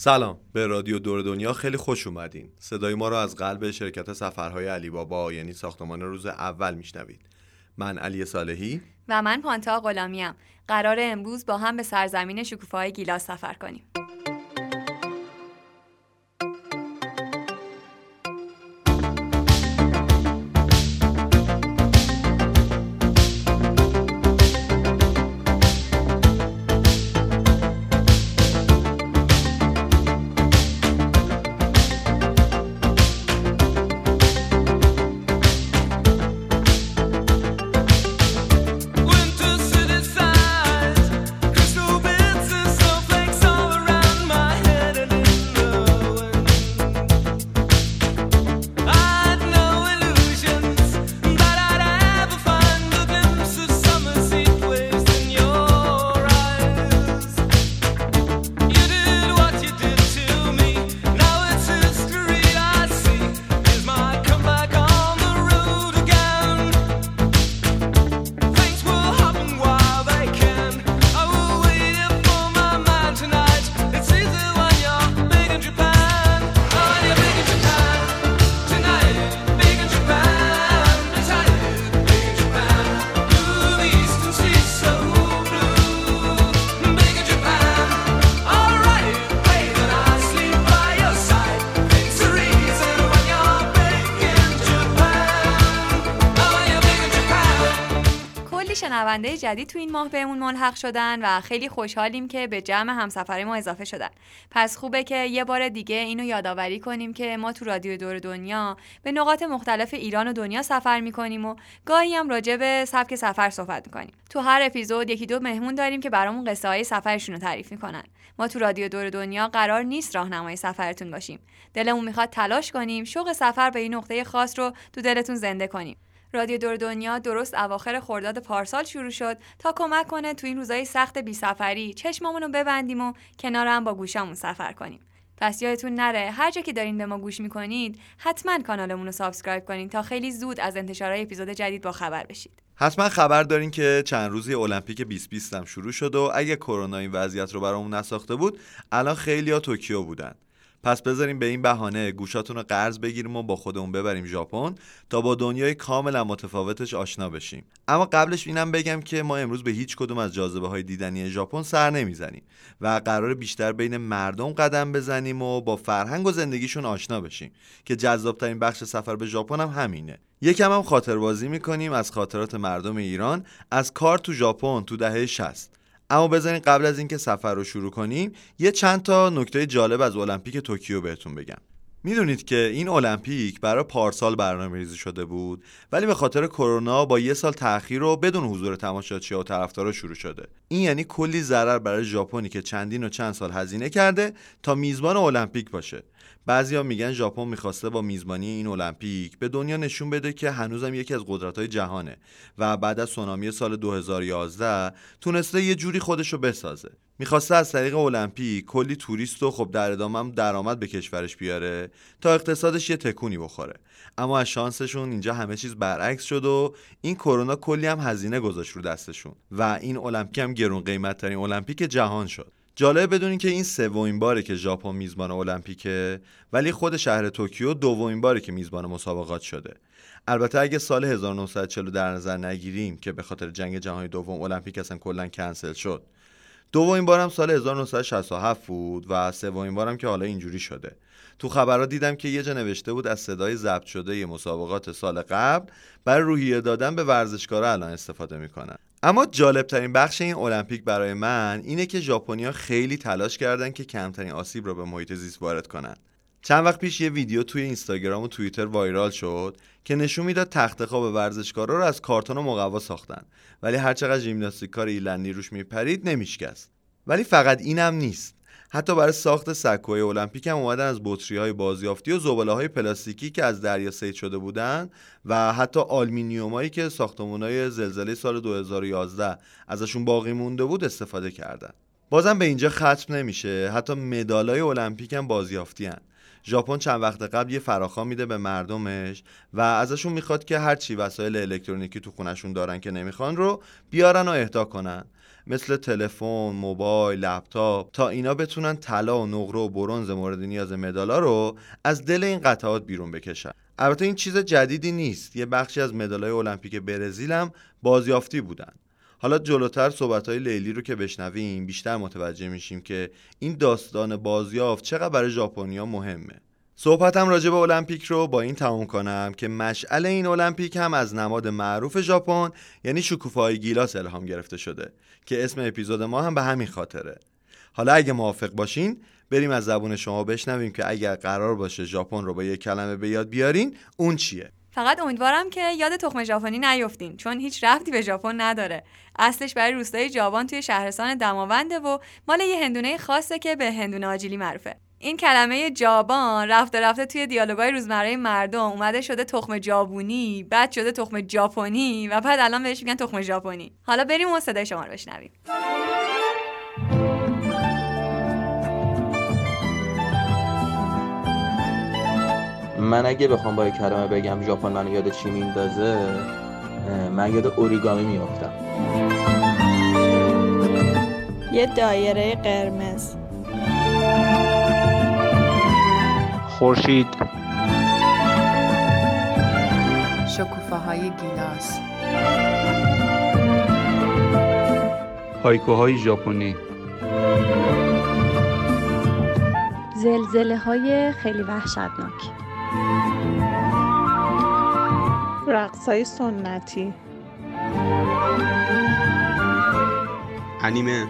سلام به رادیو دور دنیا خیلی خوش اومدین. صدای ما رو از قلب شرکت سفرهای علی بابا یعنی ساختمان روز اول میشنوید. من علی صالحی. و من پانتا غلامیم قرار امروز با هم به سرزمین شکوفای گیلاس سفر کنیم. شنونده جدید تو این ماه بهمون ملحق شدن و خیلی خوشحالیم که به جمع همسفری ما اضافه شدن. پس خوبه که یه بار دیگه اینو یادآوری کنیم که ما تو رادیو دور دنیا به نقاط مختلف ایران و دنیا سفر می‌کنیم و گاهی هم راجع به سبک سفر صحبت می‌کنیم. تو هر اپیزود یکی دو مهمون داریم که برامون قصه های سفرشون رو تعریف می‌کنن. ما تو رادیو دور دنیا قرار نیست راهنمای سفرتون باشیم. دلمون می‌خواد تلاش کنیم شوق سفر به این نقطه خاص رو تو دلتون زنده کنیم. رادیو دور دنیا درست اواخر خرداد پارسال شروع شد تا کمک کنه تو این روزای سخت بی سفری چشممون رو ببندیم و کنار هم با گوشامون سفر کنیم. پس یادتون نره هر جا که دارین به ما گوش می‌کنید حتما کانالمون رو subscribe کنید تا خیلی زود از انتشارهای اپیزود جدید با خبر بشید. حتما خبر دارین که چند روزی المپیک 2020 هم شروع شد و اگه کرونا این وضعیت رو برامون نساخته بود الان خیلیا توکیو بودن. پس بذاریم به این بهانه گوشاتون رو قرض بگیریم و با خودمون ببریم ژاپن تا با دنیای کاملا متفاوتش آشنا بشیم. اما قبلش اینم بگم که ما امروز به هیچ کدوم از جاذبه های دیدنی ژاپن سر نمی‌زنیم و قرار بیشتر بین مردم قدم بزنیم و با فرهنگ و زندگیشون آشنا بشیم که جذابترین بخش سفر به ژاپن هم همینه. یکم هم خاطر بازی می‌کنیم از خاطرات مردم ایران از کار تو ژاپن تو دهه 60 اما بذارین قبل از اینکه سفر رو شروع کنیم یه چند تا نکته جالب از المپیک توکیو بهتون بگم. می‌دونید که این المپیک برای پارسال برنامه ریزی شده بود ولی به خاطر کرونا با یه سال تاخیر و بدون حضور تماشاچی و طرفدارا شروع شده. این یعنی کلی ضرر برای ژاپنی که چندین و چند سال هزینه کرده تا میزبان المپیک باشه. بعضیا میگن ژاپن می‌خواسته با میزبانی این المپیک به دنیا نشون بده که هنوزم یکی از قدرت‌های جهانه و بعد از سونامی سال 2011 تونسته یه جوری خودش رو بسازه. می‌خواسته از طریق المپیک کلی توریست و خب در ادامه درآمد به کشورش بیاره تا اقتصادش یه تکونی بخوره. اما از شانسشون اینجا همه چیز برعکس شد و این کرونا کلی هم هزینه گذاشت رو دستشون و این المپیک هم گرون قیمت ترین المپیک جهان شد. جالب بدونین که این سومین باره که ژاپن میزبان المپیکه ولی خود شهر توکیو دومین باره که میزبان مسابقات شده. البته اگه سال 1940 در نظر نگیریم که به خاطر جنگ جهانی دوم المپیک اصلا کلا کنسل شد. دومین بارم سال 1967 بود و سومین بارم که حالا اینجوری شده. تو خبرها دیدم که یه جا نوشته بود از صدای ضبط شده مسابقات سال قبل برای روحیه دادن به ورزشکارا الان استفاده می‌کنن. اما جالبترین بخش این المپیک برای من اینه که ژاپنیا خیلی تلاش کردن که کمترین آسیب را به محیط زیست وارد کنن. چند وقت پیش یه ویدیو توی اینستاگرام و توییتر وایرال شد که نشون می‌داد تخت خواب ورزشکارا رو از کارتون و مقوا ساختن. ولی هرچقدر ژیمناستیک کار ایرلندی روش میپرید نمیشکست. ولی فقط اینم نیست. حتی برای ساخت سکوی المپیک هم اومدن از بطری های بازیافتی و زباله های پلاستیکی که از دریا صید شده بودن و حتی آلومینیومایی که ساختمون های زلزله سال 2011 ازشون باقی مونده بود استفاده کردن. بازم به اینجا ختم نمیشه. حتی مدالای المپیک هم بازیافتی‌ان. ژاپن چند وقت قبل یه فراخوان میده به مردمش و ازشون می‌خواد که هر چی وسایل الکترونیکی تو خونشون دارن که نمی‌خوان رو بیارن و اهدا کنن. مثل تلفن، موبایل، لپتاپ تا اینا بتونن طلا و نقره و برنز مورد نیاز مدالا رو از دل این قطعات بیرون بکشن. البته این چیز جدیدی نیست. یه بخشی از مدالای المپیک برزیل هم بازیافتی بودن. حالا جلوتر صحبت های لیلی رو که بشنویم بیشتر متوجه میشیم که این داستان بازیافت چقدر برای ژاپنیا مهمه صحبتم راجع به المپیک رو با این تموم کنم که مشعل این المپیک هم از نماد معروف ژاپن یعنی شکوفای گیلاس الهام گرفته شده که اسم اپیزود ما هم به همین خاطره. حالا اگه موافق باشین بریم از زبون شما بشنویم که اگر قرار باشه ژاپن رو با یک کلمه به یاد بیارین اون چیه؟ فقط امیدوارم که یاد تخم ژاپنی نیفتین چون هیچ رفتی به ژاپن نداره. اصلش برای روستای جابان توی شهرستان دماونده و مال یه هندونه خاصه که به هندونه آجیلی معروفه. این کلمه جابان رفته رفته توی دیالوگای روزمره مردم. اومده شده تخم جابونی بعد شده تخم ژاپنی و بعد الان بهش میگن تخم ژاپنی. حالا بریم و صدای شما رو بشنویم. من اگه بخوام با کلمه بگم ژاپن منو یاد چی میندازه من یاد اوریگامی میافتم. یه دایره قرمز. خورشید. شکوفه های گیلاس. هایکوهای ژاپنی. زلزله های خیلی وحشتناک. رقص های سنتی. انیمه.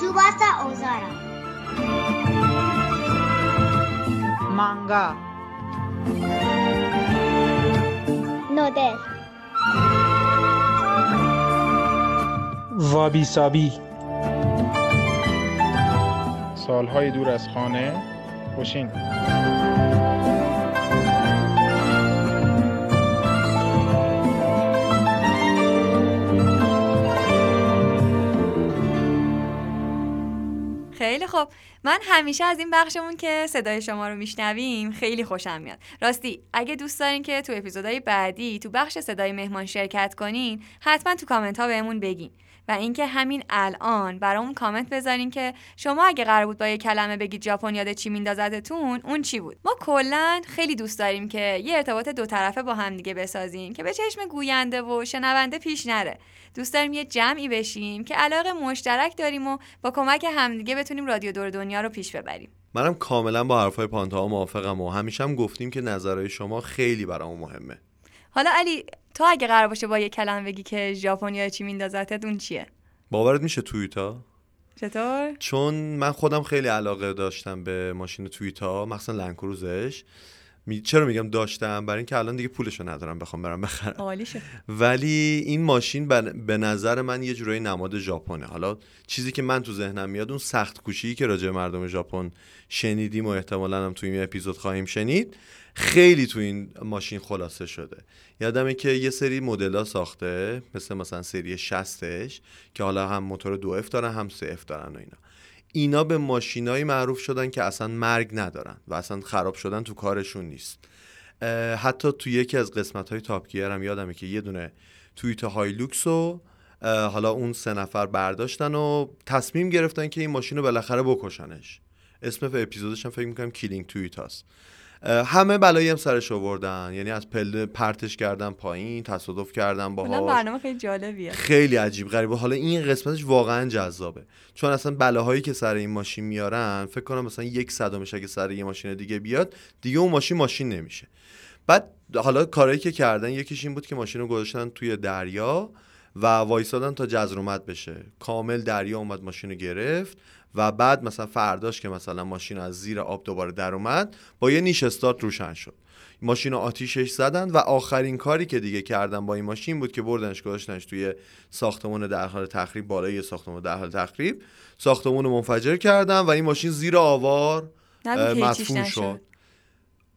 سوباسا اوزارا. مانگا نودل وابی سابی. سالهای دور از خانه خوشین. خیلی خب من همیشه از این بخشمون که صدای شما رو میشنویم خیلی خوشم میاد. راستی اگه دوست دارین که تو اپیزودهای بعدی تو بخش صدای مهمان شرکت کنین حتما تو کامنت ها بهمون بگین. و اینکه همین الان برامون کامنت بذارین که شما اگه قرار بود با یه کلمه بگید ژاپن یاد چی میندازتتون اون چی بود؟ ما کلا خیلی دوست داریم که یه ارتباط دو طرفه با هم دیگه بسازیم که به چشم گوینده و شنونده پیش نره. دوست داریم یه جمعی بشیم که علاقه مشترک داریم و با کمک همدیگه بتونیم رادیو دور دنیا رو پیش ببریم. منم کاملا با حرفای پانتا موافقم و همیشه هم گفتیم که نظرهای شما خیلی برامون مهمه. حالا علی تو اگه قرار باشه با یه کلمه بگی که ژاپنیا چی میندازتت اون چیه؟ باورت میشه تویوتا چطور؟ چون من خودم خیلی علاقه داشتم به ماشین تویوتا مخصوصا لنکروزش می... چرا میگم داشتم؟ برای اینکه الان دیگه پولشو ندارم بخوام برم بخرم. عالیشه ولی این ماشین به نظر من یه جورایی نماد ژاپنه. حالا چیزی که من تو ذهنم میاد اون سخت کوشی که راجع مردم ژاپن شنیدیم و احتمالا هم تو این اپیزود خواهیم شنید خیلی تو این ماشین خلاصه شده. یادمه که یه سری مدل ساخته مثل مثلا سری 60ش که حالا هم موتور دو اف دارن هم سه اف دارن و اینا. اینا به ماشینایی معروف شدن که اصلا مرگ ندارن و اصلا خراب شدن تو کارشون نیست. حتی تو یکی از قسمت های Top Gear هم یادمه که یه دونه Toyota Hilux و حالا اون سه نفر برداشتن و تصمیم گرفتن که این ماشین رو بالاخره بکشنش. اسم اپیزودش هم فکر می‌کنم Killing Toyota هست. همه بلایی هم سرش آوردن. یعنی از پله پرتش کردن پایین تصادف کردن با برنامه خیلی جالبیه. خیلی عجیب غریبه. حالا این قسمتش واقعا جذابه. چون اصلا بلاهایی که سر این ماشین میارن فکر کنم مثلا یک صدمش اگه سر یه ماشین دیگه بیاد دیگه اون ماشین ماشین نمیشه. بعد حالا کارهایی که کردن یکیش این بود که ماشین رو گذاشتن توی دریا و وایسادن تا جزرومت بشه. کامل دریا اومد ماشین رو گرفت. و بعد مثلا فرداش که مثلا ماشین از زیر آب دوباره در اومد با یه نیش استارت روشن شد. ماشین رو آتیشش زدن و آخرین کاری که دیگه کردن با این ماشین بود که بردنش گذاشتنش توی ساختمون در حال تخریب بالای ساختمون در حال تخریب. ساختمون رو منفجر کردن و این ماشین زیر آوار مدفون شد.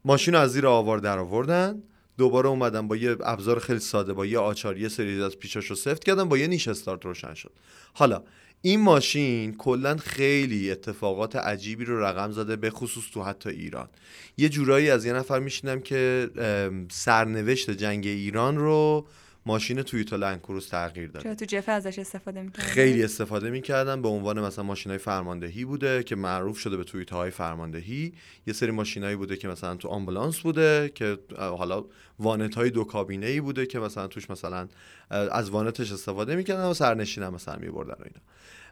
ماشین رو از زیر آوار در آوردن دوباره اومدن با یه ابزار خیلی ساده با یه آچار یه سری از پیچاش رو سفت کردن با یه نیش استارت روشن شد. حالا این ماشین کلا خیلی اتفاقات عجیبی رو رقم زده به خصوص تو حتی ایران. یه جورایی از یه نفر میشینم که سرنوشت جنگ ایران رو ماشین تویوتا لنکروز تغییر داده. چرا تو جفه ازش استفاده می‌کنه خیلی استفاده می‌کردن به عنوان مثلا ماشین های فرماندهی بوده که معروف شده به تویوتا های فرماندهی. یه سری ماشینایی بوده که مثلا تو آمبولانس بوده که حالا وانت های دو کابینه ای بوده که مثلا توش مثلا از وانتش استفاده می‌کردن و سرنشین هم مثلا میبردن و اینا.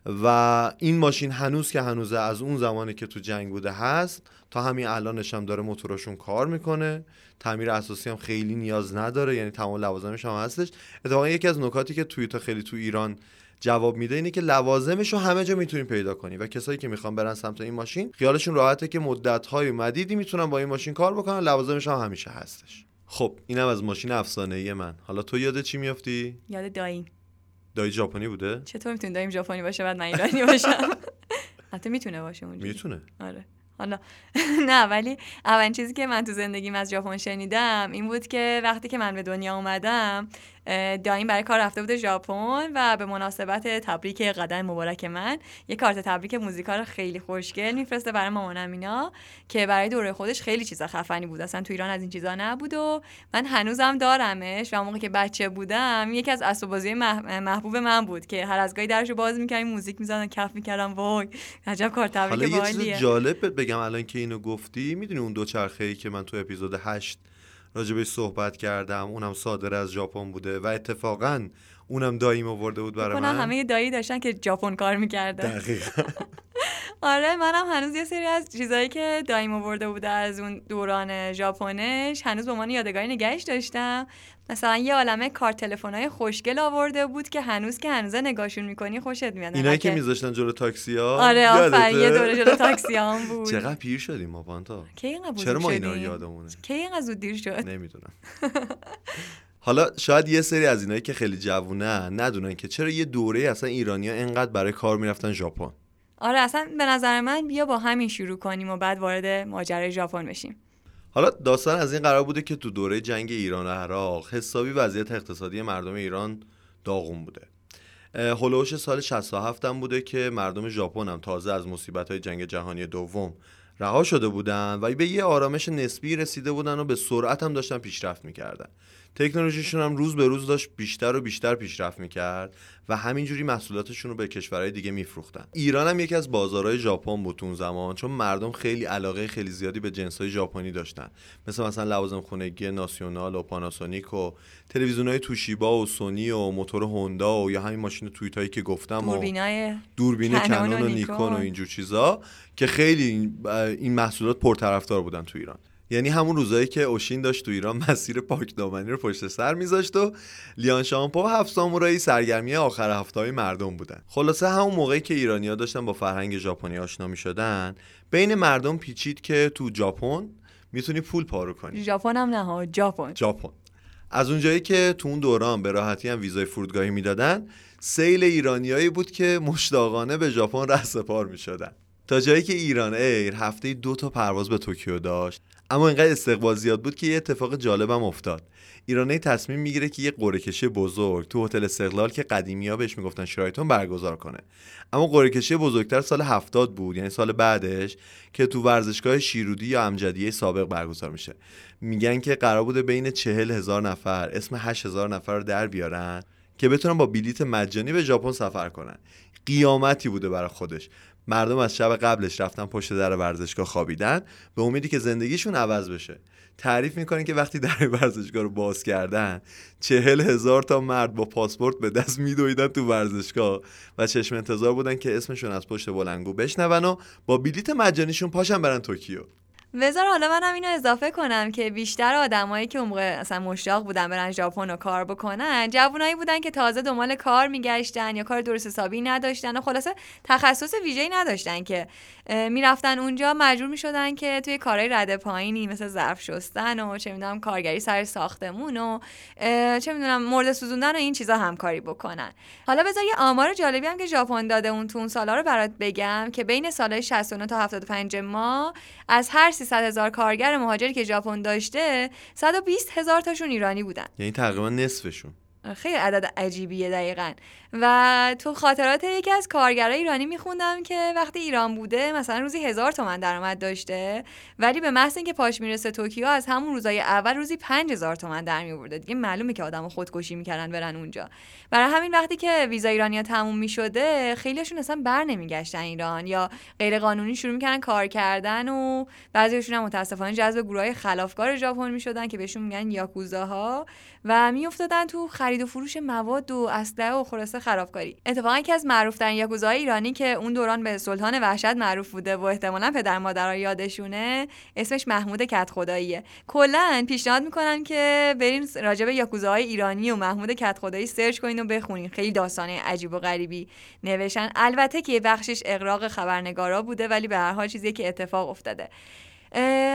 و این ماشین هنوز که هنوزه از اون زمانی که تو جنگ بوده هست تا همین الانش هم داره موتوراشون کار می‌کنه. تعمیر اساسی هم خیلی نیاز نداره یعنی تمام لوازمش هم هستش. اتفاقا یکی از نکاتی که تویوتا خیلی تو ایران جواب میده اینه که لوازمش رو همه جا می‌تونین پیدا کنی و کسایی که می‌خوان برن سمت این ماشین خیالشون راحته که مدت های مدیدی می‌تونن با این ماشین کار بکنن. لوازمش هم همیشه هستش. خب اینم از ماشین افسانه ای من. حالا تو یاد چی میافتی؟ یاد داییم دایی ژاپنی بوده؟ چطور می‌تونه داییم ژاپنی باشه بعد من ایرانی باشم؟ حتی می‌تونه باشه اونجوری. می‌تونه. آره. حالا. نه ولی اولین چیزی که من تو زندگیم از ژاپن شنیدم این بود که وقتی که من به دنیا اومدم دایم برای کار رفته بوده ژاپن و به مناسبت تبریک قدم مبارک من یه کارت تبریک موزیکال خیلی خوشگل میفرسته برای مامانم اینا که برای دوره خودش خیلی چیزا خفنی بود. اصلا تو ایران از این چیزا نبود و من هنوزم دارمش و موقع که بچه بودم یکی از اسباب بازی مح- محبوب من بود که هر از گاهی درشو باز می‌کردم موزیک می‌زدن کف می‌کردم وای عجب کارت حالا تبریک یه چیز جالب بگم الان که اینو گفتی می‌دونی اون دوچرخه ای که من تو اپیزود 8 راجبش صحبت کردم. اونم صادر از ژاپن بوده و اتفاقا اونم داییم آورده بود برای من. همه دایی داشتن که ژاپن کار می‌کردن. دقیقا. آره منم هنوز یه سری از چیزایی که دایم آورده بوده از اون دوران ژاپنش هنوز به عنوان یادگاری نگهش داشتم. مثلا یه عالمه کارت تلفن‌های خوشگل آورده بود که هنوز که هنوزه نگاهشون می‌کنی خوشت میاد. اینایی که میذاشتن جلو تاکسی ها آره آفر یه دوره جلو تاکسی هم بود. چقدر پیر شدیم ما پانتا. کی اینقدر چرا ما اینا رو؟ یادمونه؟ کی اینقدر زود دیر شد؟ نمی‌دونم. حالا شاید یه سری از اینایی که خیلی جوونه ندونن که چرا یه دوره اصلا ایرانیا انقدر برای کار می‌رفتن ژاپن. آره اصلا به نظر من بیا با همین شروع کنیم و بعد وارد ماجرای ژاپن بشیم. حالا داستان از این قرار بوده که تو دوره جنگ ایران و عراق حسابی وضعیت اقتصادی مردم ایران داغون بوده. اه، هلوش سال 67 هم بوده که مردم ژاپن هم تازه از مصیبت های جنگ جهانی دوم رها شده بودن و به یه آرامش نسبی رسیده بودن و به سرعت هم داشتن پیشرفت می‌کردن. تکنولوژیشون هم روز به روز داشت بیشتر و بیشتر پیشرفت می‌کرد و همینجوری محصولاتشون رو به کشورهای دیگه میفروختن. ایران هم یکی از بازارهای ژاپن بود اون زمان چون مردم خیلی علاقه خیلی زیادی به جنسهای ژاپنی داشتن. مثل مثلا لوازم خونگی ناسیونال و پاناسونیک و تلویزیونهای توشیبا و سونی و موتور هوندا و یا همین ماشین تویتایی که گفتم و دوربینای دوربین کنون و و نیکون. و اینجور چیزا که خیلی این- این محصولات پرطرفدار بودن تو ایران. یعنی همون روزایی که اوشین داشت تو ایران مسیر پاک دامنی رو پشت سر میذاشت و لیان شامپو و هفت سامورایی سرگرمی آخر هفته های مردم بودن. خلاصه همون موقعی که ایرانیا داشتن با فرهنگ ژاپنی آشنا می‌شدن بین مردم پیچید که تو ژاپن می‌تونی پول پارو کنی. ژاپن هم نه ژاپن. ژاپن. از اونجایی که تو اون دوران به راحتی هم ویزای فرودگاهی می‌دادن سیل ایرانیایی بود که مشتاقانه به ژاپن رهسپار می‌شدن. تا جایی که ایران ایر هفته دو تا پرواز به توکیو داشت. اما اینقدر استقبال زیاد بود که یه اتفاق جالبم افتاد. ایران ایر تصمیم می‌گیره که یه قرعه بزرگ تو هتل استقلال که قدیمی ها بهش می‌گفتن شرایتون برگزار کنه. اما قرعه بزرگتر سال هفتاد بود یعنی سال بعدش که تو ورزشگاه شیرودی یا امجدیه سابق برگزار میشه. میگن که قرار بوده بین چهل هزار نفر اسم هشت هزار نفر رو در بیارن که بتونن با بلیت مجانی به ژاپن سفر کنن. قیامتی بوده برای خودش. مردم از شب قبلش رفتن پشت در ورزشگاه خوابیدن به امیدی که زندگیشون عوض بشه. تعریف می‌کنن که وقتی در ورزشگاه رو باز کردن چهل هزار تا مرد با پاسپورت به دست میدویدن تو ورزشگاه و چشم انتظار بودن که اسمشون از پشت بلنگو بشنون و با بلیت مجانیشون پاشن برن توکیو بذار حالا منم اینو اضافه کنم که بیشتر آدمایی که اون موقع اصلا مشتاق بودن برن ژاپن و کار بکنن جوونایی بودن که تازه دنبال کار میگشتن یا کار درست حسابی نداشتن و خلاصه تخصص ویژه‌ای نداشتن که می‌رفتن اونجا مجبور می‌شدن که توی کارهای رده پایینی مثل ظرف شستن و چه می‌دونم کارگری سر ساختمون و چه می‌دونم مرده سوزوندن و این چیزا همکاری بکنن. حالا بذار یه آمار جالبی هم که ژاپن داده اون تو اون سالا رو برات بگم که بین سالهای 69 تا 75 ما از هر 300 هزار کارگر مهاجری که ژاپن داشته 120 هزار تاشون ایرانی بودن. یعنی تقریبا نصفشون. خیلی عدد عجیبیه دقیقا. و تو خاطرات یکی از کارگرای ایرانی میخوندم که وقتی ایران بوده مثلا روزی هزار تومن درآمد داشته ولی به محض اینکه پاش می‌رسه توکیو از همون روزای اول روزی پنج هزار تومن در میورده دیگه معلومه که آدم خودکشی می‌کردن برن اونجا. برای همین وقتی که ویزا ایرانیا تموم می‌شده خیلیشون اصلا بر نمیگشتن ایران یا غیر قانونی شروع می‌کردن کار کردن و بعضیشون هم متاسفانه جذب گروه خلافکار ژاپن می‌شدن که بهشون میگن یاکوزاها. و میافتادن تو خرید و فروش مواد و اسلحه و خلاصه خرابکاری. اتفاقا یکی از معروفترین یاکوزاهای ایرانی که اون دوران به سلطان وحشت معروف بوده و احتمالا پدر مادرها یادشونه اسمش محمود کت خداییه کلا پیشنهاد می‌کنن که بریم راجع به یاکوزاهای ایرانی و محمود کت خدایی سرچ کنین و بخونین. خیلی داستانه عجیب و غریبی نوشتن. البته که بخشش اقراق خبرنگارا بوده ولی به هر حال چیزی که اتفاق افتاده.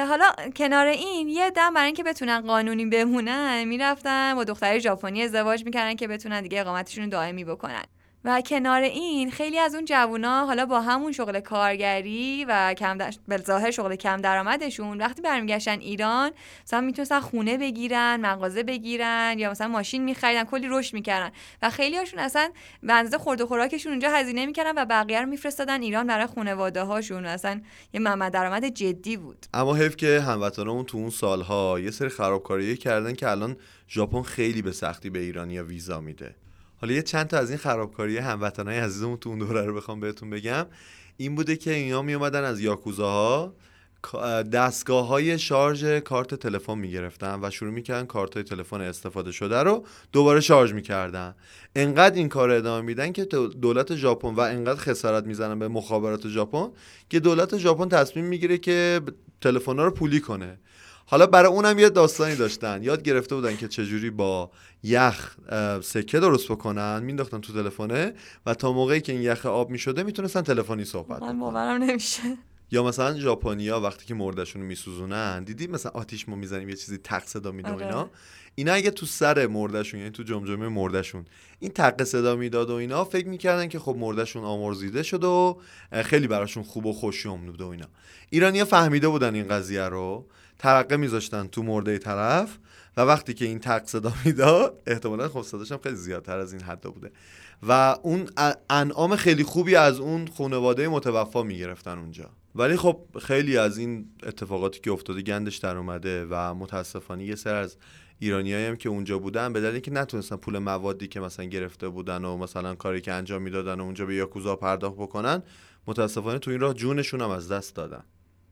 حالا کنار این یه دم برای اینکه بتونن قانونی بمونن می‌رفتن با دختری ژاپنی ازدواج می‌کردن که بتونن دیگه اقامتشون رو دائمی بکنن. و کنار این خیلی از اون جوونا حالا با همون شغل کارگری و کم در... ظاهر شغل کم درآمدشون وقتی برمیگشتن ایران مثلا می‌تونستن خونه بگیرن مغازه بگیرن یا مثلا ماشین میخریدن کلی رشد می‌کردن و خیلی هاشون اصلا به اندازه خورد و خوراکشون اونجا هزینه می‌کردن و بقیه رو میفرستادن ایران برای خانواده هاشون اصلا یه منبع درآمد جدی بود. اما حیف که هموطنامون تو اون سالها یه سری خرابکاری کردن که الان ژاپن خیلی به سختی به ایرانیا ویزا میده. حالا یه چند تا از این خرابکاری هموطنای عزیزمون تو اون دوره رو بخوام بهتون بگم. این بوده که اینا می اومدن از یاکوزاها. دستگاه های شارژ کارت تلفن می‌گرفتن و شروع می‌کردن کارت های تلفن استفاده شده رو دوباره شارژ می‌کردن. انقدر این کار ادامه میدن که دولت ژاپن و انقدر خسارت می‌زنن به مخابرات ژاپن که دولت ژاپن تصمیم می‌گیره که تلفن رو پولی کنه. حالا برای اونم یه داستانی داشتن. یاد گرفته بودن که چجوری با یخ سکه درست بکنن. مینداختن تو تلفنه و تا موقعی که این یخ آب می‌شده می‌تونستن تلفنی صحبت من باورم نمیشه. یا مثلا ژاپنیا وقتی که مردشون رو میسوزونن دیدی مثلا آتیش ما می‌زنیم یه چیزی تق صدا میده و اینا آره. اینا. اگه تو سر مردشون یعنی تو جمجمه مردشون این تق صدا می‌داد و اینا فکر می‌کردن که خب مردشون آمرزیده شد و خیلی براشون خوب و خوشیوم بود و اینا. ایرانیا فهمیده بودن این قضیه رو. ترقه میذاشتن تو مرده طرف و وقتی که این تق صدا می‌داد احتمالا خب صداش هم خیلی زیادتر از این حدا بوده. و اون انعام خیلی خوبی از اون خانواده متوفا می‌گرفتن اونجا. ولی خب خیلی از این اتفاقاتی که افتاده گندش در اومده و متاسفانه یه سر از ایرانیایی هم که اونجا بودن به دلیل اینکه نتونستن پول موادی که مثلا گرفته بودن و مثلا کاری که انجام می‌دادن و اونجا به یاکوزا پرداخت بکنن متاسفانه تو این راه جونشون هم از دست دادن.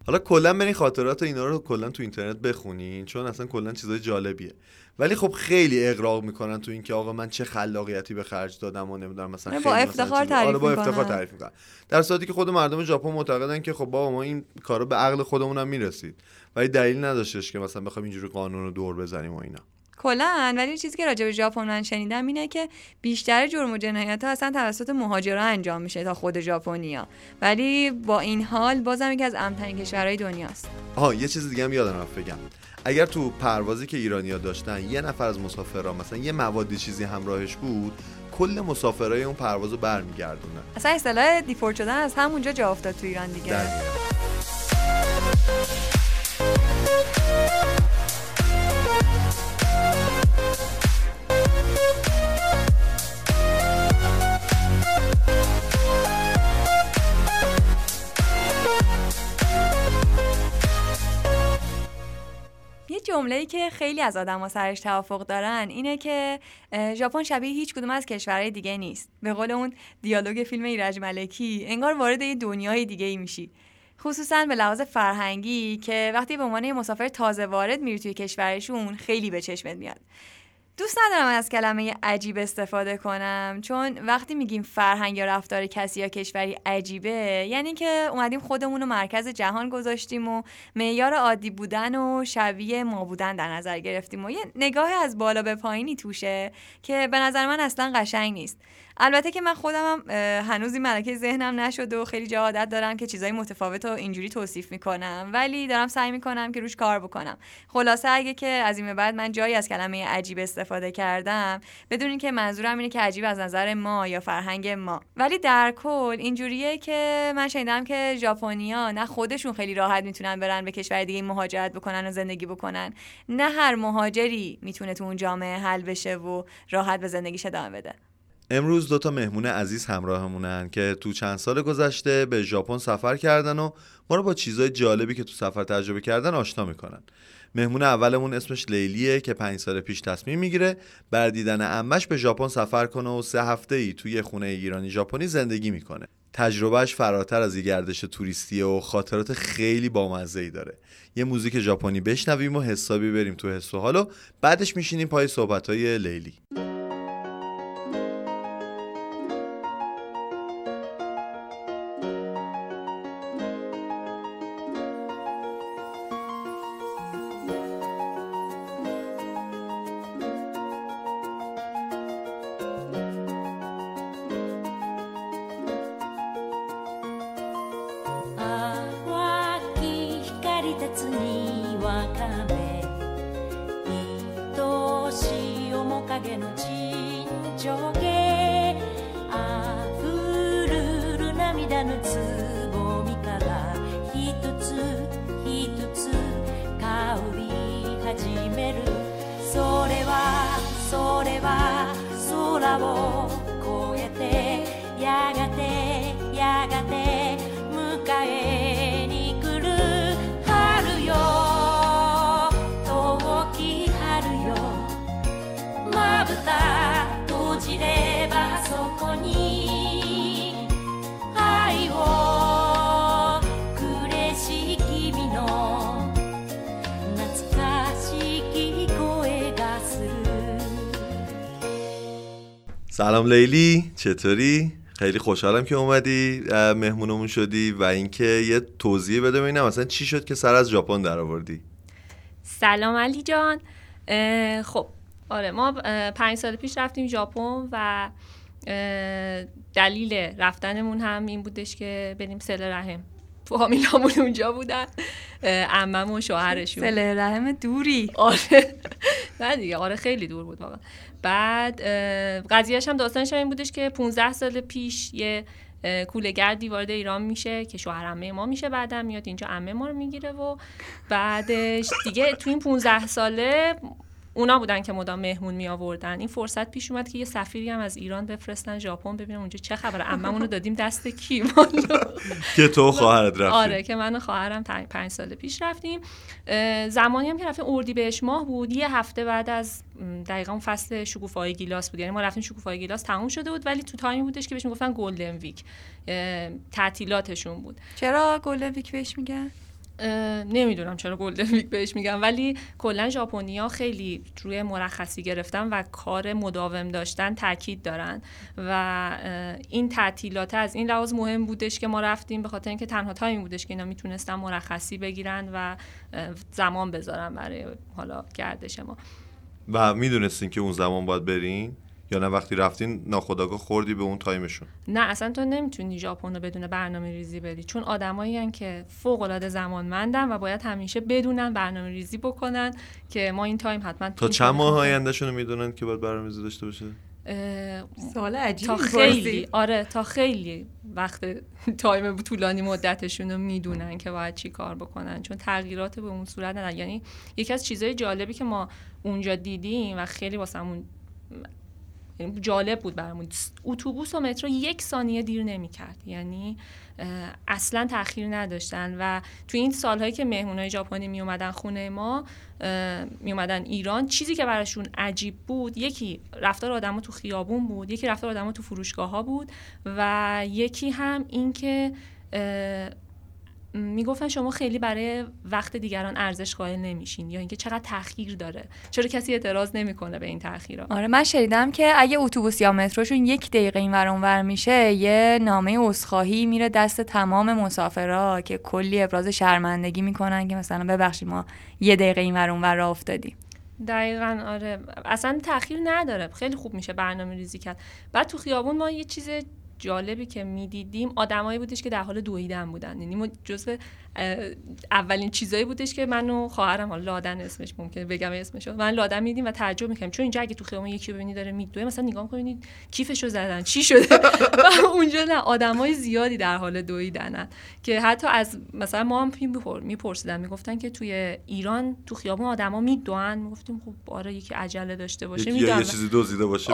حالا کلا برین خاطرات اینا رو کلا تو اینترنت بخونین چون اصلا کلا چیزای جالبیه. ولی خب خیلی اقراق می‌کنن تو اینکه آقا من چه خلاقیتی به خرج دادم و نمی‌دونم مثلا با افتخار تعریف آره با افتخار تعریف می‌کنن. در صورتی که خود مردم ژاپن معتقدن که خب بابا ما این کارو به عقل خودمون هم می‌رسید. ولی دلیل نداشتش که مثلا بخوایم اینجوری قانون رو دور بزنیم و اینا. کلا ولی چیزی که راجع به ژاپن من شنیدم اینه که بیشتر جرم و جنایت ها اصلا توسط مهاجرا انجام میشه تا خود ژاپنیا. ولی با این حال بازم یکی از امن‌ترین کشورهای دنیاست. آها یه چیز دیگه هم یادم رفت بگم. اگر تو پروازی که ایرانیا داشتن یه نفر از مسافرها مثلا یه موادی چیزی همراهش بود کل مسافرای اون پروازو برمیگردونن اصلا اصطلاح دیپورت شدن از همونجا جا افتاد تو ایران دیگه. ای که خیلی از آدما سرش توافق دارن اینه که ژاپن شبیه هیچ کدوم از کشورهای دیگه نیست. به قول اون دیالوگ فیلم ایرج ملکی انگار وارد یه دنیای دیگه ای میشی. خصوصا به لحاظ فرهنگی که وقتی به عنوان مسافر تازه وارد میری توی کشورشون خیلی به چشمت میاد. دوست ندارم از کلمه عجیب استفاده کنم چون وقتی میگیم فرهنگ یا رفتار کسی یا کشوری عجیبه یعنی که اومدیم خودمون رو مرکز جهان گذاشتیم و معیار عادی بودن و شبیه ما بودن در نظر گرفتیم و یه نگاه از بالا به پایینی توشه که به نظر من اصلا قشنگ نیست. البته که من خودم هم هنوز این ملکه ذهنم نشد و خیلی جا دارم که چیزای متفاوت و اینجوری توصیف می‌کنم. ولی دارم سعی می‌کنم که روش کار بکنم. خلاصه اگه که از این بعد من جایی از کلمه عجیب استفاده کردم بدونین که منظورم اینه که عجیب از نظر ما یا فرهنگ ما. ولی در کل اینجوریه که من شنیدم که ژاپنیا نه خودشون خیلی راحت می‌تونن برن به کشور دیگه مهاجرت بکنن و زندگی بکنن. نه هر مهاجری می‌تونه تو اون جامعه حل بشه و راحت به زندگیش ادامه بده. امروز دوتا مهمون عزیز همراهمونن که تو چند سال گذشته به ژاپن سفر کردن و ما رو با چیزای جالبی که تو سفر تجربه کردن آشنا می‌کنن. مهمون اولمون اسمش لیلیه که پنج سال پیش تصمیم می‌گیره بر دیدن امش به ژاپن سفر کنه و سه هفته ای توی خونه ایرانی ژاپنی زندگی می‌کنه. تجربهش فراتر از یه گردش توریستیه و خاطرات خیلی بامزه ای داره. یه موزیک ژاپنی بشنویم و حسابی بریم تو حس و حال بعدش میشینیم پای صحبتهای لیلی. لیلی چطوری؟ خیلی خوشحالم که اومدی مهمونمون شدی و اینکه یه توضیح بده ببینم مثلا چی شد که سر از ژاپن در آوردی سلام علی جان. خب آره ما پنج سال پیش رفتیم ژاپن و دلیل رفتنمون هم این بودش که بریم سل رحم. فامیلامون اونجا بودن. عمم و شوهرشون. سل رحم دوری. آره. نه دیگه آره خیلی دور بود واقعا. بعد قضیهش هم داستانش این بودش که 15 سال پیش یه کولگردی وارد ایران میشه که شوهر عمه ما میشه بعدم میاد اینجا عمه ما رو می‌گیره و بعدش دیگه تو این 15 ساله اونا بودن که مدام مهمون می آوردن این فرصت پیش اومد که یه سفیری هم از ایران بفرستن ژاپن. ببینم اونجا چه خبره. عممون رو دادیم دست کی؟ که تو خواهرت رفتی. آره که من و خواهرم پنج سال پیش رفتیم. زمانی هم که رفتیم اردیبهشت ماه بود. یه هفته بعد از دقیقا فصل شکوفای گیلاس بود. یعنی ما رفتیم شکوفای گیلاس تموم شده بود. ولی تو تایمی بودش که بهش می‌گفتن Golden Week. تعطیلاتشون بود. چرا Golden Week بهش میگن؟ نمی‌دونم چرا Golden Week بهش میگم ولی کلا ژاپنیا خیلی روی مرخصی گرفتن و کار مداوم داشتن تاکید دارن و این تعطیلات از این لحاظ مهم بودش که ما رفتیم به خاطر اینکه تنها تایمی بودش که اینا می‌تونستن مرخصی بگیرن و زمان بذارن برای حالا گردش ما. و می‌دونستین که اون زمان باید برین؟ یا نه وقتی رفتین ناخودآگاه خوردی به اون تایمشون؟ نه اصلا تو نمی‌تونی ژاپن رو بدون برنامه ریزی بری. چون آدمایی که فوق العاده زمانمندن و باید همیشه بدونن برنامه ریزی بکنن که ما این تایم حتما تا چند ماه آیندهشون رو می‌دونن که باید برنامه ریزی داشته باشه؟ سوال عجیبی تا خیلی. آره تا خیلی وقت تایم طولانی مدتشون رو می‌دونن که باید چی کار بکنن. چون تغییرات به اون صورت ندن یعنی یکی از چیزهای جالبی که ما اونجا دیدیم و خیلی واسمون جالب بود برامون. اتوبوس و مترو یک ثانیه دیر نمی‌کرد. یعنی اصلا تاخیر نداشتن و تو این سالهایی که مهمونای ژاپنی می اومدن خونه ما می اومدن ایران چیزی که براشون عجیب بود یکی رفتار آدما تو خیابون بود یکی رفتار آدما تو فروشگاه ها بود و یکی هم اینکه می‌گفتن شما خیلی برای وقت دیگران ارزش قائل نمیشین یا اینکه چقدر تاخیر داره. چرا کسی اعتراض نمی‌کنه به این تاخیرا آره من شنیدم که اگه اتوبوس یا متروشون یک دقیقه این ور اونور میشه یه نامه عذرخواهی میره دست تمام مسافرا که کلی ابراز شرمندگی می‌کنن که مثلا ببخشید ما یه دقیقه این ور اونور را افتادیم. دقیقا آره. اصلا تاخیر نداره. خیلی خوب میشه برنامه ریزی کرد. بعد تو خیابون ما یه چیز جالبی که می‌دیدیم آدمایی بودش که در حال دویدن بودن. یعنی ما جزو اولین چیزایی بودش که من و خواهرم حالا لادن اسمش ممکنه بگم اسمشو من لادن میدیم و تعجب می‌کنیم. چون اینجا اگه تو خیابون یکی ببینی داره میدوه مثلا نگاه کنید کیفشو زدن چی شده؟ و اونجا نه آدمای زیادی در حال دویدنن که حتی از مثلا ما هم میپرسیدن می‌گفتن که توی ایران تو خیابون آدما میدوئن می‌گفتیم خب آره یکی عجله داشته باشه می‌دونن یه چیزی دزدیده باشه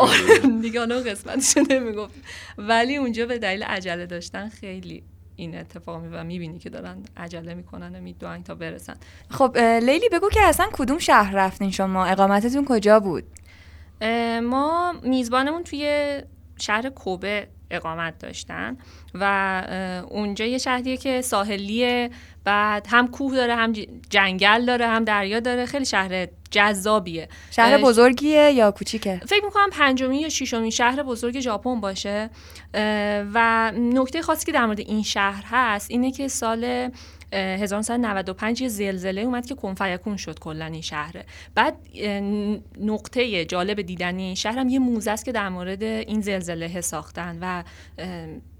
دیگه اون قسمتش نمی‌گفت. ولی اونجا به دلیل عجله داشتن خیلی این اتفاق می و می‌بینی که دارن عجله می‌کنن و می‌دونن تا برسن. خب لیلی بگو که اصلا کدوم شهر رفتین شما؟ اقامتتون کجا بود؟ ما میزبانمون توی شهر کوبه اقامت داشتن و اونجا یه شهریه که ساحلیه بعد هم کوه داره هم جنگل داره هم دریا داره خیلی شهر جذابیه. شهر بزرگیه یا کوچیکه؟ فکر می‌کنم پنجمی یا ششمین شهر بزرگ ژاپن باشه. و نکته خاصی که در مورد این شهر هست اینه که سال 1995 یه زلزله اومد که کنفیکون شد کلا این شهره بعد نقطه جالب دیدنی این شهر هم یه موزه است که در مورد این زلزله ساختن و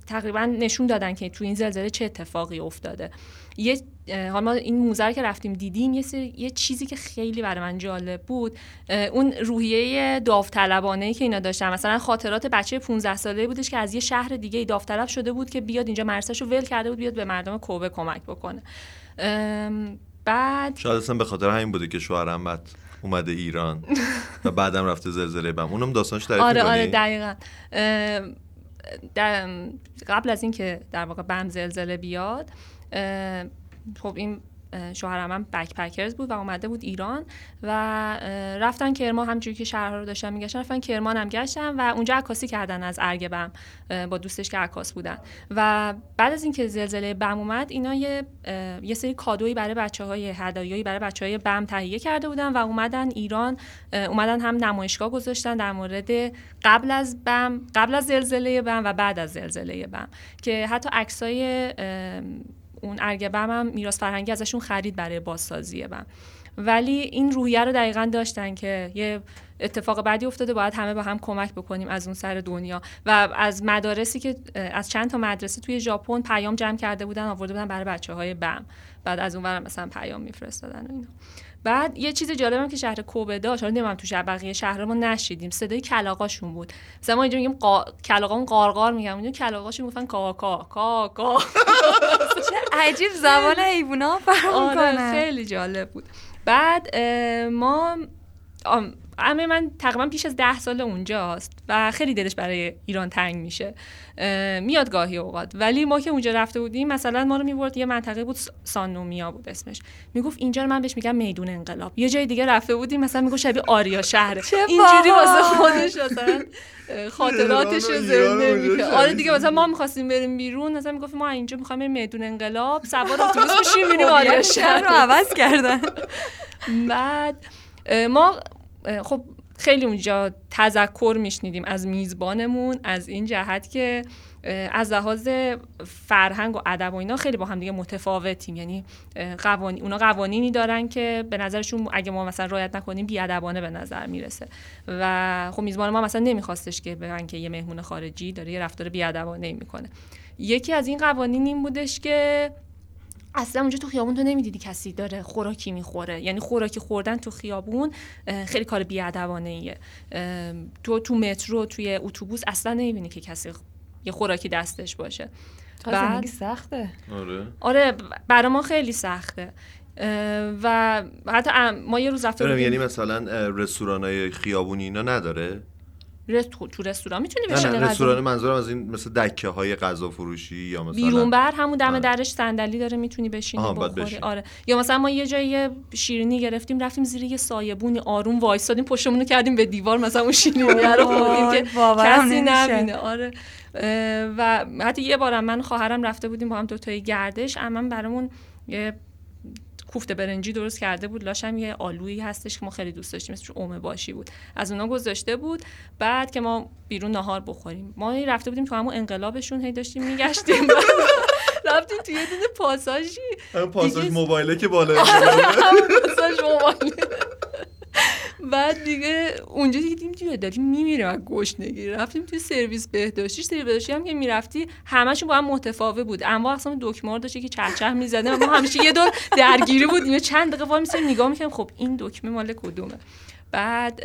تقریبا نشون دادن که تو این زلزله چه اتفاقی افتاده. یه حالا ما این موزه که رفتیم دیدیم یه, یه چیزی که خیلی برای من جالب بود. اون روحیه داوطلبانه ای که اینا داشتن. مثلا خاطرات بچه 15 ساله بودش که از یه شهر دیگه داوطلب شده بود که بیاد اینجا مرسش رو ول کرده بود بیاد به مردم کوبه کمک بکنه. بعد شاید اصلا به خاطر همین بوده که شوهرم بعد اومده ایران و بعدم رفته زلزله بم. اونم داستانش تعریف آره آره دقیقا. در قبل از اینکه در واقع بم زلزله بیاد خب این شوهرم هم بک پکرز بود و اومده بود ایران و رفتن کرمان همجوری که شهرها رو داشتن میگشتن رفتن کرمان هم گشتن و اونجا عکاسی کردن از ارگبم با دوستش که عکاس بودن. و بعد از اینکه زلزله بم اومد اینا یه یه سری کادویی برای بچه های هدایایی برای بچه های بم تهیه کرده بودن و اومدن ایران اومدن هم نمایشگاه گذاشتن در مورد قبل از بم قبل از زلزله بم و بعد از زلزله بم. که حتی عکسای اون ارگبم هم میراث فرهنگی ازشون خرید برای بازسازی بم ولی این روحیه رو دقیقا داشتن که یه اتفاق بعدی افتاده باید همه با هم کمک بکنیم از اون سر دنیا. و از مدارسی که از چند تا مدرسه توی ژاپن پیام جمع کرده بودن آورده بودن برای بچه های بم. بعد از اون مثلا پیام میفرستادن و بعد یه چیز جالبم که شهر کوبه داشت حالا نمی‌دونم تو شهر بقیه شهر ما نشیدیم. صدای کلاغاشون بود. مثلا ما اینجا میگیم قا... قارقار میگم. اونجا کلاغاشون می‌گفتن کا کا کا کا. چه عجیب زبان حیونا فهم آره خیلی جالب بود. بعد ما اما من تقریبا پیش از ده سال اونجاست و خیلی دلش برای ایران تنگ میشه. میاد گاهی اوقات. ولی ما که اونجا رفته بودیم مثلا ما رو می‌برد یه منطقه بود سانومیا بود اسمش. می‌گفت اینجا رو من بهش میگم میدون انقلاب. یه جای دیگه رفته بودیم مثلا می‌گفت شبیه آریا شهره اینجوری واسه خودش مثلا خاطراتش رو زنده می‌کنه آره دیگه مثلا ما می‌خواستیم بریم بیرون مثلا می‌گفت ما اینجا می‌خوایم بریم میدون انقلاب. سوار اتوبوس بشیم میریم آریا شهر رو عوض کردن. بعد ما خب خیلی اونجا تذکر میشنیدیم از میزبانمون از این جهت که از لحاظ فرهنگ و ادب و اینا خیلی با هم دیگه متفاوتیم. یعنی قوانین اونا قوانینی دارن که به نظرشون اگه ما مثلا رعایت نکنیم بیادبانه به نظر می‌رسه. و خب میزبان ما مثلا نمیخواستش که بگن که یه مهمون خارجی داره یه رفتار بیادبانه می‌کنه. یکی از این قوانین این بودش که اصلا اونجا تو خیابون تو نمی‌دیدی کسی داره خوراکی می‌خوره. یعنی خوراکی خوردن تو خیابون خیلی کار بیادبانه ایه تو تو مترو توی اتوبوس اصلا نمی‌بینی که کسی یه خوراکی دستش باشه. بعد سخته. آره. آره برای ما خیلی سخته. و حتی ما یه روز رفته یعنی مثلا رستوران های خیابونی اینا نداره؟ تو رستوران می‌تونی بشینی نه, نه رستوران منظورم از این مثل دکه های غذا فروشی یا مثلا بیرون بر همون دم درش صندلی داره می‌تونی بشینی بخوری. آره. یا مثلا ما یه جایی شیرینی گرفتیم رفتیم زیر یه سایبونی آروم وایسادیم پشتمون کردیم به دیوار مثلا اون شیرینی رو خوردیم که کسی نبینه. آره. و حتی یه بارم من خواهرم رفته بودیم با هم دو تای گردش. اما برامون یه کوفته برنجی درست کرده بود. لاشم یه آلویی هستش که ما خیلی دوست داشتیم اسمش اومه باشی بود. از اونا گذاشته بود. بعد که ما بیرون نهار بخوریم. ما رفته بودیم تو همون انقلابشون هی داشتیم میگشتیم. رفتیم توی یه دونه پاساژی. پاساژ موبایله که بالا پاساژ موبایله. بعد دیگه اونجا دیدیم دیگه داریم میمیریم از گشنگی. رفتیم توی سرویس بهداشتی. سرویس بهداشتی هم که می‌رفتی همشون با هم متفاوت بود. اما اصلا دکمه داشت که چهچه می‌زدیم ما همیشه یه دور درگیری بودیم. چند دقیقه وای میسیم نگاه می‌کنیم خب این دکمه مال کدومه؟ بعد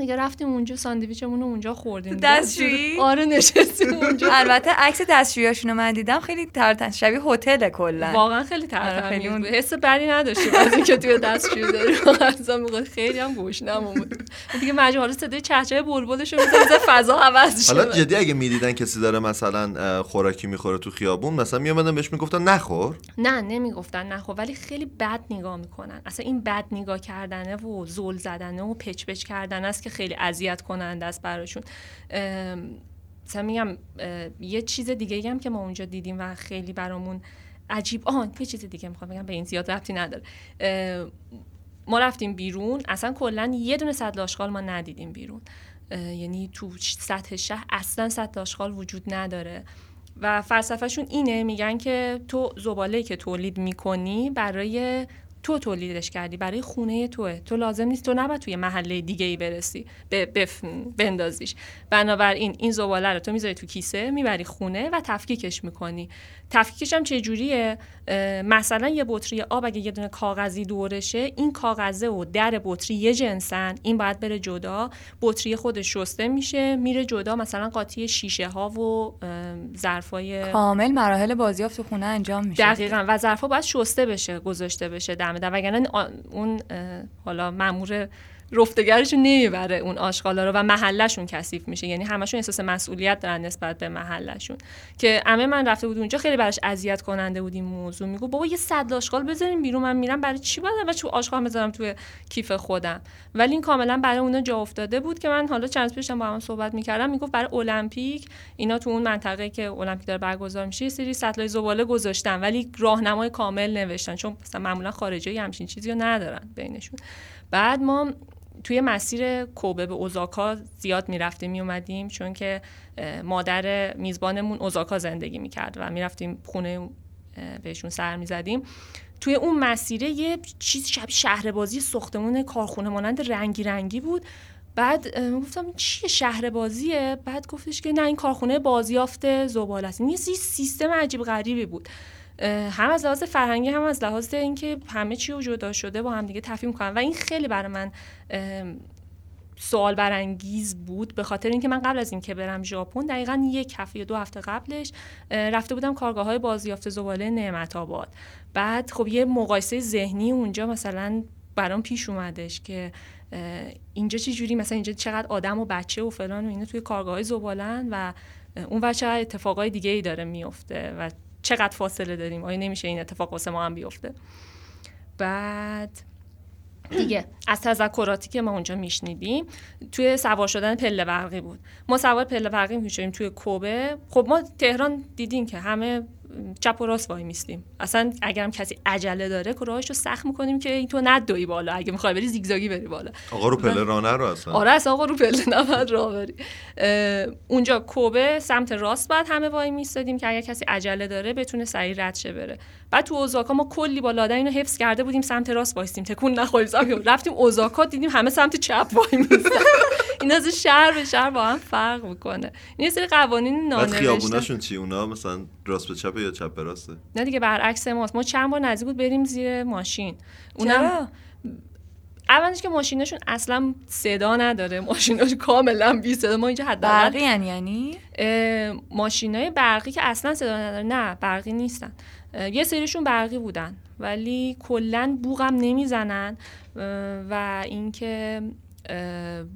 دیگه رفتیم اونجا ساندویچمون رو اونجا خوردیم. دستشویی؟ آره نشستیم اونجا. البته عکس دستشوییاشونو من دیدم خیلی ترتن شبیه هتل کلا. واقعا خیلی آره، ترتمیز خیلی بود. حس بدی نداشتیم از اینکه توی دستشویی داریم. خیلی هم گوشنمون بود. دیگه مجبور حالا صدای چهچه بلبلش رو می‌زنه فضا عوض شه حالا جدی اگه می‌دیدن کسی داره مثلا خوراکی می‌خوره تو خیابون مثلا میومدن بهش می‌گفتن نخور؟ نه نمی‌گفتن خب ولی خیلی بد نگاه می‌کنن. اصلا این بد نگاه کردنه و زل زدنه و پچ پچ کردن است که خیلی اذیت کننده است براشون. مثلا میگم یه چیز دیگه هم که ما اونجا دیدیم و خیلی برامون عجیب آن یه چیز دیگه می‌خوام بگم به این زیاد ربطی نداره. ما رفتیم بیرون اصلا کلا یه دونه سطل آشغال ما ندیدیم بیرون. یعنی تو سطح شهر اصلا سطل آشغال وجود نداره. و فلسفهشون اینه میگن که تو زباله که تولید می‌کنی برای تو تولیدش کردی برای خونه توه. تو لازم نیست تو نباید توی محله دیگه ای برسی بف... بندازیش. بنابراین این زباله رو تو می‌ذاری تو کیسه می‌بری خونه و تفکیکش می‌کنی. تفکیکش هم چه جوریه مثلا یه بطری آب اگه یه دونه کاغذی دورشه این کاغذه و در بطری یه جنسن این باید بره جدا. بطری خودش شسته میشه میره جدا مثلا قاطی شیشه ها و ظرفای کامل مراحل بازیافت خونه انجام میشه. دقیقا. و ظرفا باید شسته بشه گذاشته بشه. در وگرنه اون حالا مامور رفتگرشون نمی‌بره اون آشغالا رو و محلشون کثیف میشه. یعنی همشون احساس مسئولیت دارن نسبت به محلشون. که همه من رفته بود اونجا خیلی براش اذیت کننده بود این موضوع. میگو بابا یه صد آشغال بذاریم بیرون من میرم برای چی باید و چه آشغال بذارم توی کیف خودم؟ ولی این کاملا برای اونا جا افتاده بود که من حالا چند پیشم با هم صحبت می‌کردم. می‌گفت برای المپیک اینا تو اون منطقه که المپیک داره برگزار میشه سری سطلای زباله گذاشتن ولی راهنمای کامل نوشتن. چون مثلا معمولا خارجی همچین چیزی رو ندارن بینشون. بعد ما توی مسیر کوبه به اوزاکا زیاد می‌رفتیم میومدیم چون که مادر میزبانمون اوزاکا زندگی می‌کرد و می‌رفتیم خونه بهشون سر می‌زدیم. توی اون مسیره یه چیز شبیه شهر بازی ساختمون کارخونه مانند رنگی رنگی بود. بعد گفتم چیه شهر بازیه بعد گفتش که نه این کارخونه بازیافت زباله است. این یه سی- سیستم عجیب غریبی بود. هم از لحاظ فرهنگی هم از لحاظ اینکه همه چی رو جدا شده با هم دیگه تفهیم کنن و این خیلی برای من سوال برانگیز بود به خاطر اینکه من قبل از اینکه برم ژاپن دقیقا یک هفته یا دو هفته قبلش رفته بودم کارگاه های بازیافت زباله نعمت آباد. بعد خب یه مقایسه ذهنی اونجا مثلا برام پیش اومدش که اینجا چه جوری مثلا اینجا چقدر آدم و بچه و فلان و اینا توی کارگاه های زبالن و اون چقدر اتفاقای دیگه ای داره میفته و چقدر فاصله داریم؟ آیا نمیشه این اتفاق واسه ما هم بیفته؟ بعد دیگه. از تذکراتی که ما اونجا میشنیدیم توی سوار شدن پله برقی بود. ما سوار پله برقی میشیم توی کوبه. خب ما تهران دیدیم که همه چپ و راست وای میستیم اصلا اگرم کسی عجله داره راهش رو سخت می‌کنیم که این تو ندوی بالا. اگه می‌خوای بری زیگزاگی بری بالا. آقا رو پله رانه رو اصلا. آره اصلا آقا رو پله نباید راه بری. اونجا کوبه سمت راست باید همه وای میستادیم که اگر کسی عجله داره بتونه سریع رد شه بره. بعد تو اوزاکا ما کلی با لادن اینو حفظ کرده بودیم سمت راست وایستیم تکون نخوریم رفتیم اوزاکا دیدیم همه سمت چپ وای این از شهر به شهر با هم فرق می‌کنه. این یه سری قوانین نانوشته. خیابوناشون چی؟ اونا مثلا راست به چپه یا چپ به راسته؟ نه دیگه برعکس ماست. ما چند بار نزدیک بود بریم زیر ماشین. اونم چرا؟ اولش که ماشینشون اصلا صدا نداره. ماشیناش کاملا بی صدا. ما اینجا حداقل برقی یعنی؟ یعنی ماشینای برقی که اصلا صدا نداره. نه برقی نیستن. یه سریشون برقی بودن ولی کلا بوغم نمی‌زنن و اینکه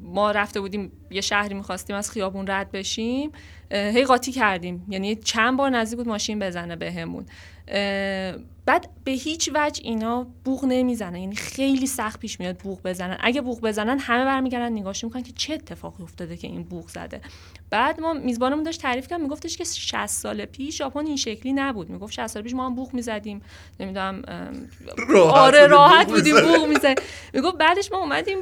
ما رفته بودیم یه شهری می‌خواستیم از خیابون رد بشیم هی قاطی کردیم. یعنی چند بار نزدیک بود ماشین بزنه بهمون. اه، بعد به هیچ وجه اینا بوغ نمی‌زنن. یعنی خیلی سخت پیش میاد بوغ بزنن. اگه بوغ بزنن همه برمیگردن نگاهش می‌کنن که چه اتفاقی افتاده که این بوغ زده. بعد ما میزبانمون داشت تعریف کرد میگفتش که 60 سال پیش ژاپن این شکلی نبود. می‌گفت 60 سال پیش ما هم بوق می‌زدیم. نمی‌دونم راحت آره راحت بودیم. بوق می‌زدیم. می‌گفت بعدش ما اومدیم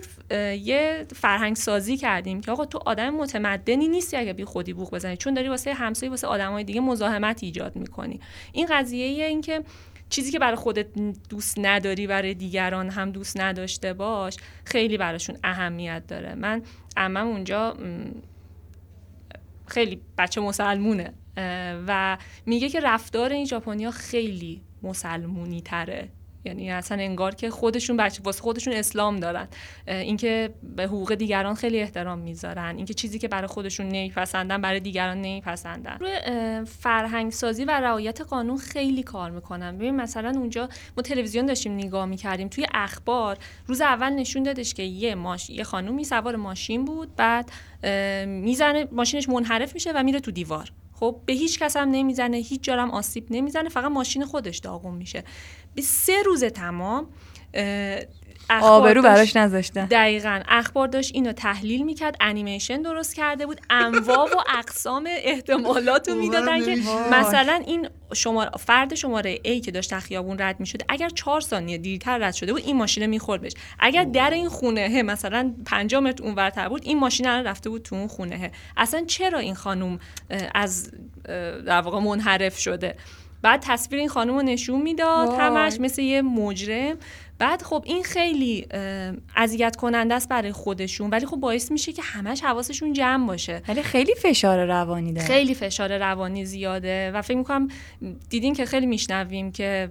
یه فرهنگ سازی کردیم که آقا تو آدم متمدنی نیستی اگه بی خودی بوق بزنی. چون داری واسه همسایه واسه آدمای دیگه مزاحمت ایجاد می‌کنی. این قضیه این که چیزی که برای خودت دوست نداری برای دیگران هم دوست نداشته باش خیلی براشون اهمیت داره. من عمم اونجا خیلی بچه مسلمونه و میگه که رفتار این ژاپنیا خیلی مسلمونی تره یعنی اصلا انگار که خودشون بچه واسه خودشون اسلام دارن. اینکه به حقوق دیگران خیلی احترام می‌ذارن. اینکه چیزی که برای خودشون نمیپسندن برای دیگران نمیپسندن. روی فرهنگ سازی و رعایت قانون خیلی کار می‌کنن. ببین مثلا اونجا ما تلویزیون داشتیم نگاه می‌کردیم. توی اخبار روز اول نشون دادش که یه ماش... یه خانومی سوار ماشین بود بعد می‌زنه ماشینش منحرف میشه و میره تو دیوار. خب به هیچ کس هم نمی‌زنه هیچ جارم آسیب نمی‌زنه فقط ماشین خودش داغون میشه. به سه روز تمام آبرو براش نذاشتن دقیقا. اخبار داشت اینو تحلیل می‌کرد انیمیشن درست کرده بود انواع و اقسام احتمالات رو می‌دادن که مثلا این شماره فرد شماره A که داشت خیابون رد می‌شد اگر چهار ثانیه دیرتر رد شده بود این ماشین می‌خورد بهش. اگر در این خونه مثلا 5 متر اونورتر بود این ماشین الان رفته بود تو اون خونه اصلا چرا این خانم از در واقع منحرف شده؟ بعد تصویر این خانم رو نشون می‌داد همش مثل یه مجرم. بعد خب این خیلی اذیت کننده است برای خودشون ولی خب باعث میشه که همش حواسشون جمع باشه. ولی خیلی فشار روانی داره. خیلی فشار روانی زیاده و فکر می‌کنم دیدین که خیلی میشنویم که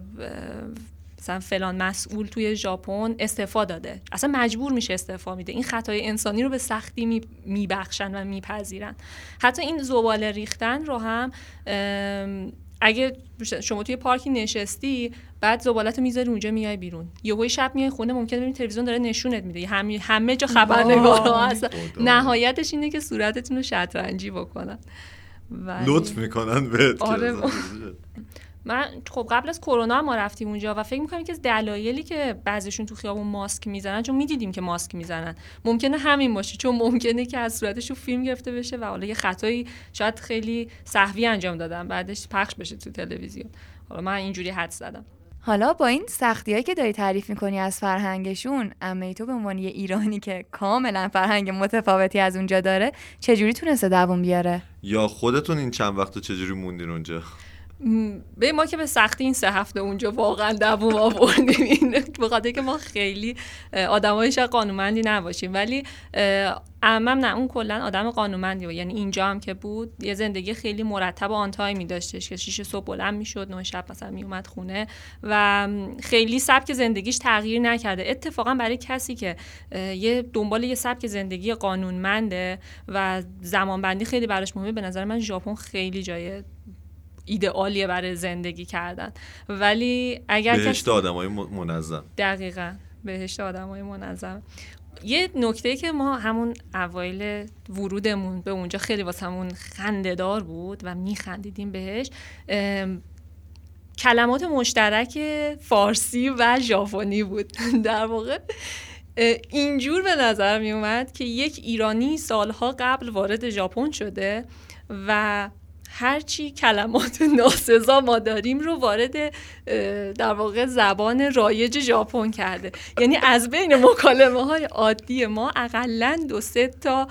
مثلا فلان مسئول توی ژاپن استعفا داده. اصلا مجبور میشه استعفا میده. این خطای انسانی رو به سختی میبخشن و میپذیرن. حتی این زباله ریختن رو هم اگه شما توی پارکی نشستی بعد زبالت رو می‌ذاری اونجا میای بیرون. یهوی شب میای خونه ممکنه ببینید تلویزیون داره نشونت میده. همه همه جا خبرنگارا هست نهایتش اینه که صورتتون رو شطرنجی بکنن. لطف می‌کنن بهت آره. من خب قبل از کرونا ما رفتیم اونجا و فکر می‌کنم که از دلایلی که بعضیشون تو خیابون ماسک می‌زنن چون می‌دیدیم که ماسک می‌زنن. ممکنه همین باشه چون ممکنه که از صورتشون فیلم گرفته بشه و حالا یه خطایی شاید خیلی صحوی انجام دادن بعدش پخش بشه تو تلویزیون. حالا من اینجوری حد زدم. حالا با این سختی که داری تعریف می‌کنی از فرهنگشون اما تو به عنوان یه ایرانی که کاملا فرهنگ متفاوتی از اونجا داره چجوری تونسته دووم بیاره؟ یا خودتون این چند وقت چجوری موندین اونجا؟ به ما که به سختی این سه هفته اونجا واقعا دووم آوردیم. به خاطر که ما خیلی آدمای قانونمندی نباشیم. ولی امم نه اون کلا آدم قانونمندی بود یعنی اینجا هم که بود یه زندگی خیلی مرتب و آن تایمی داشتش که شیش صبح بلند می‌شد نه شب مثلا میومد خونه و خیلی سبک زندگیش تغییر نکرده. اتفاقا برای کسی که یه دنبال یه سبک زندگی قانونمنده و زمانبندی خیلی براش مهمه به نظر من ژاپن خیلی جای ایدئالیه برای زندگی کردن. ولی اگر بهشت آدمای منظم. دقیقا. بهشت آدمای منظم. یه نکته که ما همون اوایل ورودمون به اونجا خیلی واسه همون خندهدار بود و میخندیدیم بهش کلمات مشترک فارسی و ژاپنی بود. در واقع اینجور به نظر می اومد که یک ایرانی سالها قبل وارد ژاپن شده و هرچی کلمات ناسزا ما داریم رو وارد در واقع زبان رایج ژاپن کرده. یعنی از بین مکالمه های عادی ما اقلا دو سه تا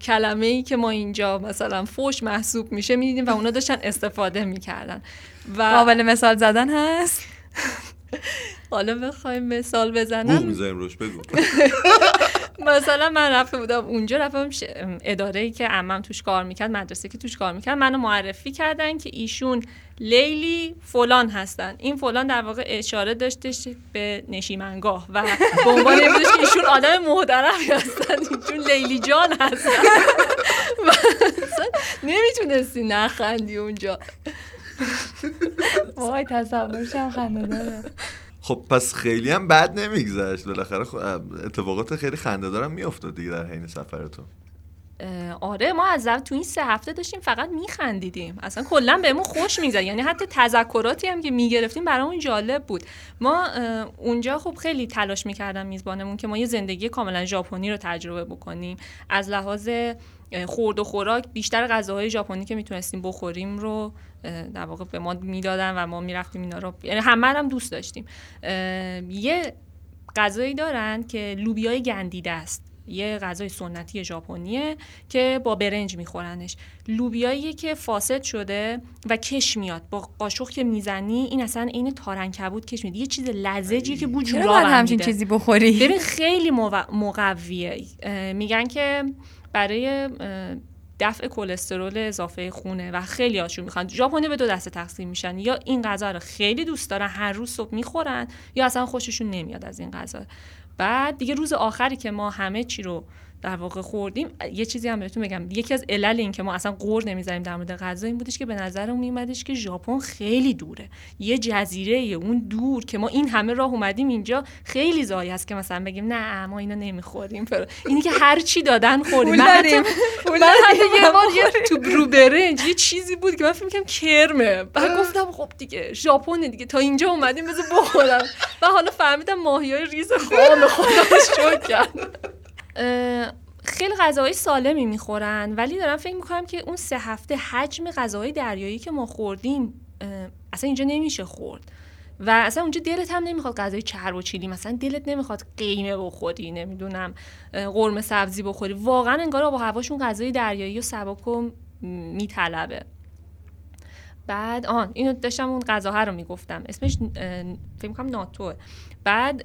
کلمه ای که ما اینجا مثلا فوش محسوب میشه می‌دیدیم و اونا داشتن استفاده می‌کردن. و قابل مثال زدن هست؟ حالا بخوایم مثال بزنم. روش بگو. مثلا من رفته بودم اونجا رفتم اداره ای که عمم توش کار می‌کرد مدرسه که توش کار می‌کرد منو معرفی کردن که ایشون لیلی فلان هستن. این فلان در واقع اشاره داشتش به نشیمنگاه و به عنوان که ایشون آدم محترمی هستن. ایشون لیلی جان هستن. نمی‌تونستی نخندی اونجا. وای تصورشم خنده داره خب پس خیلی هم بد نمیگذشت. بالاخره خب اتفاقات خیلی خنده دارم میافتاد دیگه در حین سفرتون. آره ما از تو این سه هفته داشتیم فقط میخندیدیم. اصلا کلا بهمون خوش میگذر یعنی حتی تذکراتی هم که می‌گرفتیم برامون جالب بود. ما اونجا خب خیلی تلاش می‌کردم میزبانمون که ما یه زندگی کاملا ژاپنی رو تجربه بکنیم. از لحاظ خورد و خوراک. بیشتر غذاهای ژاپنی که می‌تونستیم بخوریم رو در واقع به ما می‌دادن و ما می‌رفتیم اینا رو. یعنی همه هم دوست داشتیم. یه غذایی دارن که لوبیای گندیده است. یه غذای سنتی ژاپنیه که با برنج میخورنش. لوبیاییه که فاسد شده و کش میاد. با قاشق که می‌زنی این اصلا عین تارنکبوت کش میاد یه چیز لزجی که بو جورا همچین چیزی بخوری؟ ببین خیلی مو- مقویه. میگن که برای دفع کلسترول اضافه خونه و خیلی هاشون می‌خوان. ژاپنی به دو دسته تقسیم میشن. یا این غذا رو خیلی دوست دارن هر روز صبح می‌خورن یا اصلا خوششون نمیاد از این غذا. بعد دیگه روز آخری که ما همه چی رو در واقع خوردیم. یه چیزی هم بهتون بگم. یکی از علل این که ما اصلا قور نمی‌زنیم در مورد غذا این بودش که به نظرمون میومدش که ژاپن خیلی دوره. یه جزیره اون دور که ما این همه راه اومدیم اینجا خیلی زایی است که مثلا بگیم نه ما اینو نمی‌خوریم. اینی که هر چی دادن خوردیم. من حتی یه بار یه تو برو برنج یه چیزی بود که من فکر می‌کردم کرمه. بعد گفتم خب دیگه ژاپن دیگه. تا اینجا اومدیم بذار بخورم. و حالا فهمیدم ماهیای ریز خام خدا رو شکر. خیلی غذاهای سالمی می‌خورن ولی دارم فکر می‌کنم که اون سه هفته حجم غذاهای دریایی که ما خوردیم اصلا اینجا نمیشه خورد. و اصلا اونجا دلت هم نمی‌خواد غذای چرب و چیلی مثلا دلت نمی‌خواد قیمه بخوری نمی‌دونم قرمه سبزی بخوری. واقعا انگار و هواشون غذای دریایی و سبک و میطلبه. بعد آن اینو داشتم اون غذاها رو می‌گفتم. اسمش فکر کنم ناتوه بعد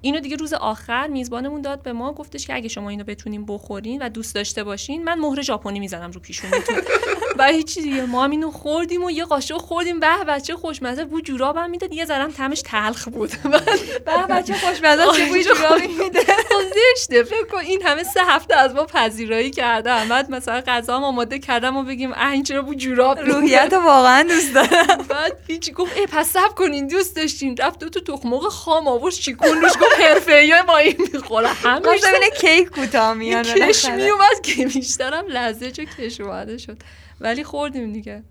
اینو دیگه روز آخر میزبانمون داد به ما گفتش که اگه شما اینو بتونین بخورین و دوست داشته باشین من مهر ژاپنی می‌زنم رو پیشونیتون و هیچ دیگه. ما هم اینو خوردیم و یه قاشق خوردیم. به بچه خوشمزه بو جورابم می‌داد. یه ذرم تمش تلخ بود. به بچه خوشمزه چه بوی جورابی میده خب زشته. فکر کن این همه سه هفته از ما پذیرایی کردم بعد مثلا غذا هم آماده کردم و بگیم این چرا بو جوراب؟ روحیت رو واقعا دوست دارم. بعد هیچ گفت پس سب کنین دوست داشتین رفت دو تا تخم مرغ خام آورد شیکون روش گفت حرفه‌ای با این می‌خوره. همش ببینه کیک کوتاه میاد کش میومد که بیشترم لذت و کش اومده شد. ولی خوردیم دیگه.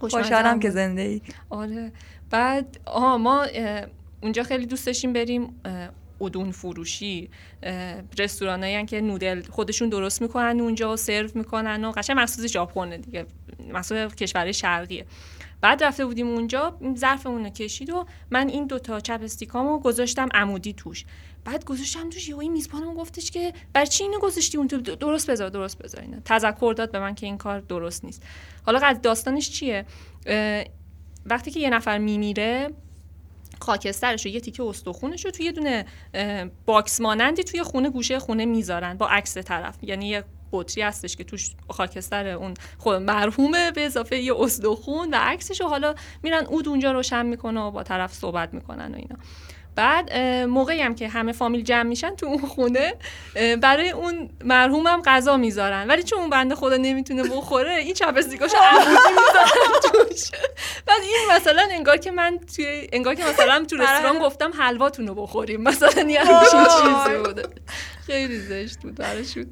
خوشحالم که. زنده ای آره. بعد آها ما اونجا خیلی دوست داشتیم بریم ادون فروشی رستورانایی که نودل خودشون درست می‌کنن اونجا و سرو می‌کنن و قشنگ مخصوص ژاپنه دیگه. مخصوص کشور شرقیه. بعد رفته بودیم اونجا ظرفمون رو کشید و من این دوتا چپ استیکامو گذاشتم عمودی توش. بعد گذاشتم توش یهو این میزبانم گفتش که بر چی اینو گذاشتی اون تو؟ درست بذار درست بذار اینا. تذکر داد به من که این کار درست نیست. حالا داستانش چیه؟ وقتی که یه نفر میمیره خاکسترش رو یه تیکه استخونش رو توی یه دونه box مانندی توی خونه گوشه خونه می‌ذارن با عکس طرف. یعنی یه بطری هستش که توش خاکستر اون خود مرحومه به اضافه یه استخون و عکسش رو حالا میرن عود اونجا روشن می‌کنه و با طرف صحبت می‌کنن و اینا. بعد موقعی هم که همه فامیل جمع میشن تو اون خونه برای اون مرحومم غذا می‌ذارن. ولی چون اون بنده خدا نمی‌تونه بخوره این chopstick اشو عمودی می‌ذارن توش. بعد این مثلا انگار که من توی انگار که مثلا تو رستوران گفتم حلواتون رو بخوریم. مثلا یه همچین چیزی بوده. خیلی زشت بود براشون.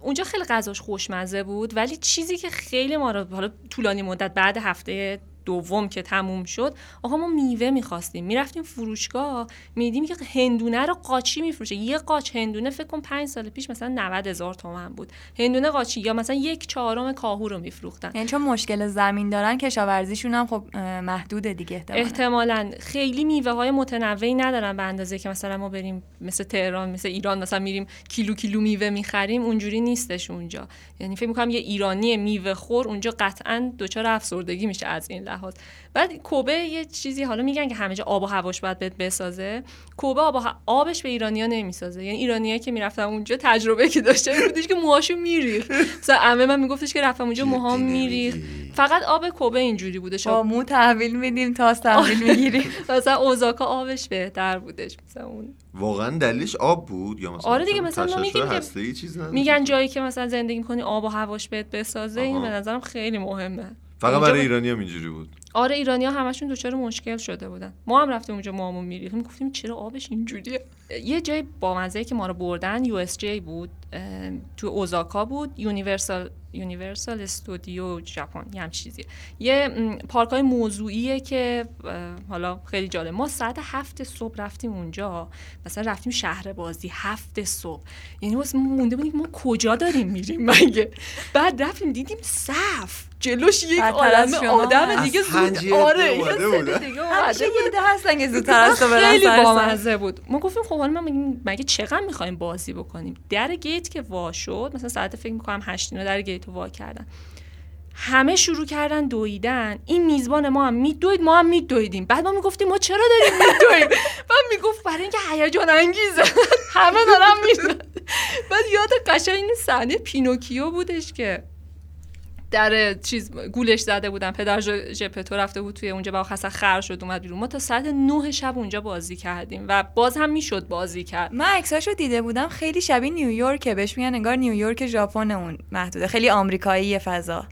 اونجا خیلی غذاش خوشمزه بود ولی چیزی که خیلی ما رو حالا طولانی مدت بعد هفته دوم که تموم شد آقا ما میوه می‌خواستیم. می‌رفتیم فروشگاه میدیم که هندونه رو قاچی میفروشه. یه قاچ هندونه فکر کن پنج سال پیش مثلا 90 هزار تومن بود. هندونه قاچی یا مثلا یک چهارم کاهو رو میفروختن. یعنی چون مشکل زمین دارن کشاورزیشون هم خب محدوده دیگه احتمالاً. احتمالا. خیلی میوه های متنوعی ندارن به اندازه که مثلا ما بریم مثل تهران مثل ایران مثلا میریم کیلو کیلو میوه می‌خریم اونجوری نیستش اونجا. یعنی فکر می‌کنم یه ایرانی میوه خور اونجا قطعا دچار افسردگی میشه از این لحاظ. بعد کوبه یه چیزی حالا میگن که همه جا آب و هواش باید بهت بسازه. کوبه آب ه- آبش به ایرانیا نمی‌سازه. یعنی ایرانیایی که می‌رفتن اونجا تجربه که داشتن این بودش که موهاشو میریخ مثلا عمه من میگفتش که رفتم اونجا موهام میریخ فقط آب کوبه اینجوری بوده با مو تحویل میدیم تاس تحویل می‌گیریم. مثلا اوزاکا آبش بهتر بودش. مثلا اون واقعا دلیلش آب بود یا مثلا آره دیگه، مثلا ما میگیم که-؟ میگن جایی که مثلا زندگی می‌کنی آب و هواش بهت بسازه این. به نظرم خیلی مهمه. فقط برای با- ایرانی هم اینجوری بود. آره ایرانی ها همشون دچار مشکل شده بودن. ما هم رفتیم اونجا موامون میریختیم گفتیم چرا آبش اینجوریه؟ یه جای بامزه که ما رو بردن USJ بود تو اوزاکا بود Universal Universal Studio ژاپن یه هم چیزیه. یه پارک های موضوعیه که حالا خیلی جالب. ما ساعت هفت صبح رفتیم اونجا مثلا رفتیم شهر بازی هفت صبح. یعنی واسه ما مونده بودیم ما کجا داریم میریم مگه؟ بعد رفتیم دیدیم صف. جلوش یک عالم آدم. دیگه زود آره. دیگه همیشه یه عده هستن که زودتر از تو برن خیلی. بامزه بود. ما گفتیم خب حالا ما مگه- مگه چقدر می‌خوایم بازی بکنیم؟ در gate که وا شد مثلا ساعت فکر می‌کنم هشت اینا در gate وا کردن. همه شروع کردن دویدن. این میزبان ما هم میدوید ما هم میدویدیم. بعد ما می‌گفتیم ما چرا داریم میدویم بعد می‌گفت برای اینکه هیجان انگیزه همه دارن میدون بعد یاد قشنگ این صحنه پینوکیو بودش که در چیز گولش زده بودن. پدر ژپتو رفته بود توی اونجا با اصلا خر شد اومد بیرون. ما تا ساعت نه شب اونجا بازی کردیم و باز هم می‌شد بازی کرد. من عکساشو دیده بودم خیلی شبیه نیویورکه. بهش میگن انگار نیویورک ژاپن اون محدوده. خیلی آمریکایی فضا.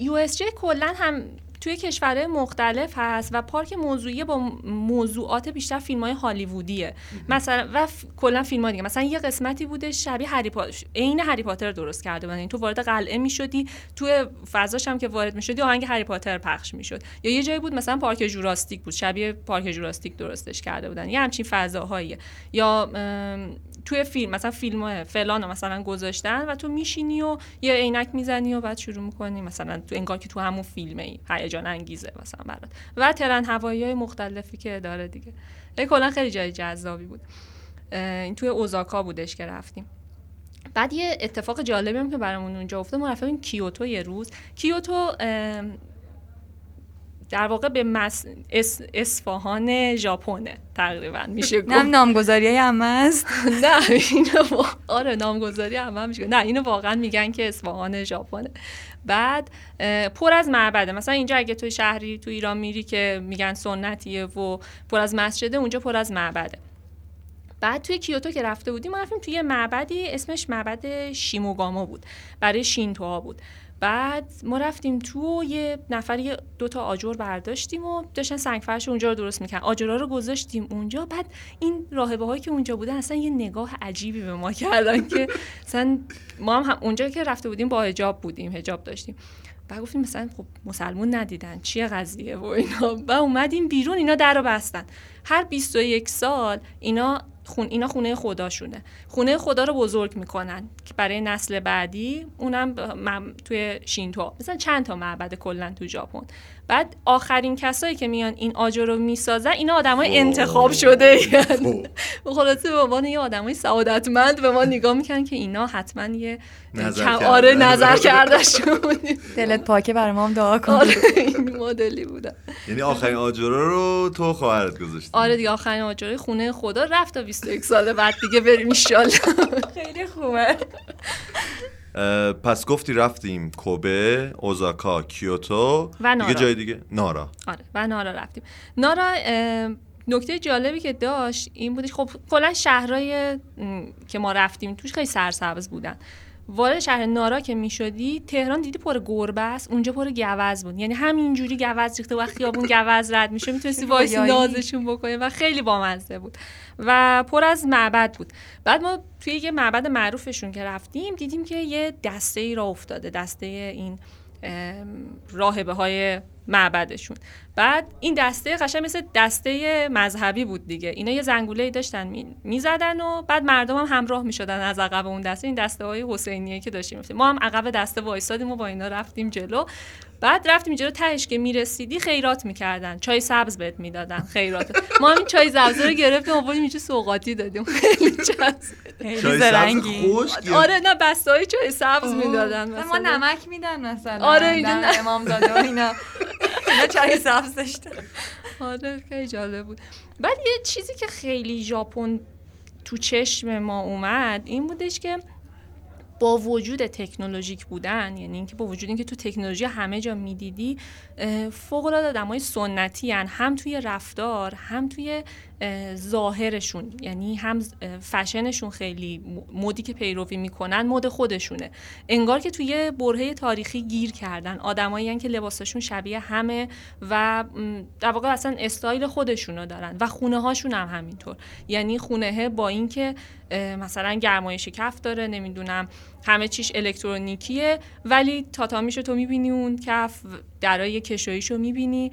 یو اس جی کلا هم توی کشورهای مختلف هست و پارک موضوعی با موضوعات بیشتر فیلم های هالیوودیه مثلا و ف... کلا فیلم ها دیگه. مثلا یه قسمتی بوده شبیه هری پاتر عین هری پاتر درست کرده بودن. یعنی تو وارد قلعه می‌شدی توی فضاش هم که وارد می‌شدی آهنگ هری پاتر پخش می‌شد. یا یه جایی بود مثلا پارک جوراستیک بود شبیه پارک جوراستیک درستش کرده بودن. یه همچین فضاهاییه. یا توی فیلم مثلا فیلم فلان رو مثلا گذاشتن و تو میشینی و یه عینک می‌زنی و بعد شروع می‌کنی. مثلا تو انگار که تو همون فیلمه ای. هیجان انگیزه مثلا برات. و ترن هوایی های مختلفی که داره دیگه. کلا خیلی جای جذابی بود. این توی اوزاکا بودش که رفتیم. بعد یه اتفاق جالبی هم که برامون اونجا افتاد. ما رفتیم کیوتو یه روز. کیوتو در واقع به مس... اس... اصفهان ژاپنه تقریبا. میشه گفت نم نامگذاری همه است نه اینو آره نامگذاری هم, هم میشه نه اینو واقعا میگن که اصفهان ژاپنه. بعد پر از معبده. مثلا اینجا اگه توی شهری تو ایران میری که میگن سنتیه و پر از مسجده اونجا پر از معبده. بعد توی کیوتو که رفته بودیم ما رفتیم توی یه معبدی اسمش معبد شیموگاما بود. برای شینتوها بود. بعد ما رفتیم تو و یه نفر یه دوتا آجر برداشتیم و داشتن سنگ فرش اونجا رو درست می‌کنن آجرها رو گذاشتیم اونجا. بعد این راهبه هایی که اونجا بودن اصلا یه نگاه عجیبی به ما کردن که مثلا ما هم, هم اونجا که رفته بودیم با هجاب بودیم هجاب داشتیم. بعد گفتیم مثلا خب مسلمون ندیدن چیه قضیه و اینا. و اومدیم بیرون اینا در رو بستن. هر 21 سال اینا خون اینا خونه خداشونه. خونه خدا رو بزرگ می‌کنن. که برای نسل بعدی اونم توی شینتو. مثلا چند تا معبد کلا تو ژاپن. بعد آخرین کسایی که میان این آجر رو می‌سازن اینا آدمای وای. انتخاب شده. خب. خلاصه به عنوان یه آدمای سعادتمند به ما نگاه می‌کنن که اینا حتما یه نظر. آره نظر کردشون دلت پاکه برای ما هم دعا کن. آره این مدلی بودن یعنی آخرین آجرا رو تو خواهرت گذاشتی. آره دیگه آخرین آجرای خونه خدا رفت تا 21 سال بعد دیگه بریم ایشالله خیلی خوبه. پس گفتی رفتیم کوبه اوزاکا کیوتو. و دیگه نارا. جای دیگه؟ نارا. آره و نارا رفتیم. نارا نکته جالبی که داشت این بودش خب کلا شهرهای که ما رفتیم توش خیلی سرسبز بودن. وارد شهر نارا که می‌شدی تهران دیدی پر گربه است اونجا پر گوز بود. یعنی همینجوری گوز ریخته و خیابون گوز رد میشه. می‌تونستی وایسی. نازشون بکنی و خیلی بامزه بود. و پر از معبد بود. بعد ما توی یه معبد معروفشون که رفتیم دیدیم که یه دسته ای را افتاده دسته این راهبه های معبدشون. بعد این دسته قشنگ مثل دسته مذهبی بود دیگه. اینا یه زنگوله ای داشتن می- می‌زدن و بعد مردم هم همراه می‌شدن از عقب اون دسته. این دسته های حسینیه که داشتیم. ما هم عقب دسته وایسادیم و با اینا رفتیم جلو. بعد رفتیم اینجا تهش که می‌رسیدی خیرات می‌کردن. چای سبز بهت می‌دادن خیرات. ما هم این چای سبز رو گرفتیم آوردیم اینجا سوغاتی دادیم. خیلی خیلی چای سبز یا- آره نه بسته های چای سبز. می‌دادن ما. نمک میدن مثلا. آره، نه. امام زاده و اینا. اینا چای سبز داشتن. آره خیلی جالب بود. بعد یه چیزی که خیلی ژاپن تو چشم ما اومد این بودش که با وجود تکنولوژیک بودن یعنی اینکه با وجود اینکه تو تکنولوژی همه جا می‌دیدی فوق العاده آدمای سنتی هن. هم توی رفتار هم توی ظاهرشون یعنی هم فشنشون خیلی مدی که پیروی می‌کنن مد خودشونه. انگار که توی برهه تاریخی گیر کردن. آدمایی که لباسشون شبیه همه و در واقع اصلا استایل خودشونو دارن و خونه هاشون هم همینطور. یعنی خونه با اینکه مثلا گرمایش کف داره نمی‌دونم همه چیش الکترونیکیه ولی تاتامیشو تو می‌بینی اون کف درای کشویشو می‌بینی.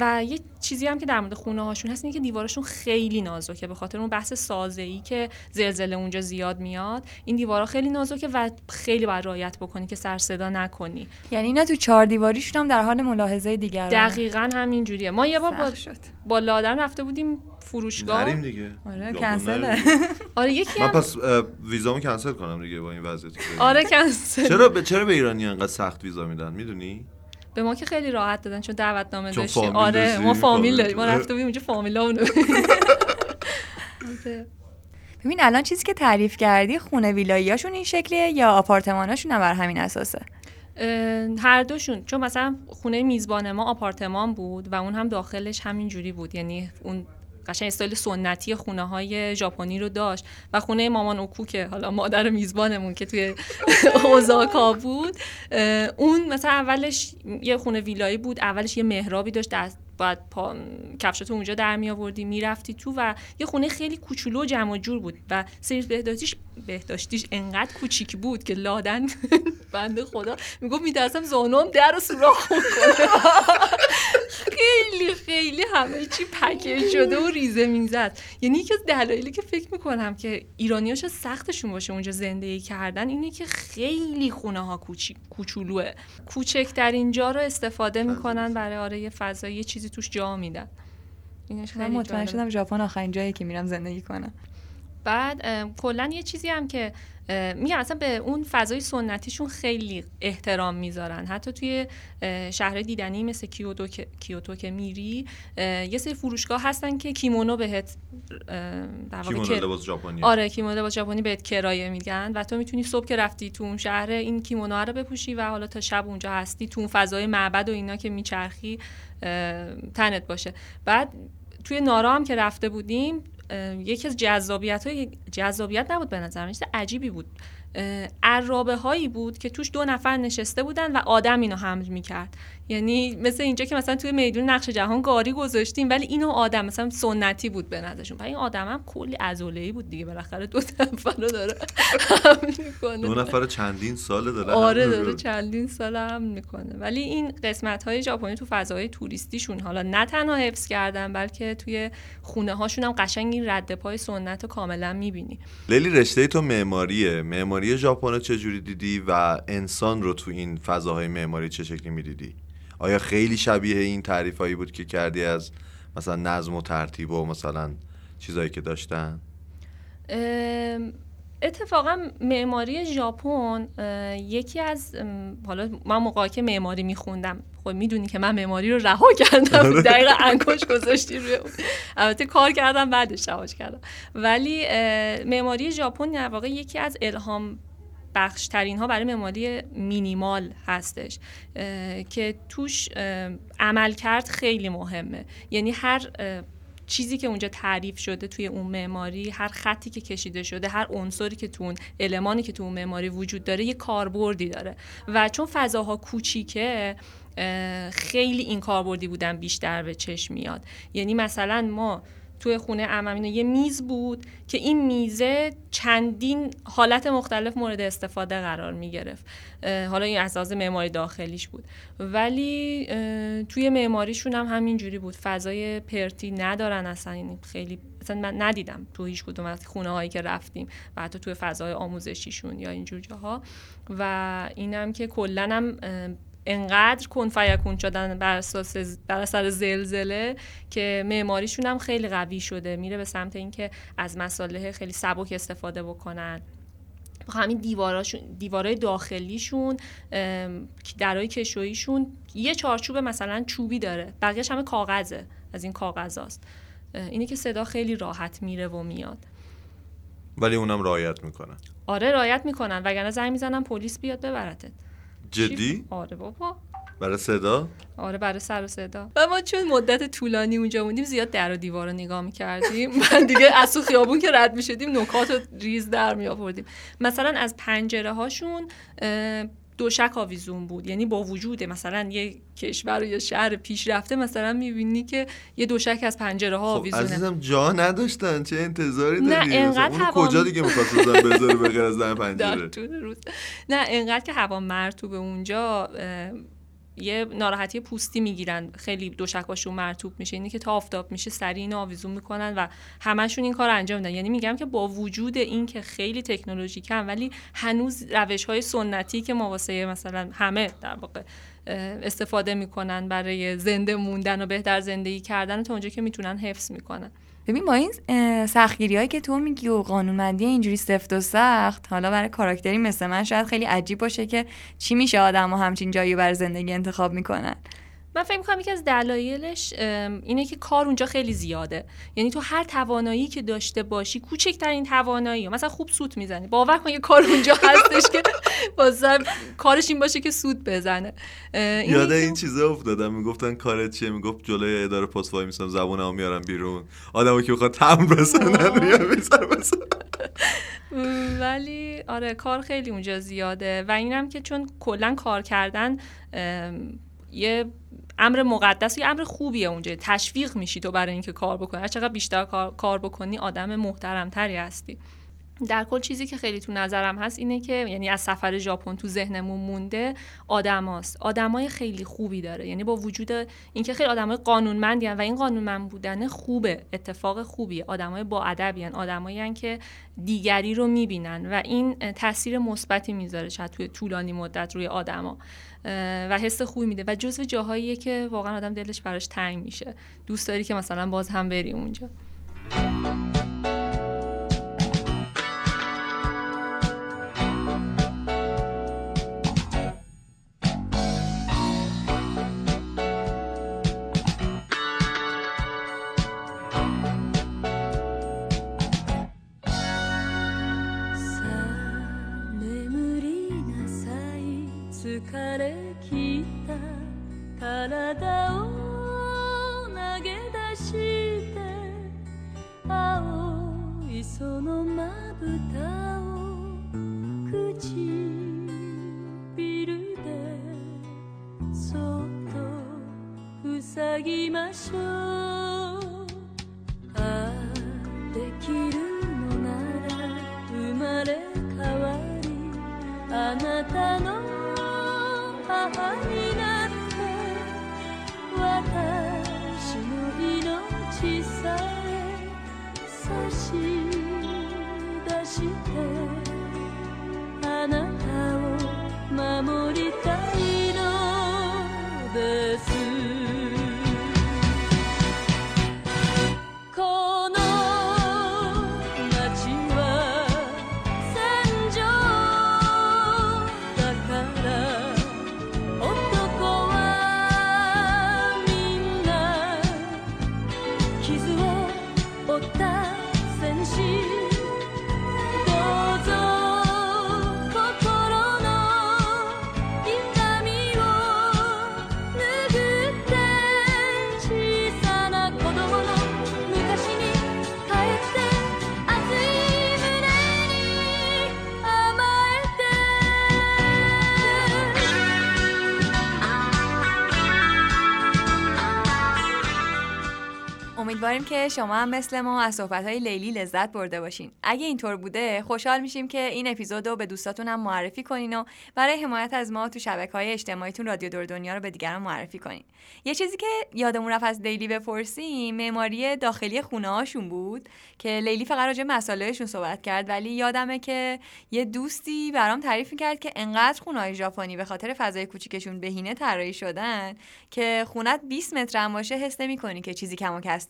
و یه چیزی هم که در مورد خونه هاشون هست اینه که دیوارشون خیلی نازکه. به خاطر اون بحث سازه ای که زلزله اونجا زیاد میاد این دیوارا خیلی نازکه و خیلی باید رعایت بکنی که سر صدا نکنی. یعنی اینا تو چهار دیواریشون هم در حال ملاحظه دیگر دقیقا همین جوریه ما یه بار با, با لادن رفته بودیم فروشگاه. نریم دیگه. آره کنسله. آره یکی من پس ویزامو کنسل کنم دیگه با این وضعیتی آره کنسل. چرا به چرا به ایرانی انقدر سخت ویزا میدن؟ می‌دونی؟ به ما که خیلی راحت دادن چون دعوتنامه داشتیم. فامیل آره ما فامیل داریم. ما. رفته بودیم اونجا فامیلامونو ببین الان چیزی که تعریف کردی خونه ویلاییاشون این شکلیه یا آپارتماناشون هم بر همین اساسه؟ هر دوشون. چون مثلا خونه میزبان ما آپارتمان بود و اون هم داخلش همین جوری بود. یعنی اون قشنگ استایل سنتی خونه های ژاپنی رو داشت و خونه مامان اوکو که حالا مادر میزبانمون که توی اوزاکا بود اون مثلا اولش یه خونه ویلایی بود اولش یه محرابی داشت دست باید پا... کفشاتو اونجا در می آوردی می‌رفتی تو و یه خونه خیلی کوچولو و جمع و جور بود و سری بهداشتیش بهداشتیش انقدر کوچیک بود که لادن بنده خدا. می‌گفت میترسم زانوم در رو سوراخ کنه خیلی خیلی همه چی پکیج شده و ریزه می‌زد. یعنی یکی از دلایلی که فکر می‌کنم که ایرانیاش سختشون باشه اونجا زندگی کردن اینه که خیلی خونه ها کوچیک کوچولوه. کوچکترین جا رو استفاده می‌کنن برای آره یه فضایی یه چیزی توش جا میدن. اینش من خیلی مطمئن. شدم ژاپن آخرین جایی که میرم زندگی کنم. بعد کلا یه چیزی هم که اه، میگم اصلا به اون فضای سنتیشون خیلی احترام می‌ذارن. حتی توی شهرهای دیدنی مثل کیوتو که, کیوتو که میری یه سری فروشگاه هستن که کیمونو بهت در واقع کیمونو لباس ژاپنی. آره کیمونو لباس ژاپنی بهت کرایه میدن و تو می‌تونی صبح که رفتی تو اون شهر این کیمونو رو بپوشی و حالا تا شب اونجا هستی تو اون فضای معبد و اینا که میچرخی تنت باشه. بعد توی نارا هم که رفته بودیم یکی از جذابیت های جذابیت نبود به نظر چیز عجیبی بود. عرابه هایی بود که توش دو نفر نشسته بودن و آدم اینو حمل می‌کرد. یعنی مثل اینجا که مثلا توی میدون نقش جهان گاری گذاشتیم ولی اینو آدم مثلا سنتی بود به نظرشون. این آدم هم کلی عضله بود دیگه. بالاخره دو نفر رو داره حمل می‌کنه. دو نفر چندین ساله داره آره داره. چندین سال هم می‌کنه. ولی این قسمت های ژاپنی تو فضای توریستیشون حالا نه تنها حفظ کردن بلکه توی خونه هاشون هم قشنگ این رد پای سنت رو کاملا می‌بینی. لیلی رشته تو معماریه. معماری ژاپن رو چجوری دیدی و انسان رو تو این فضاهای معماری چه شکلی می‌دیدی؟ آیا خیلی شبیه این تعریف هایی بود که کردی از مثلا نظم و ترتیب و مثلا چیزایی که داشتن؟ اتفاقا معماری ژاپن یکی از حالا من موقعی که معماری میخوندم خب می‌دونی که من معماری رو رها کردم دقیقا انگوش گذاشتی روی اون. البته کار کردم بعدش رهاش کردم. ولی معماری ژاپن در واقع یکی از الهام بخش ترین ها برای معماری مینیمال هستش که توش عمل کرد خیلی مهمه. یعنی هر چیزی که اونجا تعریف شده توی اون معماری هر خطی که کشیده شده هر عنصری که تو اون المانی که تو اون معماری وجود داره یه کاربردی داره. و چون فضاها کوچیکه خیلی این کاربردی بودن بیشتر به چشم میاد. یعنی مثلا ما توی خونه عمم یه میز بود که این میزه چندین حالت مختلف مورد استفاده قرار می گرفت. حالا این اساس معماری داخلیش بود. ولی توی معماریشون هم همینجوری بود. فضای پرتی ندارن اصلا. یعنی خیلی اصلا من ندیدم تو هیچ کدوم از خونه هایی که رفتیم و حتی توی فضای آموزشیشون یا اینجور جاها. و اینم که کلا هم انقدر کن فیکون شدن بر اساس بر اثر زلزله که معماریشون هم خیلی قوی شده. میره به سمت اینکه از مساله خیلی سبک استفاده بکنن. همین دیواراشون دیوارای داخلیشون درای کشویشون یه چارچوب مثلا چوبی داره. بقیهش همه کاغذه. از این کاغذاست اینه که صدا خیلی راحت میره و میاد. ولی اونم رعایت می‌کنن آره رایت می‌کنن. وگرنه زنگ می‌زنن پلیس بیاد ببرتت. جدی؟ آره بابا. برای صدا؟ آره برای سر و صدا. و ما چون مدت طولانی اونجا موندیم زیاد در و دیوار رو نگاه می‌کردیم. من دیگه از تو خیابون که رد می‌شدیم نکات ریز در می آوردیم مثلا از پنجره هاشون دوشک آویزون بود. یعنی با وجود مثلا یه کشور یا شهر پیشرفته مثلا می‌بینی که یه دوشک از پنجره ها خب آویزونه. عزیزم جا نداشتن. چه انتظاری نه، داری؟ انقدر اونو هوا- کجا دیگه می‌خواست بذاره به غیر از در پنجره؟ نه انقدر که هوا مرتوبه اونجا یه ناراحتی پوستی می‌گیرن. خیلی دوشکاشون مرتوب میشه. اینی که تا آفتاب میشه سریع اینو آویزون می‌کنن و همشون این کار انجام میدن. یعنی میگم که با وجود این که خیلی تکنولوژیکن ولی هنوز روش های سنتی که ما واسه مثلا همه در واقع استفاده می‌کنن برای زنده موندن و بهتر زندگی کردن تا اونجا که می‌تونن حفظ می‌کنن. ببین با این سختگیری هایی که تو میگی و قانونمندی اینجوری سفت و سخت حالا برای کاراکتری مثل من شاید خیلی عجیب باشه که چی میشه آدم همچین جایی برای زندگی انتخاب می‌کنن. من فکر می‌کنم یکی از دلایلش اینه که کار اونجا خیلی زیاده. یعنی تو هر توانایی که داشته باشی کوچکترین توانایی. مثلا خوب سوت می‌زنی. باور کن یه کار اونجا هستش که واسه کارش این باشه که سوت بزنه. یاد این چیزا افتادم می‌گفتن کارت چیه؟ می‌گفت جلوی اداره پست وای میسم زبونمو میارم بیرون. آدمو که می‌خواد تمر بزنن میاد می‌ذاره بزن م، ولی آره کار خیلی اونجا زیاده. و اینم که چون کلا کار کردن یه امر مقدس یه امر خوبیه اونجا. تشویق میشی تو برای اینکه کار بکنی. هر چقدر بیشتر کار, بکنی آدم محترمتری هستی. در کل چیزی که خیلی تو نظرم هست اینه که یعنی از سفر ژاپن تو ذهنمون مونده آدماست. آدمای خیلی خوبی داره. یعنی با وجود اینکه خیلی آدمای قانونمندی هن و این قانونمند بودن خوبه. اتفاق خوبیه. آدمای با ادبی آدمایی که دیگری رو می‌بینن و این تاثیر مثبتی می‌ذاره شاید توی طولانی مدت روی آدما. و حس خوبی میده. و جزو جاهاییه که واقعا آدم دلش براش تنگ میشه. دوست داری که مثلا باز هم بری اونجا. そのまぶたを唇でそっと塞ぎましょうああできるのなら生まれ変わりあなたの母になって私の命さえさしあなたを守りたいのです。امیدواریم که شما هم مثل ما از صحبت‌های لیلی لذت برده باشین. اگه اینطور بوده خوشحال میشیم که این اپیزود رو به دوستاتون هم معرفی کنین و برای حمایت از ما تو شبکه‌های اجتماعیتون رادیو دور دنیا رو به دیگران معرفی کنین. یه چیزی که یادمون رفت از لیلی بپرسیم معماری داخلی خونه هاشون بود که لیلی فقط راجع مسائلشون صحبت کرد ولی یادمه که یه دوستی برام تعریف می‌کرد که انقدر خونه‌های ژاپنی به خاطر فضای کوچیکشون بهینه طراحی شدن که خونت 20 متر هم باشه حس نمی‌کنی که چیزی کم و کس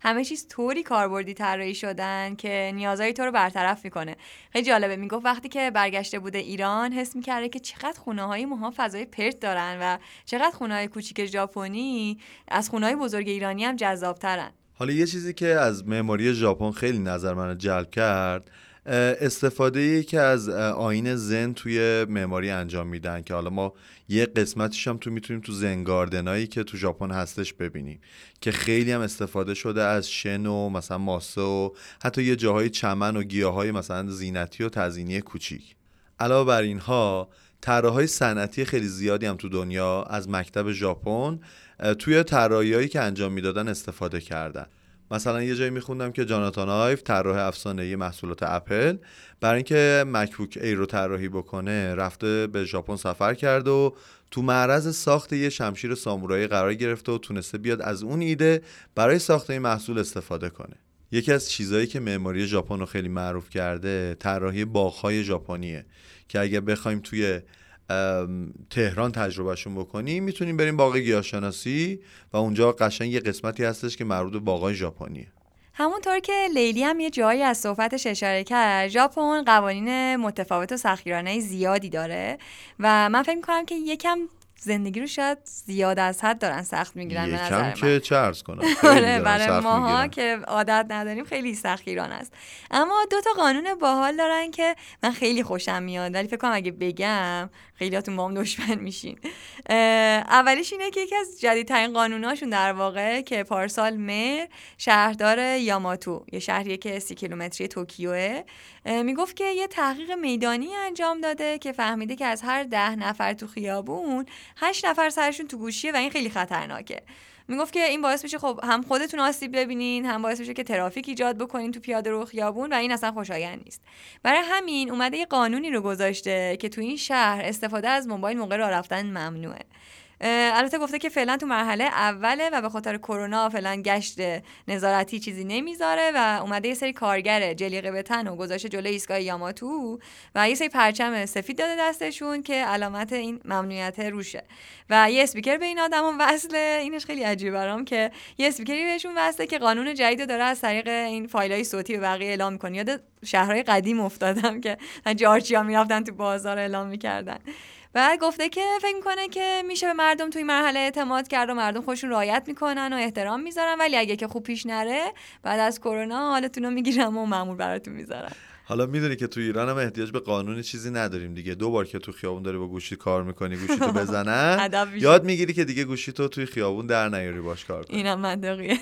همه چیز طوری کاربردی طراحی شدن که نیازهای تو رو برطرف می‌کنه. خیلی جالبه. می‌گفت وقتی که برگشته بوده ایران حس می‌کرده که چقدر خونه های ماها فضای پرت دارن و چقدر خونه های کوچیک ژاپنی از خونه های بزرگ ایرانی هم جذابترن. حالا یه چیزی که از معماری ژاپن خیلی نظر منو جلب کرد استفاده ای که از آین زن توی معماری انجام میدن که حالا ما یه قسمتش هم تو می‌تونیم تو زنگاردنایی که تو ژاپن هستش ببینیم که خیلی هم استفاده شده از شن و مثلا ماسه و حتی یه جاهای چمن و گیاهای مثلا زینتی و تزینی کوچیک. علاوه بر اینها طراحهای صنعتی خیلی زیادی هم تو دنیا از مکتب ژاپن توی طراحیایی که انجام می‌دادن استفاده کردن. مثلا یه جایی میخوندم که جاناتان آیف طراح افسانه محصولات اپل. برای اینکه مکبوک ای رو طراحی بکنه رفته به ژاپن سفر کرده و تو معرض ساخت یه شمشیر سامورایی قرار گرفته و تونسته بیاد از اون ایده برای ساخت این محصول استفاده کنه. یکی از چیزهایی که معماری ژاپن رو خیلی معروف کرده طراحی باغ‌های ژاپنیه که اگه بخوایم توی تهران تجربهشون بکنیم می‌تونیم بریم باغ گیاهشناسی و اونجا قشنگ یه قسمتی هستش که مربوط به باغای ژاپنیه. همونطور که لیلی هم یه جایی از صحبتش اشاره کرد ژاپن قوانین متفاوت و سختگیرانه زیادی داره و من فکر می‌کنم که یکم زندگی رو شاید زیاد از حد دارن سخت می‌گیرن به نظر من که چه ارز کنم. آره برای ماها که عادت نداریم خیلی سختگیران است. اما دو تا قانون باحال دارن که من خیلی خوشم میاد. ولی فکر کنم اگه بگم خیلیاتون با هم دشمن میشین. اولیش اینه که یکی از جدیدترین قانوناشون در واقع که پارسال مر شهردار یاماتو یه شهریه که سی کیلومتری توکیوه. می‌گفت که یه تحقیق میدانی انجام داده که فهمیده که از هر ده نفر تو خیابون هشت نفر سرشون تو گوشیه و این خیلی خطرناکه. می‌گفت که این باعث میشه خب هم خودتون آسیب ببینین هم باعث میشه که ترافیک ایجاد بکنین تو پیاده رو خیابون و این اصلا خوشایند نیست. برای همین اومده یه قانونی رو گذاشته که تو این شهر استفاده از موبایل موقع راه رفتن ممنوعه. البته گفته که فعلا تو مرحله اوله و به خاطر کرونا فعلا گشت نظارتی چیزی نمی‌ذاره و اومده یه سری کارگر جلیقه به تن و گذاشته جلوی ایستگاه یاماتو و یه سری پرچم سفید داده دستشون که علامت این ممنوعیت روشه. و یه اسپیکر به این آدما وصله. اینش خیلی عجیبه برام که یه اسپیکری بهشون وصله که قانون جدید داره از طریق این فایلای صوتی به بقیه اعلام می‌کنه یاد شهرهای قدیم افتادم که جارچیا می‌رفتن تو بازار اعلام می‌کردن. بعد گفته که فکر می‌کنه که میشه به مردم توی مرحله اعتماد کرد و مردم خودشون رعایت می‌کنن و احترام می‌ذارن. ولی اگه که خوب پیش نره بعد از کرونا حالتون رو می‌گیرم و معمول براتون می‌ذارن حالا می‌دونی که تو ایران هم احتیاج به قانون چیزی نداریم دیگه. دو بار که تو خیابون داری با گوشی کار می‌کنی گوشی تو بزنن یاد می‌گیری که دیگه گوشی تو توی خیابون در نیاری باش کار کنی. اینم منطقیه.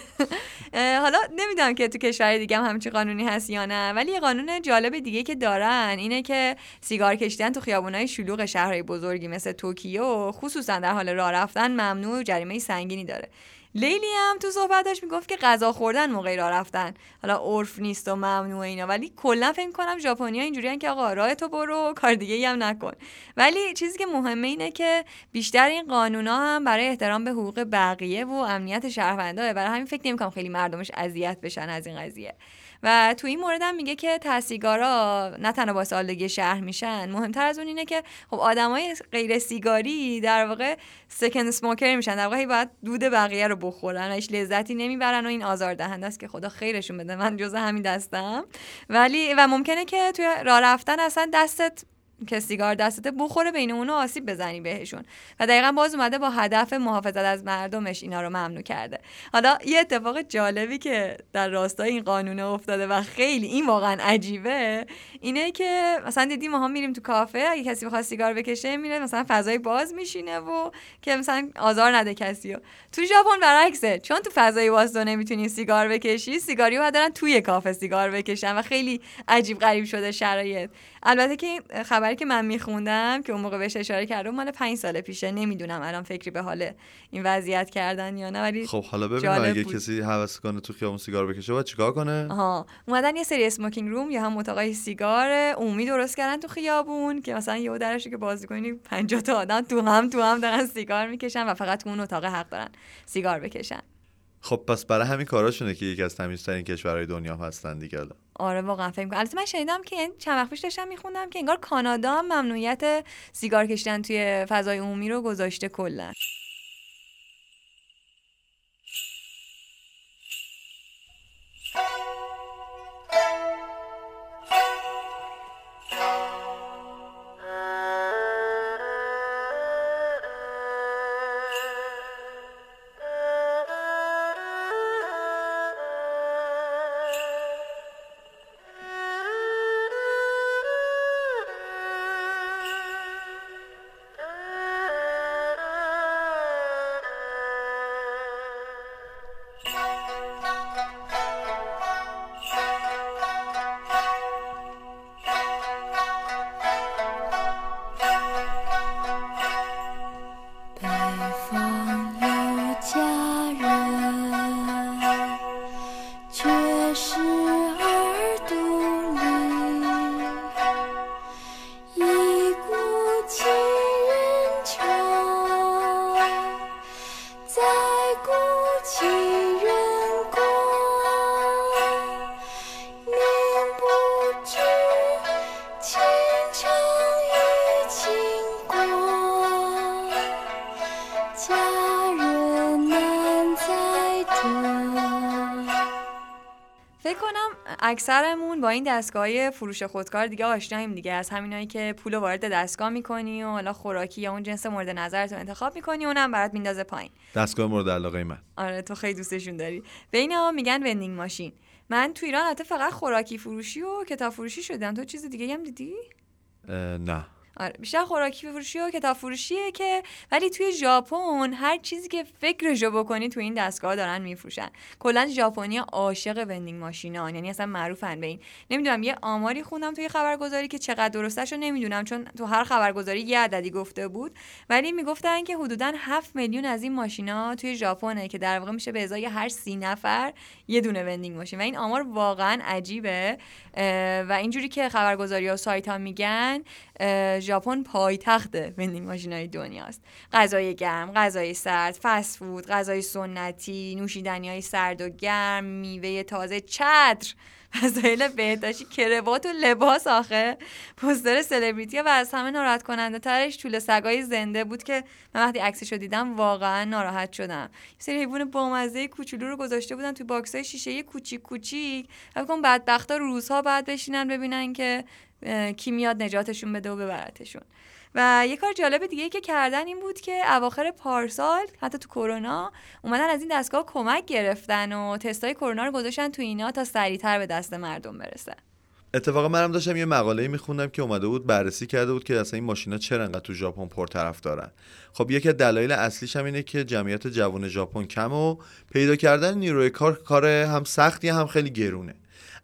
حالا نمی‌دونم که تو کشور دیگه هم همچین قانونی هست یا نه ولی یه قانون جالب دیگه که دارن اینه که سیگار کشیدن تو خیابونای شلوغ شهرهای بزرگی مثل توکیو خصوصا در حال راه رفتن ممنوع و جریمه سنگینی داره. لیلی هم تو صحبتش می‌گفت که غذا خوردن موقعی را رفتن. حالا عرف نیست و ممنوع اینا ولی کلا فکر کنم ژاپنیا اینجوریان که آقا راه تو برو کار دیگه ای هم نکن. ولی چیزی که مهمه اینه که بیشتر این قانونا هم برای احترام به حقوق بقیه و امنیت شهرونداه برای همین فکر نمی‌کنم خیلی مردمش اذیت بشن از این قضیه. و تو این مورد هم میگه که تحصیلگارا نه تنها با سالگی شهر میشن مهمتر از اون اینه که خب آدمای غیر سیگاری در واقع سکند سموکر میشن در واقع باید دود بقیه رو بخورن هیچ لذتی نمی‌برن و این آزار دهنده است که خدا خیرشون بده من جز همین دستم. ولی و ممکنه که توی راه رفتن اصلا دستت که سیگار دستته بخوره بین اونو آسیب بزنی بهشون. و دقیقا باز اومده با هدف محافظت از مردمش اینا رو ممنوع کرده. حالا یه اتفاق جالبی که در راستای این قانون افتاده و خیلی این واقعا عجیبه اینه که مثلا دیدیم ما هم میریم تو کافه اگه کسی بخواد سیگار بکشه میره مثلا فضای باز میشینه و که مثلا آزار نده کسی و تو ژاپن برعکسه چون تو فضای باز تو نمی‌تونی سیگار بکشی سیگاری رو دارن توی کافه سیگار بکشن و خیلی عجیب غریب شده شرایط. البته که این خبری که من میخوندم که اون موقع بهش اشاره کردم مال پنج سال پیشه. نمی‌دونم الان فکری به حال این وضعیت کردن یا نه ولی خب حالا ببین اگه کسی حواس کنه تو خیابون سیگار بکشه باید چیکار کنه؟ ها اومدن یه سری اسموکینگ روم یا هم اتاقای سیگار عمومی درست کردن تو خیابون که مثلا یه درش که بازی کنی 50 تا آدم تو هم تو هم دارن سیگار می‌کشن و فقط تو اون اتاق حق دارن سیگار بکشن. خب پس برای همین کاراشونه که یکی از تمیزترین کشورهای دنیا هستن دیگه آره واقعا فکر کنم البته من شنیدم که چند وقت پیش داشتم میخوندم که انگار کانادا هم ممنوعیت سیگار کشیدن توی فضای عمومی رو گذاشته کلا. اکثرمون با این دستگاه فروش خودکار دیگه آشناییم دیگه. از همینایی که پول وارد دستگاه می‌کنی و حالا خوراکی یا اون جنس مورد نظرت رو انتخاب می‌کنی اونم برات میندازه پایین. دستگاه مورد علاقه من. آره تو خیلی دوستشون داری. به اینا میگن وندینگ ماشین. من تو ایران حتی فقط خوراکی فروشی و کتاب فروشی شدم. تو چیز دیگه هم دیدی؟ نه. آره بیشتر خوراکی فروشی و کتاب فروشیه که ولی توی ژاپن هر چیزی که فکرشو بکنی توی این دستگاه دارن میفروشن. کلا ژاپنی عاشق وندینگ ماشینان یعنی اصلا معروفن به این. نمی‌دونم یه آماری خوندم توی خبرگزاری که چقدر درستش رو نمی‌دونم چون تو هر خبرگزاری یه عددی گفته بود ولی می‌گفتن که حدودا 7 میلیون از این ماشینا توی ژاپنه که در واقع میشه به ازای هر سی نفر یه دونه وندینگ ماشین. و این آمار واقعا عجیبه و اینجوری که خبرگزاری و سایت ها میگن ژاپن پایتخت وندینگ ماشین های دنیاست غذای گرم غذای سرد فست فود غذای سنتی نوشیدنی های سرد و گرم میوه تازه چتر. وسایل بهداشتی کروات و لباس آخه. پوستر سلبریتی و از همه ناراحت کننده ترش توله سگای زنده بود که من وقتی عکسش رو دیدم واقعا ناراحت شدم. یه سری حیوان بامزه کوچولو رو گذاشته بودن توی box های شیشه کوچیک کوچیک. فکر کنم بدبختا روزها بعد بشینن ببینن که کی میاد نجاتشون بده و ببرتشون. و یه کار جالب دیگه که کردن این بود که اواخر پارسال حتی تو کرونا اومدن از این دستگاه کمک گرفتن و تستای کرونا رو گذاشتن تو اینا تا سریعتر به دست مردم برسه اتفاقا منم داشتم یه مقاله میخوندم که اومده بود بررسی کرده بود که اصلا این ماشینا چرا انقدر تو ژاپن پرطرف دارن. خب یکی از دلایل اصلیش هم اینه که جمعیت جوان ژاپن کم و پیدا کردن نیروی کار کار هم سختی هم خیلی گرونه.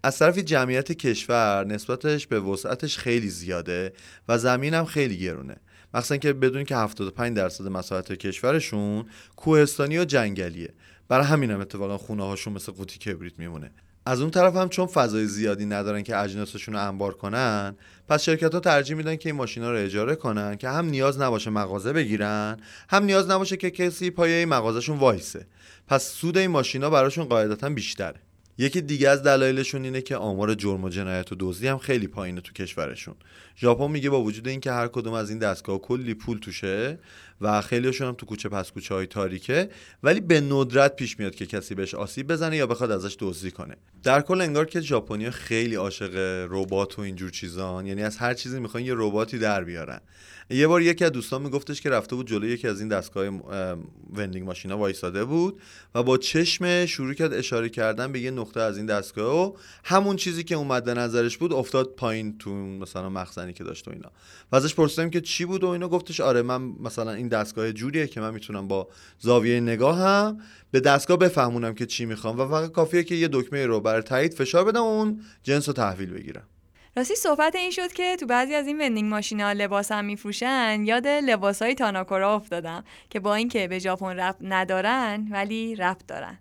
از طرف جمعیت کشور نسبتش به وسعتش خیلی زیاده و زمین هم خیلی گرونه. مخصوصا که بدون که 75 درصد مساحت کشورشون کوهستانی و جنگلیه. برای همین هم اتفاقا خونه هاشون مثل قوطی کبریت میمونه. از اون طرف هم چون فضای زیادی ندارن که اجناسشون رو انبار کنن پس شرکت ها ترجیح میدن که این ماشینا رو اجاره کنن که هم نیاز نباشه مغازه بگیرن هم نیاز نباشه که کسی پایه مغازهشون وایسه. پس سود این ماشینا براشون قاعدتا بیشتره. یکی دیگه از دلایلشون اینه که آمار جرم و جنایت و دزدی هم خیلی پایینه تو کشورشون. ژاپن میگه با وجود اینکه هر کدوم از این دستگاه کلی پول توشه و خیلیشون هم تو کوچه پس کوچه های تاریکه ولی به ندرت پیش میاد که کسی بهش آسیب بزنه یا بخواد ازش دزدی کنه. در کل انگار که ژاپنیا خیلی عاشق ربات و اینجور چیزان یعنی از هر چیزی می‌خوان یه رباتی در بیارن. یه بار یکی از دوستان میگفتش که رفته بود جلوی یکی از این دستگاه وندینگ ماشینا وایساده بود و با چشم شروع کرد اشاره کردن به یه نقطه از این دستگاه و همون چیزی که اومد به نظرش بود افتاد پایین تو مثلا مخزنی که داشت و اینا. و ازش پرسیدم که چی بود و اینا گفتش آره من مثلا این دستگاه جوریه که من می‌تونم با زاویه نگاهم به دستگاه بفهمونم که چی می‌خوام و فقط کافیه که یه دکمه رو برای تایید فشار بدم و اون جنس رو تحویل بگیرم. راستی صحبت این شد که تو بعضی از این وندینگ ماشینا لباس هم میفروشن یاد لباس های تاناکورا افتادم که با اینکه به ژاپن ربط ندارن ولی ربط دارن.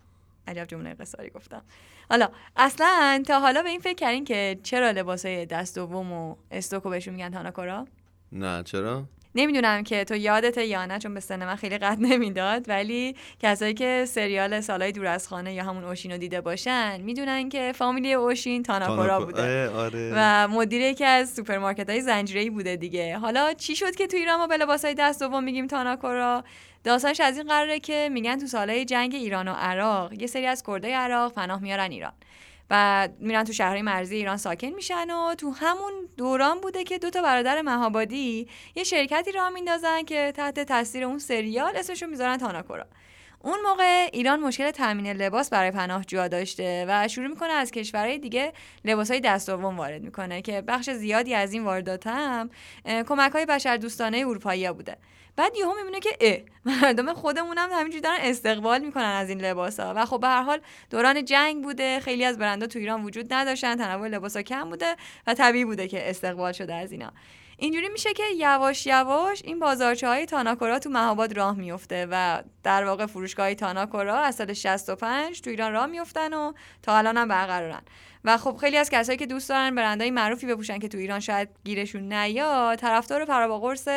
عجب جمله قصاری گفتم. حالا اصلا تا حالا به این فکر کردین که چرا لباس های دست دوم و استوکو بهشون میگن تاناکورا؟ نه چرا؟ نمی‌دونم که تو یادت یا نه چون به سن من خیلی قد نمی‌داد ولی کسایی که سریال سالای دور از خانه یا همون اوشین رو دیده باشن می‌دونن که فامیلی اوشین تاناکورا بوده. آره. و مدیر یکی از سوپرمارکت های زنجیره‌ای بوده دیگه. حالا چی شد که تو ایران ما به لباسای دست دوم میگیم تاناکورا؟ داستانش از این قراره که میگن تو سالهای جنگ ایران و عراق یه سری از کردای عراق پناه میارن ایران. و میرن تو شهرهای مرزی ایران ساکن میشن و تو همون دوران بوده که دو تا برادر مهابادی یه شرکتی راه میندازن که تحت تاثیر اون سریال اسمشو می‌ذارن تاناکورا. اون موقع ایران مشکل تامین لباس برای پناهجوها داشته و شروع می‌کنه از کشورهای دیگه لباسهای دست دوم وارد می‌کنه که بخش زیادی از این واردات هم کمک های بشر دوستانه اروپایی بوده. بعد یهو می‌بینه که اه مردم خودمون هم همینجوری دارن استقبال می‌کنن از این لباسا و خب به هر حال دوران جنگ بوده خیلی از برندها تو ایران وجود نداشتن تنوع لباسا کم بوده و طبیعی بوده که استقبال شده از اینا. اینجوری میشه که یواش یواش این بازارچه های تاناکورا تو مهاباد راه میفته و در واقع فروشگاه های تاناکورا از سال 65 تو ایران راه میفتن و تا الان هم برقرارن. و خب خیلی از کسایی که دوست دارن برندهای معروفی بپوشن که تو ایران شاید گیرشون نیاد طرفدار پراباقرس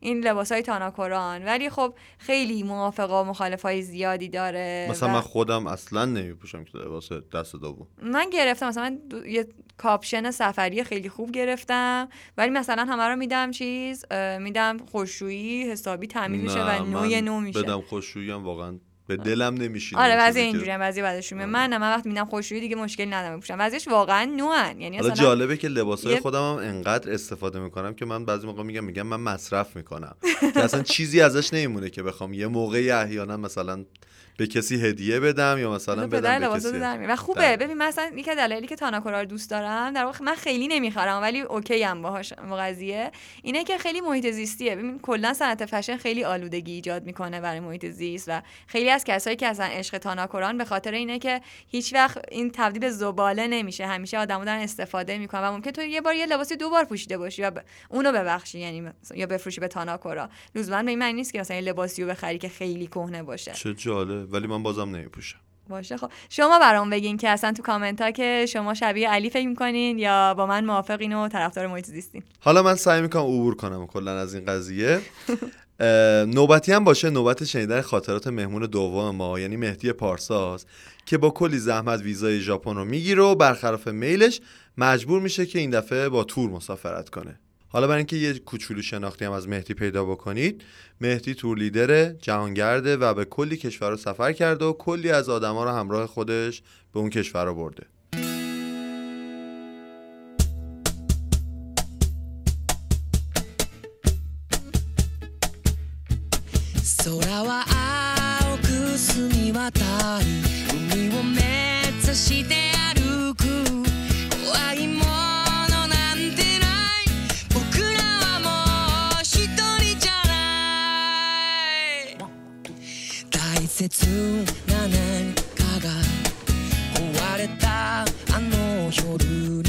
این لباسای تاناکوران ولی خب خیلی موافقا و مخالفای زیادی داره مثلا من خودم اصلا نمیپوشم که لباس دست دوم. من گرفتم. مثلا من یه کاپشن سفری خیلی خوب گرفتم. ولی مثلا همه رو میدم چیز میدم خوشویی حسابی تعمیر میشه و نوع نو میشه. بدم خوشویی هم واقعا به دلم نمیشینه آره بعضی اینجوری هم بعضی بعدشون میاد من نه من وقتی میدم خوشرویی دیگه مشکلی ندارم. بپوشم بعضیش واقعا نوان یعنی حالا مثلا جالبه که لباسای یه- خودم هم انقدر استفاده می‌کنم که من بعضی موقع میگم میگم من مصرف می‌کنم. که اصلا چیزی ازش نمیمونه که بخوام. یه موقعی احیانا مثلا به کسی هدیه بدم یا مثلا بدم به کسی میاره. و خوبه. در- ببین مثلا یکی دلایلی که تاناکورا رو دوست دارم در واقع من خیلی نمی‌خرم ولی اوکی ام باهاش با قضیه. اینه که خیلی محیط زیستیه. ببین کلا صنعت فشن خیلی آلودگی ایجاد می‌کنه برای محیط زیست و خیلی از کسایی که اصلا عشق تاناکوران به خاطر اینه که هیچ وقت این تبدیل به زباله نمیشه. همیشه آدمو دارن استفاده می‌کنن و ممکن تو یه بار یه لباسی دو بار پوشیده باشی و ب... اونو ببخشی یعنی یا بفروشی به تاناکورا لزوما به این معنی نیست که مثلا یه لباسی رو بخری که خیلی کهنه باشه. چه جالب. ولی من بازم نمیپوشم. باشه. خب شما برام بگین که اصلا تو کامنت ها که شما شبیه علی فکر می‌کنین یا با من موافقین و طرفدار محیط زیستین؟ حالا من سعی می‌کنم عبور کنم کلا از این قضیه. نوبتی هم باشه. نوبت شنیدن خاطرات مهمون دوم ما یعنی مهدی پارساز که با کلی زحمت ویزای ژاپن رو می‌گیره و برخلاف میلش مجبور میشه که این دفعه با تور مسافرت کنه. حالا برای اینکه یه کوچولو شناختی هم از مهدی پیدا بکنید مهدی تور لیدر جهانگرده و به کلی کشور سفر کرده و کلی از آدما رو همراه خودش به اون کشور برده 切な何かが壊れたあの夜に。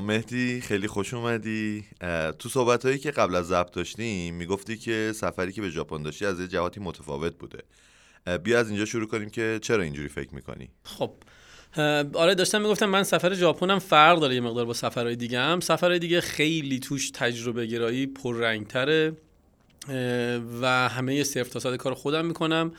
سلام مهدی خیلی خوش اومدی. تو صحبت هایی که قبل از ضبط داشتیم می‌گفتی که سفری که به ژاپن داشتی از یه جهاتی متفاوت بوده. بیا از اینجا شروع کنیم که چرا اینجوری فکر می‌کنی؟ خب آره داشتم می‌گفتم من سفر ژاپنم فرق داره یه مقدار با سفرهای دیگه هم سفرهای دیگه خیلی توش تجربه گرایی پررنگتره و همه صرف تا کار خودم می‌کنم.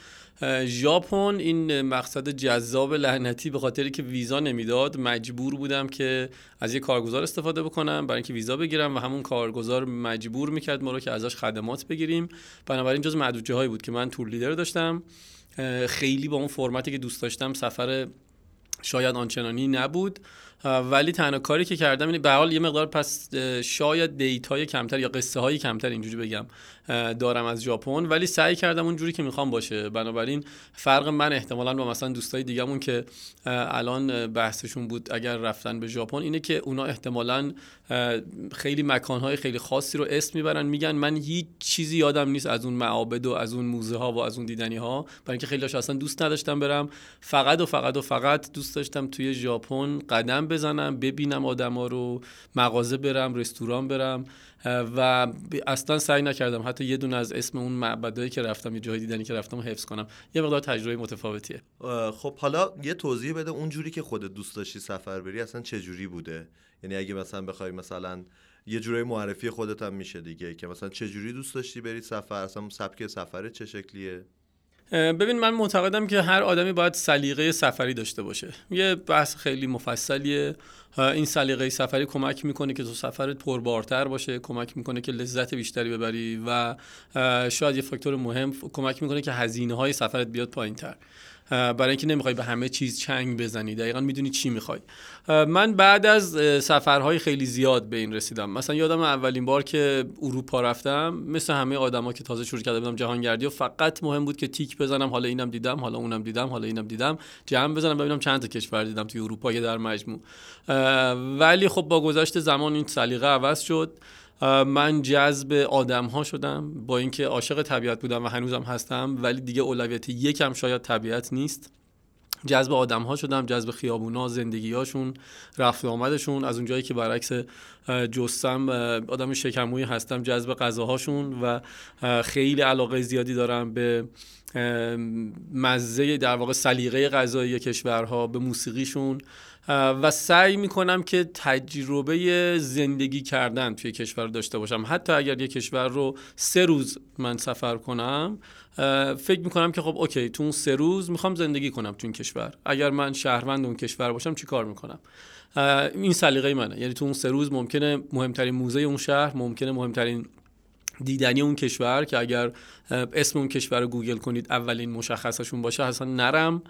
ژاپن این مقصد جذاب لعنتی به خاطری که ویزا نمی‌داد مجبور بودم که از یه کارگزار استفاده بکنم برای اینکه ویزا بگیرم و همون کارگزار مجبور می‌کرد ما رو که ازش خدمات بگیریم. بنابراین جز معدود جاهایی بود که من تور لیدر داشتم. خیلی با اون فرمتی که دوست داشتم سفر شاید آنچنانی نبود. ولی تنها کاری که کردم اینه به حال یه مقدار پس شاید دیتای کمتر یا قصه های کمتر اینجوری بگم دارم از ژاپن. ولی سعی کردم اونجوری که می‌خوام باشه. بنابراین فرق من احتمالا با مثلا دوستای دیگه‌مون که الان بحثشون بود اگر رفتن به ژاپن اینه که اونا احتمالا خیلی مکانهای خیلی خاصی رو اسم می‌برن میگن من هیچ چیزی یادم نیست از اون معابد و از اون موزه ها و از اون دیدنی ها برای اینکه خیلی اصلا دوست نداشتم برم. فقط و فقط و فقط دوست داشتم توی ژاپن قدم بزنم ببینم آدما رو مغازه برم رستوران برم. و اصلا سعی نکردم حتی یه دونه از اسم اون معبدایی که رفتم یه جای دیدنی که رفتم حفظ کنم. یه مقدار تجربه متفاوتیه. خب حالا یه توضیح بده اونجوری که خودت دوست داشتی سفر بری اصلا چه جوری بوده؟ یعنی اگه مثلا بخوای مثلا یه جورای معرفی خودت هم میشه دیگه که مثلا چه جوری دوست داشتی بری سفر؟ اصلا سبک سفر چه شکلیه؟ ببین من معتقدم که هر آدمی باید سلیقه سفری داشته باشه. یه بحث خیلی مفصلیه. این سلیقه سفری کمک می‌کنه که تو سفرت پربارتر باشه کمک می‌کنه که لذت بیشتری ببری و شاید یه فاکتور مهم کمک می‌کنه که هزینه های سفرت بیاد پایین تر برای اینکه نمی‌خوای به همه چیز چنگ بزنی دقیقا می‌دونی چی می‌خوای. من بعد از سفرهای خیلی زیاد به این رسیدم. مثلا یادم اولین بار که اروپا رفتم مثل همه آدما که تازه شروع کرده بودم جهانگردی و فقط مهم بود که تیک بزنم حالا اینم دیدم حالا اونم دیدم حالا اینم دیدم جمع بزنم ببینم چند تا کشور دیدم توی اروپا یه در مجموع. ولی خب با گذشت زمان این سلیقه عوض شد. من جذب آدم ها شدم با اینکه عاشق طبیعت بودم و هنوزم هستم ولی دیگه اولویت یکم شاید طبیعت نیست. جذب آدم ها شدم جذب خیابونا زندگی هاشون رفت آمدشون از اونجایی که برعکس جستم آدم شکمویی هستم جذب غذاهاشون و خیلی علاقه زیادی دارم به مزه در واقع سلیقه غذایی کشورها به موسیقیشون. و سعی می‌کنم که تجربه زندگی کردن توی کشور داشته باشم. حتی اگر یه کشور رو سه روز من سفر کنم فکر می‌کنم که خب okay تو اون سه روز می‌خوام زندگی کنم تو این کشور. اگر من شهروند اون کشور باشم چی کار می‌کنم؟ این سلیقه منه. یعنی تو اون سه روز ممکنه مهمترین موزه اون شهر ممکنه مهمترین دیدنی اون کشور که اگر اسم اون کشور رو گوگل کنید اولین مشخصشون باشه اصلا نرم.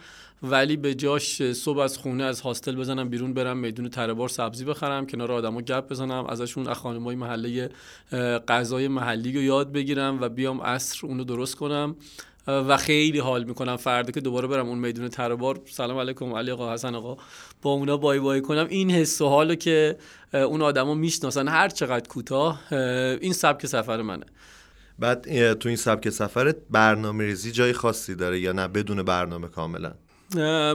ولی به جاش صبح از خونه از هاستل بزنم بیرون برم میدون تربار سبزی بخرم کنار آدما گپ بزنم ازشون از خانمای محله غذای محلی رو یاد بگیرم و بیام عصر اونو درست کنم. و خیلی حال می‌کنم فردا که دوباره برم اون میدون تربار سلام علیکم علی آقا حسن آقا. با اونا بای بای کنم. این حس و حالو که اون آدما می‌شناسن هر چقدر کوتاه اه، این سبک سفر منه. بعد تو این سبک سفرت برنامه ریزی جای خاصی داره یا نه؟ بدون برنامه کاملا.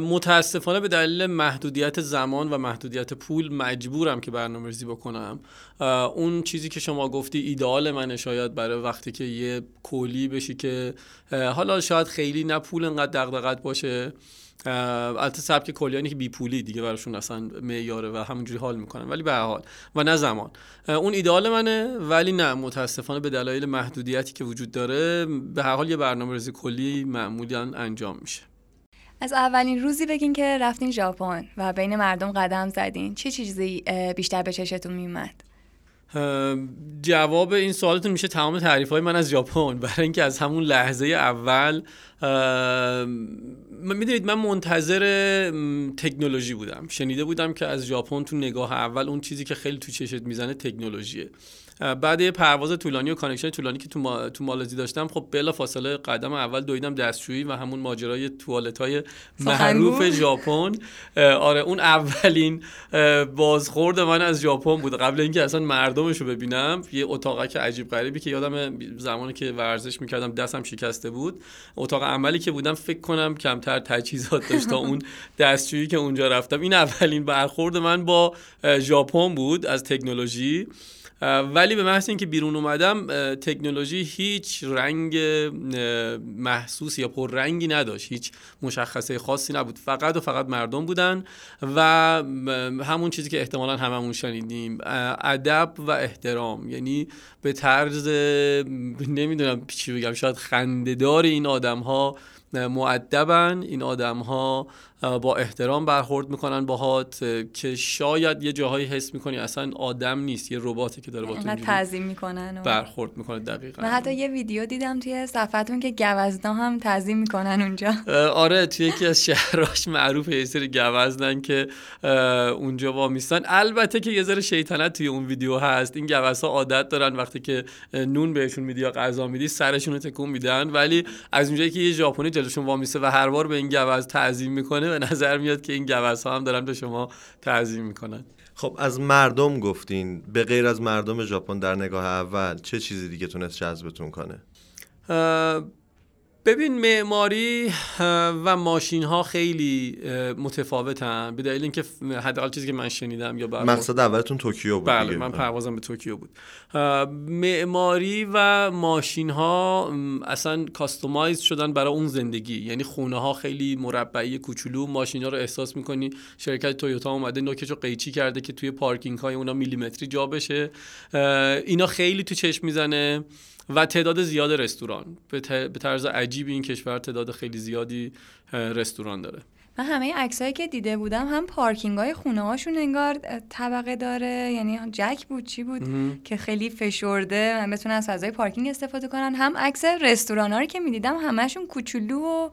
متاسفانه به دلیل محدودیت زمان و محدودیت پول مجبورم که برنامه ریزی بکنم. اون چیزی که شما گفتی ایدئال منه شاید برای وقتی که یه کولی بشی که حالا شاید خیلی نه پول انقدر دغدغت باشه. البته سبک کلیانی که بی پولی دیگه براشون اصلا معیاره و همونجوری حال می‌کنن ولی به حال. و نه زمان. اون ایدئال منه ولی نه متاسفانه به دلایل محدودیتی که وجود داره به هر حال یه برنامه ریزی کلی معمولا انجام میشه. از اولین روزی بگین که رفتین ژاپن و بین مردم قدم زدین. چه چیزی اه، بیشتر به چشتون میومد جواب این سوالتون میشه تمام تعریف های من از ژاپن. برای اینکه از همون لحظه اول می‌دونید من منتظر تکنولوژی بودم. شنیده بودم که از ژاپن تو نگاه اول اون چیزی که خیلی تو چشت می‌زنه تکنولوژیه. بعد یه پرواز طولانی و connection طولانی که تو, ما... تو مالزی داشتم خب بلا فاصله قدم اول دویدم دستشویی و همون ماجرای توالت های معروف. ژاپن. آره اون اولین بازخورد من از ژاپن بود. قبل اینکه اصلا مردمش رو ببینم یه اتاقک عجیب غریبی که یادم زمانی که ورزش می‌کردم دستم شکسته بود. اتاق عملی که بودم فکر کنم کمتر تجهیزات داشت تا اون دستشویی که اونجا رفتم. این اولین برخورد من با ژاپن بود از تکنولوژی. ولی به محض اینکه بیرون اومدم تکنولوژی هیچ رنگ محسوس یا پر رنگی نداشت. هیچ مشخصه خاصی نبود. فقط و فقط مردم بودن و همون چیزی که احتمالا هممون شنیدیم ادب و احترام. یعنی به طرز نمی‌دونم چی بگم شاید خندهدار این آدم ها معدبن این آدم ها با احترام برخورد می‌کنن باهات اه، که شاید یه جاهایی حس می‌کنی اصلا آدم نیست یه رباته که داره با تو تعظیم می‌کنن و... برخورد می‌کنه دقیقا. من حتی یه ویدیو دیدم توی صفحتون که گوزنا هم تعظیم می‌کنن اونجا. آره توی یکی از شهراش معروفه یه سری گوزنن که اونجا وامیستن. البته که یه ذره شیطنت توی اون ویدیو هست. این گوزها عادت دارن وقتی که نون بهشون میدی یا غذا میدی سرشون رو تکون میدن. ولی از اونجایی که یه ژاپنی جلوشون وامیسته و هر بار به این گوز تعظیم می‌کنه به نظر میاد که این گوزها هم دارن به شما تعظیم می‌کنن. خب از مردم گفتین به غیر از مردم ژاپن در نگاه اول چه چیزی دیگه تونست جذبتون کنه؟ ببین معماری و ماشین ها خیلی متفاوتن. به دلیل اینکه حداقل چیزی که من شنیدم یا برخورد- مقصد اولتون توکیو بود بله دیگه. من پروازم به توکیو بود. معماری و ماشین ها اصلا customize شدن برای اون زندگی. یعنی خونه ها خیلی مربعی کوچولو ماشین ها رو احساس می‌کنی شرکت تویوتا اومده نوکش رو قیچی کرده که توی پارکینگ های اونا میلیمتری جا بشه. اینا خیلی تو چشم می‌زنه. و تعداد زیاد رستوران. به ت- به طرز عجیبی این کشور تعداد خیلی زیادی رستوران داره. من همه عکسایی که دیده بودم هم پارکینگ های خونه هاشون انگار طبقه داره. یعنی جک بود چی بود؟ مهم. که خیلی فشرده من بتونن از فضای پارکینگ استفاده کنن. هم عکس رستوران ها رو که می‌دیدم همشون کوچولو و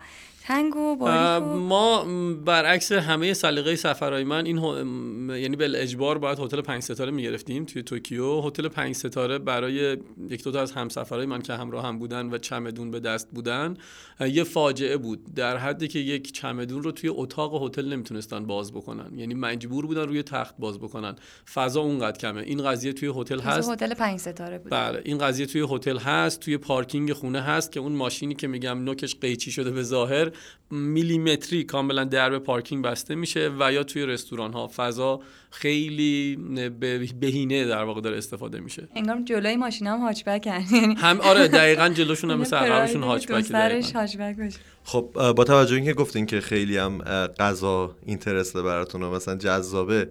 تنگ و ما برعکس همه سلیقه سفرهای من این هو- م، یعنی به اجبار باید هتل پنج ستاره می‌گرفتیم توی توکیو. هتل پنج ستاره برای یک دو تا از همسفرهای من که همراه هم بودن و چمدون به دست بودن یه فاجعه بود. در حدی که یک چمدون رو توی اتاق هتل نمی‌تونستن باز بکنن. یعنی مجبور بودن روی تخت باز بکنن. فضا اونقدر کمه. این قضیه توی هتل هست؟ هتل پنج ستاره بود. بله. این قضیه توی هتل هست توی پارکینگ خونه هست که اون ماشینی که میگم نوکش قیچی شده به ظاهر میلیمتری کاملا درب پارکینگ بسته میشه و یا توی رستوران ها فضا خیلی به- بهینه در واقع داره استفاده میشه. انگار جلوی ماشینا هم هاچبک یعنی هم آره دقیقا جلوشون هم مثل عقبشون هاچبک خب با توجه اینکه گفتین که خیلی هم غذا اینترسته براتون و مثلا جذابه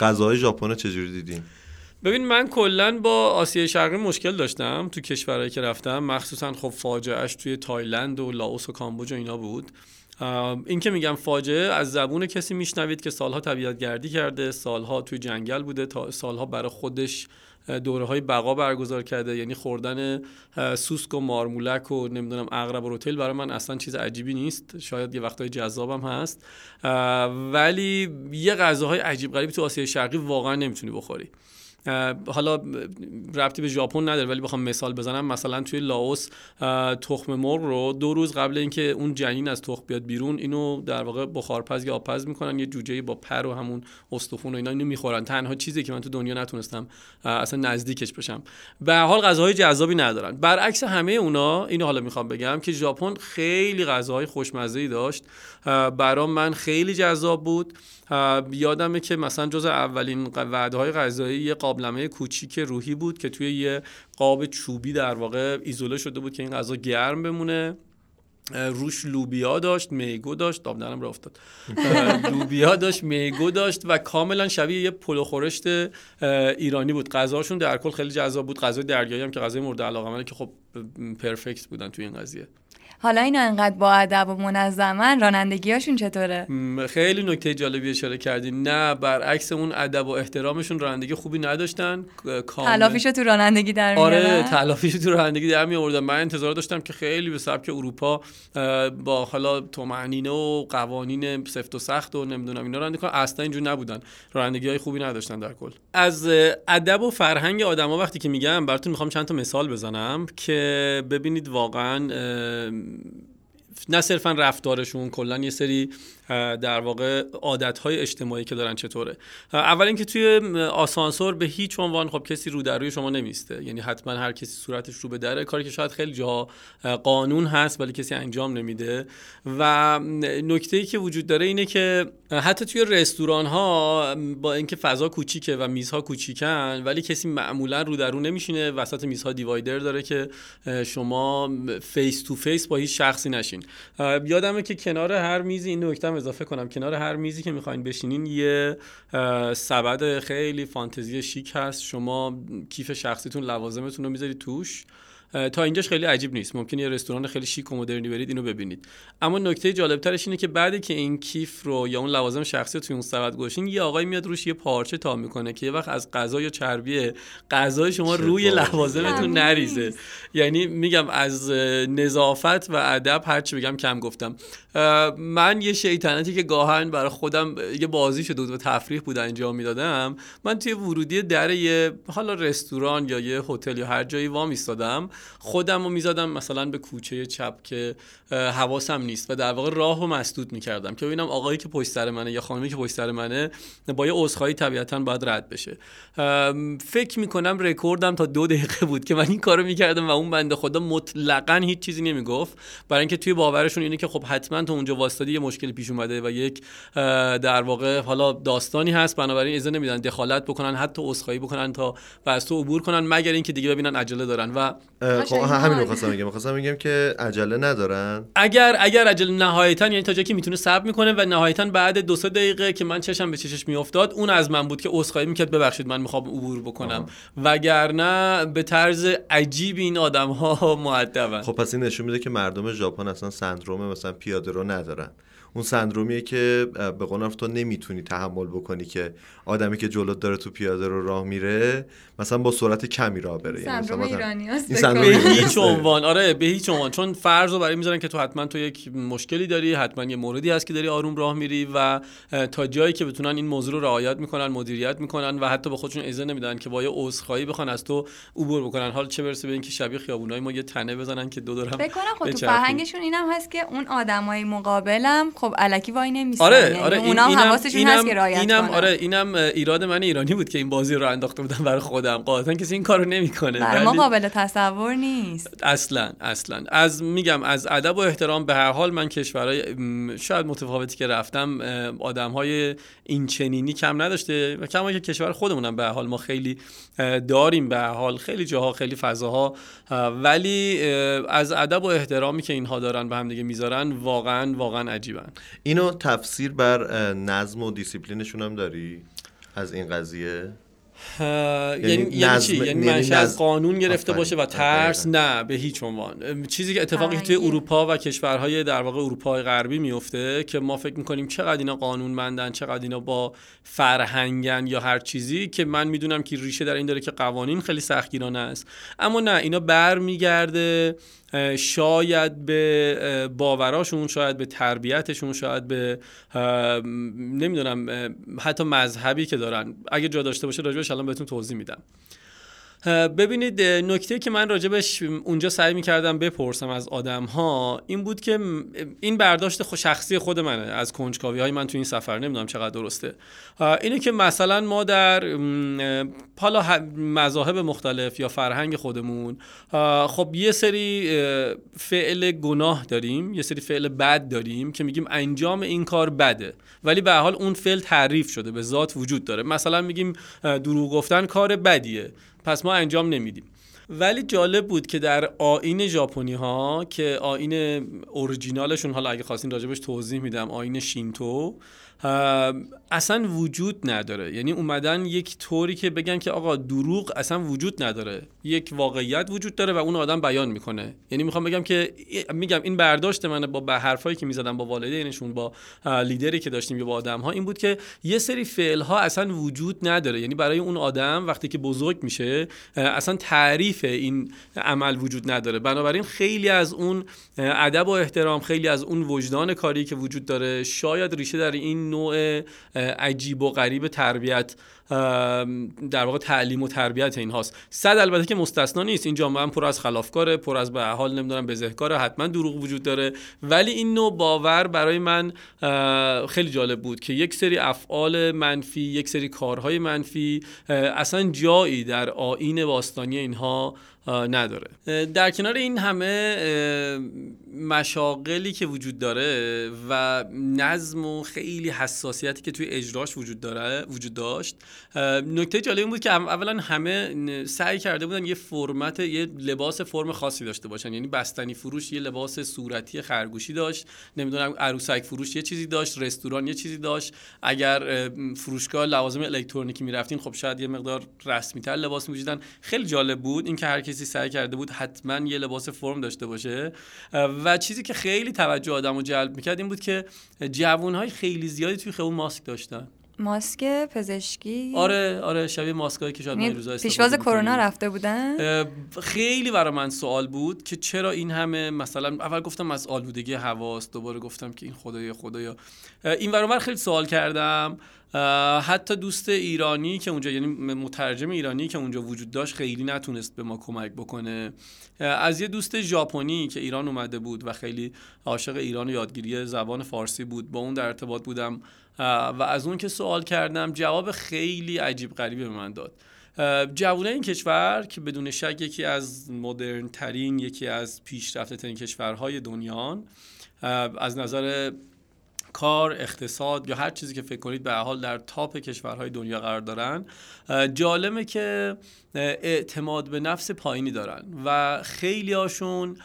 غذاهای ژاپن رو چجوری دیدین؟ ببین من کلا با آسیای شرقی مشکل داشتم تو کشورهایی که رفتم. مخصوصا خب فاجعهش توی تایلند و لاوس و کامبوج و اینا بود. این که میگم فاجعه از زبون کسی میشنوید که سالها طبیعت گردی کرده سالها توی جنگل بوده تا سالها برای خودش دوره های بقا برگزار کرده. یعنی خوردن سوسک و مارمولک و نمی‌دونم اغرب و روتل برای من اصلا چیز عجیبی نیست. شاید یه وقتای جذابم هست. ولی یه غذاهای عجیب غریب تو آسیای شرقی واقعا نمی‌تونی بخوری. حالا ربطی به ژاپن نداره ولی بخوام مثال بزنم. مثلا توی لاوس تخم مرغ رو دو روز قبل اینکه اون جنین از تخم بیاد بیرون اینو در واقع بخارپز یا آبپز می‌کنن یه جوجه با پر و همون استخون و اینا اینو می‌خورن. تنها چیزی که من تو دنیا نتونستم اصلا نزدیکش بشم. به حال غذاهای جذابی ندارن. برعکس همه اونا اینو حالا می‌خوام بگم که ژاپن خیلی غذاهای خوشمزه داشت. برام من خیلی جذاب بود. یادمه که مثلا جز اولین وعده های غذایی یه قابلمه کوچیک روحی بود که توی یه قاب چوبی در واقع ایزوله شده بود که این غذا گرم بمونه. روش لوبیا داشت میگو داشت آب درم را افتاد. لوبیا داشت میگو داشت و کاملا شبیه یه پلو خورشت ایرانی بود. غذاشون در کل خیلی جذاب بود. غذای دریایی هم که غذای مورد علاقه که خب پرفکت بودن توی این قضیه. حالا اینا انقدر با ادب و منظمن رانندگیاشون چطوره؟ خیلی نکته جالبی اشاره کردی نه برعکس اون ادب و احترامشون رانندگی خوبی نداشتن. تلافیشو تو رانندگی در آره میارن تلافیش تو رانندگی در می آوردن من انتظار داشتم که خیلی به سبک اروپا با حالا تومعنینه و قوانین سفت و سخت و نمی‌دونم اینا رانندگی کنن. اصلا اینجور نبودن. رانندگی های خوبی نداشتن در کل. از ادب و فرهنگ آدما وقتی که میگم براتون می‌خوام چند تا مثال بزنم که ببینید واقعا نه صرفا رفتارشون کلا یه سری در واقع عادت‌های اجتماعی که دارن چطوره. اول اینکه توی آسانسور به هیچ عنوان خب کسی رو در روی شما نمیسته. یعنی حتما هر کسی صورتش رو به دره. کاری که شاید خیلی اه، قانون هست ولی کسی انجام نمیده. و نکته ای که وجود داره اینه که حتی توی رستوران ها با اینکه فضا کوچیکه و میزها کوچیکن ولی کسی معمولا رو در رو نمیشینه. وسط میزها divider داره که شما face to face با هیچ شخصی نشین. یادمه که کنار هر میزی این نکته هم اضافه کنم. کنار هر میزی که می‌خواین بشینین یه سبد خیلی فانتزی شیک هست. شما کیف شخصیتون لوازمتون رو می‌ذارید توش. تا اینجاش خیلی عجیب نیست. ممکن یه رستوران خیلی شیک و مدرنی برید اینو ببینید. اما نکته جالبترش اینه که بعدی که این کیف رو یا اون لوازم شخصی رو توی اون سبد گوشین یه آقای میاد روش یه پارچه تا می‌کنه که یه وقت از غذا یا چربی غذای شما روی. لوازمتون. نریزه. یعنی میگم از نظافت و ادب هرچی بگم کم گفتم. من یه شیطنتی که گاهن برای خودم یه بازی شده بود و تفریح بود انجام می‌دادم من توی ورودی در یه حالا رستوران یا یه هتل یا هر جایی وام ایستادم خودم رو می‌زدم مثلا به کوچه چپ که حواسم نیست و در واقع راه رو مسدود می‌کردم که ببینم آقایی که پشت سر منه یا خانمی که پشت سر منه با یه عذرخواهی طبیعتا باید رد بشه. فکر می‌کنم رکوردم تا دو دقیقه بود که من این کارو می‌کردم و اون بنده خدا مطلقا هیچ چیزی نمی‌گفت. برای اینکه توی باورشون اینه که خب حتما تو اونجا واسطادی یه مشکلی پیش اومده و یک در واقع حالا داستانی هست بنابراین اجازه نمیدن دخالت بکنن حتی عذرخواهی بکنن تا و تو عبور کنن مگر اینکه دیگه ببینن عجله دارن. و خب همین رو. خواستم بگم. خواستم بگم که عجله ندارن. اگر اگر عجله نهایتا یعنی تا جایی که می‌تونه صبر می‌کنه و نهایتا بعد دو سه دقیقه که من چشم به چشش میافتاد اون از من بود که عذرخواهی می‌کرد ببخشید من می‌خوام عبور بکنم. وگرنه به طرز عجیبی این آدم ها معدبن. خب پس این نشون میده که مردم ژاپن اصلا سندروم مثلا پیاده رو ندارن. اون سندرومیه که به قول تو نمی‌تونی تحمل بکنی که آدمی که جلوت داره تو پیاده رو راه میره مثلا با سرعت کمی راه بره. یعنی سندروم مثلا- ایرانی هست. این فکر سندروم به. هیچ عنوان. آره به هیچ عنوان. چون فرض رو برای می‌ذارن که تو حتما تو یک مشکلی داری حتما یه موردی هست که داری آروم راه میری و تا جایی که بتونن این موضوع رو رعایت می‌کنن مدیریت می‌کنن و حتی به خودشون اجازه نمیدن که با یه عذرخواهی بخوان از تو عبور بکنن. حال چه برسه به اینکه شبیه خیابونای ما یه تنه بزنن که دو دورم فکر کنم خب تو. فرهنگشون اینم هست که اون آدمای مقابلم خب الکی وای نمیسن. آره یعنی آره این اونا هم اینم- حواسشون هست که رعایت اینم. آره اینم ایراد من ایرانی بود که این بازی رو انداخته بودم برای خودم. قاعدتا کسی این کارو نمی‌کنه برای ما قابل تصور نیست. اصلا اصلا. از میگم از ادب و احترام به هر حال من کشورهای شاید متفاوتی که رفتم آدم های این چنینی کم نداشته و کما که کشور خودمونم به هر حال ما خیلی داریم به هر حال. خیلی جاها خیلی فضاها. اه، ولی از ادب و احترامی که اینها دارن به هم دیگه می‌ذارن واقعا واقعا عجیبن. اینو تفسیر بر نظم و دیسیپلینشون هم داری از این قضیه یعنی یعنی یعنی نظم- چی یعنی یعنی منشه از. قانون گرفته آفرین. باشه و ترس نه به هیچ عنوان چیزی که اتفاقی که توی. اروپا و کشورهای در واقع اروپای غربی میفته که ما فکر می‌کنیم چقدر اینا قانونمندن چقدر اینا با فرهنگن یا هر چیزی که من می‌دونم که ریشه در این داره که قوانین خیلی سختگیرانه است اما نه اینا برمیگرده شاید به باوراشون شاید به تربیتشون شاید به نمی‌دونم حتی مذهبی که دارن. اگه جا داشته باشه راجبش الان بهتون توضیح میدم. ببینید نکته که من راجبش اونجا سعی می‌کردم بپرسم از آدم ها این بود که این برداشت شخصی خود منه از کنجکاوی های من تو این سفر نمی‌دونم چقدر درسته. اینه که مثلا ما در حالا مذاهب مختلف یا فرهنگ خودمون خب یه سری فعل گناه داریم یه سری فعل بد داریم که میگیم انجام این کار بده ولی به حال اون فعل تعریف شده به ذات وجود داره. مثلا میگیم دروغ گفتن کار بدیه. پس ما انجام نمیدیم. ولی جالب بود که در آین ژاپنی ها که آین اورجینالشون حالا اگه خواستین راجبش توضیح میدم آین شینتو اصلا وجود نداره. یعنی اومدن یک طوری که بگن که آقا دروغ اصلا وجود نداره. یک واقعیت وجود داره و اون آدم بیان می‌کنه. یعنی می‌خوام بگم که میگم این برداشت منه با به حرفایی که می‌زدم با والدینشون با لیدری که داشتیم یا با آدم ها این بود که یه سری فعل ها اصلا وجود نداره. یعنی برای اون آدم وقتی که بزرگ میشه اصلا تعریف این عمل وجود نداره. بنابراین خیلی از اون ادب و احترام خیلی از اون وجدان کاری که وجود داره شاید ریشه در این نوع عجیب و غریب تربیت در واقع تعلیم و تربیت این هاست. صد البته که مستثنا نیست. این جامعه پر از خلافکاره پر از به حال نمی‌دونم بزهکاره حتما دروغ وجود داره. ولی این نوع باور برای من خیلی جالب بود که یک سری افعال منفی یک سری کارهای منفی اصلا جایی در آین باستانی اینها نداره. در کنار این همه مشاقلی که وجود داره و نظم و خیلی حساسیتی که توی اجراش وجود داره وجود داشت نکته جالب این بود که اولا همه سعی کرده بودن یه فرمت یه لباس فرم خاصی داشته باشن. یعنی بستنی فروش یه لباس صورتی خرگوشی داشت. نمی‌دونم عروسک فروش یه چیزی داشت رستوران یه چیزی داشت. اگر اه، فروشگاه لوازم الکترونیکی می‌رفتین خب شاید یه مقدار رسمی تر لباس میپوشیدن. خیلی جالب بود اینکه هر کسی سعی کرده بود حتما یه لباس فرم داشته باشه. و چیزی که خیلی توجه آدمو جلب می‌کرد این بود که جوانهای خیلی زیادی توی خیابون ماسک داشتن. ماسک پزشکی؟ آره آره شبیه ماسکایی که شاید یعنی روزا پیشواز. کرونا رفته بودن؟ خیلی برای من سوال بود که چرا این همه مثلا اول گفتم از آلودگی هواست دوباره گفتم که این خدایا خدایا. این ور خیلی سوال کردم. حتی دوست ایرانی که اونجا یعنی مترجم ایرانی که اونجا وجود داشت خیلی نتونست به ما کمک بکنه. از یه دوست ژاپنی که ایران اومده بود و خیلی عاشق ایران و یادگیری زبان فارسی بود با اون در ارتباط بودم و از اون که سوال کردم جواب خیلی عجیب غریبی به من داد. اه، جوانه این کشور که بدون شک یکی از مدرن ترین یکی از پیشرفته ترین کشورهای دنیا از نظر کار اقتصاد یا هر چیزی که فکر کنید به حال در تاپ کشورهای دنیا قرار دارن اه، جالبه که اعتماد به نفس پایینی دارن و خیلی هاشون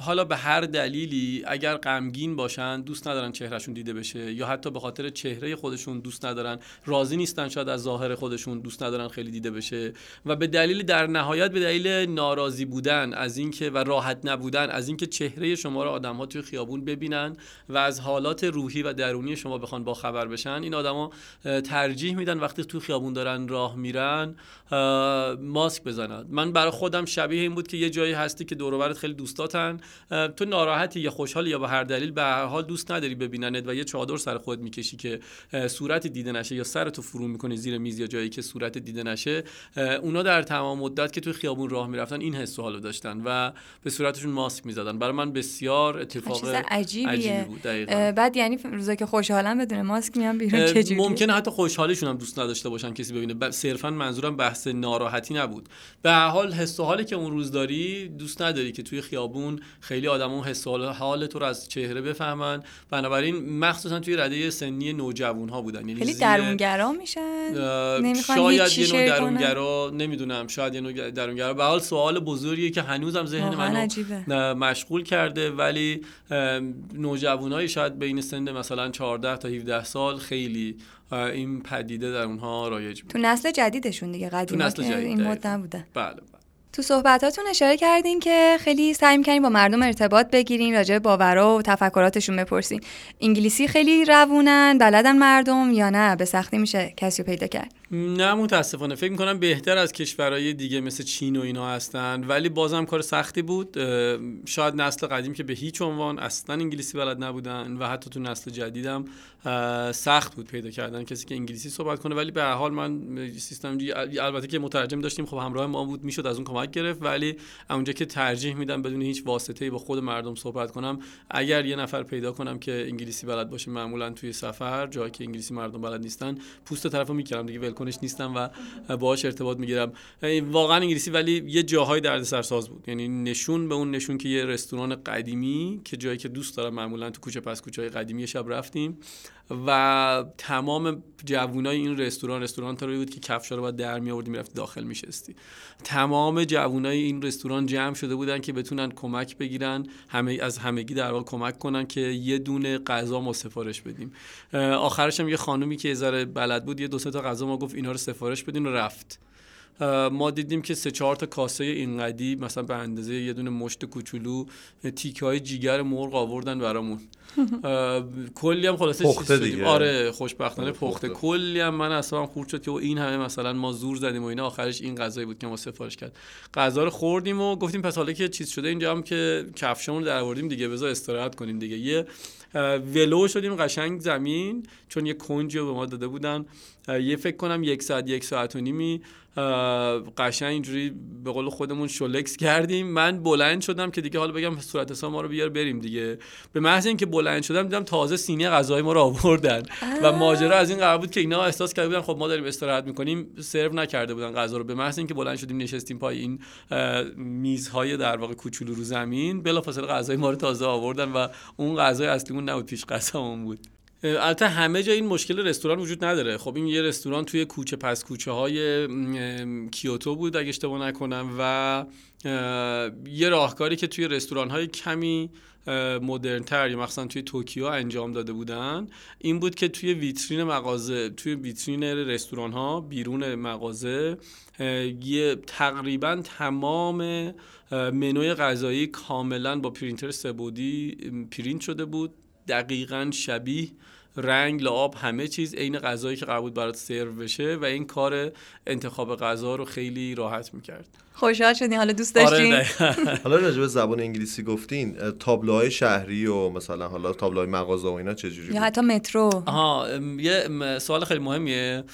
حالا به هر دلیلی اگر غمگین باشن دوست ندارن چهرهشون دیده بشه یا حتی به خاطر چهره خودشون دوست ندارن راضی نیستن شاید از ظاهر خودشون دوست ندارن خیلی دیده بشه و به دلیل در نهایت به دلیل ناراضی بودن از اینکه و راحت نبودن از اینکه چهره شما رو آدم ها توی خیابون ببینن و از حالات روحی و درونی شما بخوان با خبر بشن این آدما ترجیح میدن وقتی توی خیابون دارن راه میرن ماسک بزنن. من برای خودم شبیه این بود که یه جایی هستی که دور خیلی دوستات اه، تو ناراحتی یا خوشحالی یا به هر دلیل به هر حال دوست نداری ببیننت و یه چادر سر خود می‌کشی که صورت دیده نشه یا سرتو فرو می‌کنی زیر میز یا جایی که صورت دیده نشه اونا در تمام مدت که توی خیابون راه می‌رفتن این حس و حالو داشتن و به صورتشون ماسک می‌زدن. برای من بسیار اتفاق عجیبیه. عجیبی بود دقیقاً. بعد یعنی روزا که خوشحالم بدون ماسک میام بیرون چجوری؟ ممکنه حتی خوشحالیشون هم دوست نداشته باشن کسی ببینه. ب- صرفا منظورم بحث ناراحتی نبود. به هر حال حس و حالی که اون روز داری دوست نداری که توی خیابون خیلی آدمون حس حال تو رو از چهره بفهمن. بنابراین مخصوصا توی رده سنی نوجوان ها بودن. یعنی خیلی درونگرا میشن؟ شاید یه نوع. درونگرا نمی‌دونم شاید یه نوع درونگرا. به حال سوال بزرگیه که هنوزم ذهن منو. نه، مشغول کرده. ولی نوجوانایی شاید بین سن مثلا 14 تا 17 سال خیلی این پدیده در اونها رایج بود. تو نسل جدیدشون دیگه قدیما جدید این مد دقیقاً. نبودن بله. تو صحبتاتون اشاره کردین که خیلی سعی می‌کنین با مردم ارتباط بگیرین راجع باورا و تفکراتشون بپرسین. انگلیسی خیلی روونن بلدن مردم یا نه؟ به سختی میشه کسی پیدا کرد. نه متاسفانه. فکر می‌کنم بهتر از کشورهای دیگه مثل چین و اینا هستن ولی بازم کار سختی بود. شاید نسل قدیم که به هیچ عنوان اصلا انگلیسی بلد نبودن و حتی تو نسل جدیدم سخت بود پیدا کردن کسی که انگلیسی صحبت کنه. ولی به حال من سیستم البته که مترجم داشتیم خب همراه ما بود می‌شد از اون کمک گرفت. ولی اونجا که ترجیح میدم بدون هیچ واسطه‌ای با خود مردم صحبت کنم اگر یه نفر پیدا کنم که انگلیسی بلد باشه معمولا توی سفر جایی که انگلیسی مردم بلد نیستن پوست طرفو می‌کردم دیگه ولکنش نیستم و باهاش ارتباط می‌گیرم. واقعا انگلیسی ولی یه جاهای دردسرساز بود. یعنی نشون به اون نشون که یه رستوران قدیمی که جایی که دوست دارم معمولا تو کوچه پس کوچه های قدیمی شب رفتیم و تمام جوونای این رستوران رستوران تا بود که کفشا رو باید در می آوردی می‌رفتی داخل میشستی. تمام جوونای این رستوران جمع شده بودن که بتونن کمک بگیرن همه از همگی در واقع کمک کنن که یه دونه غذا ما سفارش بدیم. آخرش هم یه خانومی که ذره بلد بود یه دو سه تا غذا ما گفت اینا رو سفارش بدین و رفت. ما دیدیم که سه چهار تا کاسه اینقدی مثلا به اندازه یه دونه مشت کوچولو تیکه های جیگر مرغ آوردن برامون کلی هم خلاصه پخته شدیم. دیگه. آره خوشبختانه آره، پخته پخته. کلی هم من اصلا خورد شد که این همه مثلا ما زور زدیم و اینا آخرش این غذایی بود که ما سفارش کرد غذا رو خوردیم و گفتیم پس حالا که چیز شده اینجا هم که کفشمون رو در آوردیم دیگه بذار استراحت کنیم دیگه یه ولو شدیم قشنگ زمین چون یه کنجی رو به ما داده بودن یه فکر کنم یک ساعت یک ساعت و نیمی قشنگ اینجوری به قول خودمون شلکس کردیم. من بلند شدم که دیگه حالا بگم صورت حساب ما رو بیار بریم دیگه. به محض اینکه بلند شدم دیدم تازه سینی غذای ما رو آوردن و ماجرا از این قرار بود که اینا احساس کرده بودن خب ما داریم استراحت می‌کنیم سرو نکرده بودن غذا رو. به محض اینکه بلند شدیم نشستیم پای این میزهای در واقع کوچولو رو زمین بلافاصله غذای ما رو تازه آوردن و اون غذای اصلیمون نبود پیش غذامون بود. البته همه جا این مشکل رستوران وجود نداره. خب این یه رستوران توی کوچه پس کوچه های کیوتو بود اگه اشتباه نکنم و یه راهکاری که توی رستوران های کمی مدرن تر یا مثلا توی توکیو انجام داده بودن این بود که توی ویترین مغازه توی ویترین رستوران ها بیرون مغازه یه تقریبا تمام منوی غذایی کاملا با پرینتر سه‌بعدی ام، پرینت شده بود. دقیقا شبیه رنگ لعاب همه چیز عین غذایی که قرار بود برات سرو بشه و این کار انتخاب غذا رو خیلی راحت می‌کرد. خوشحال شدین حالا دوست آره داشتین. حالا راجع به زبان انگلیسی گفتین تابلوهای شهری و مثلا حالا تابلوهای مغازه و اینا چجوری یا بود حتی مترو. آها یه سوال خیلی مهمیه.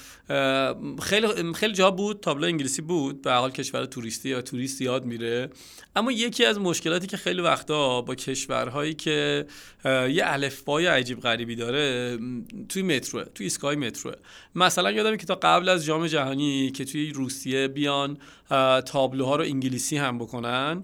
خیلی خیلی جا بود تابلو انگلیسی بود به حال کشور توریستی و توریست یاد میره. اما یکی از مشکلاتی که خیلی وقتا با کشورهایی که یه الفبای عجیب غریبی داره توی متروه توی ایستگاه متروه. مثلا یادمه که تا قبل از جام جهانی که توی روسیه بیان تابلوها رو انگلیسی هم بکنن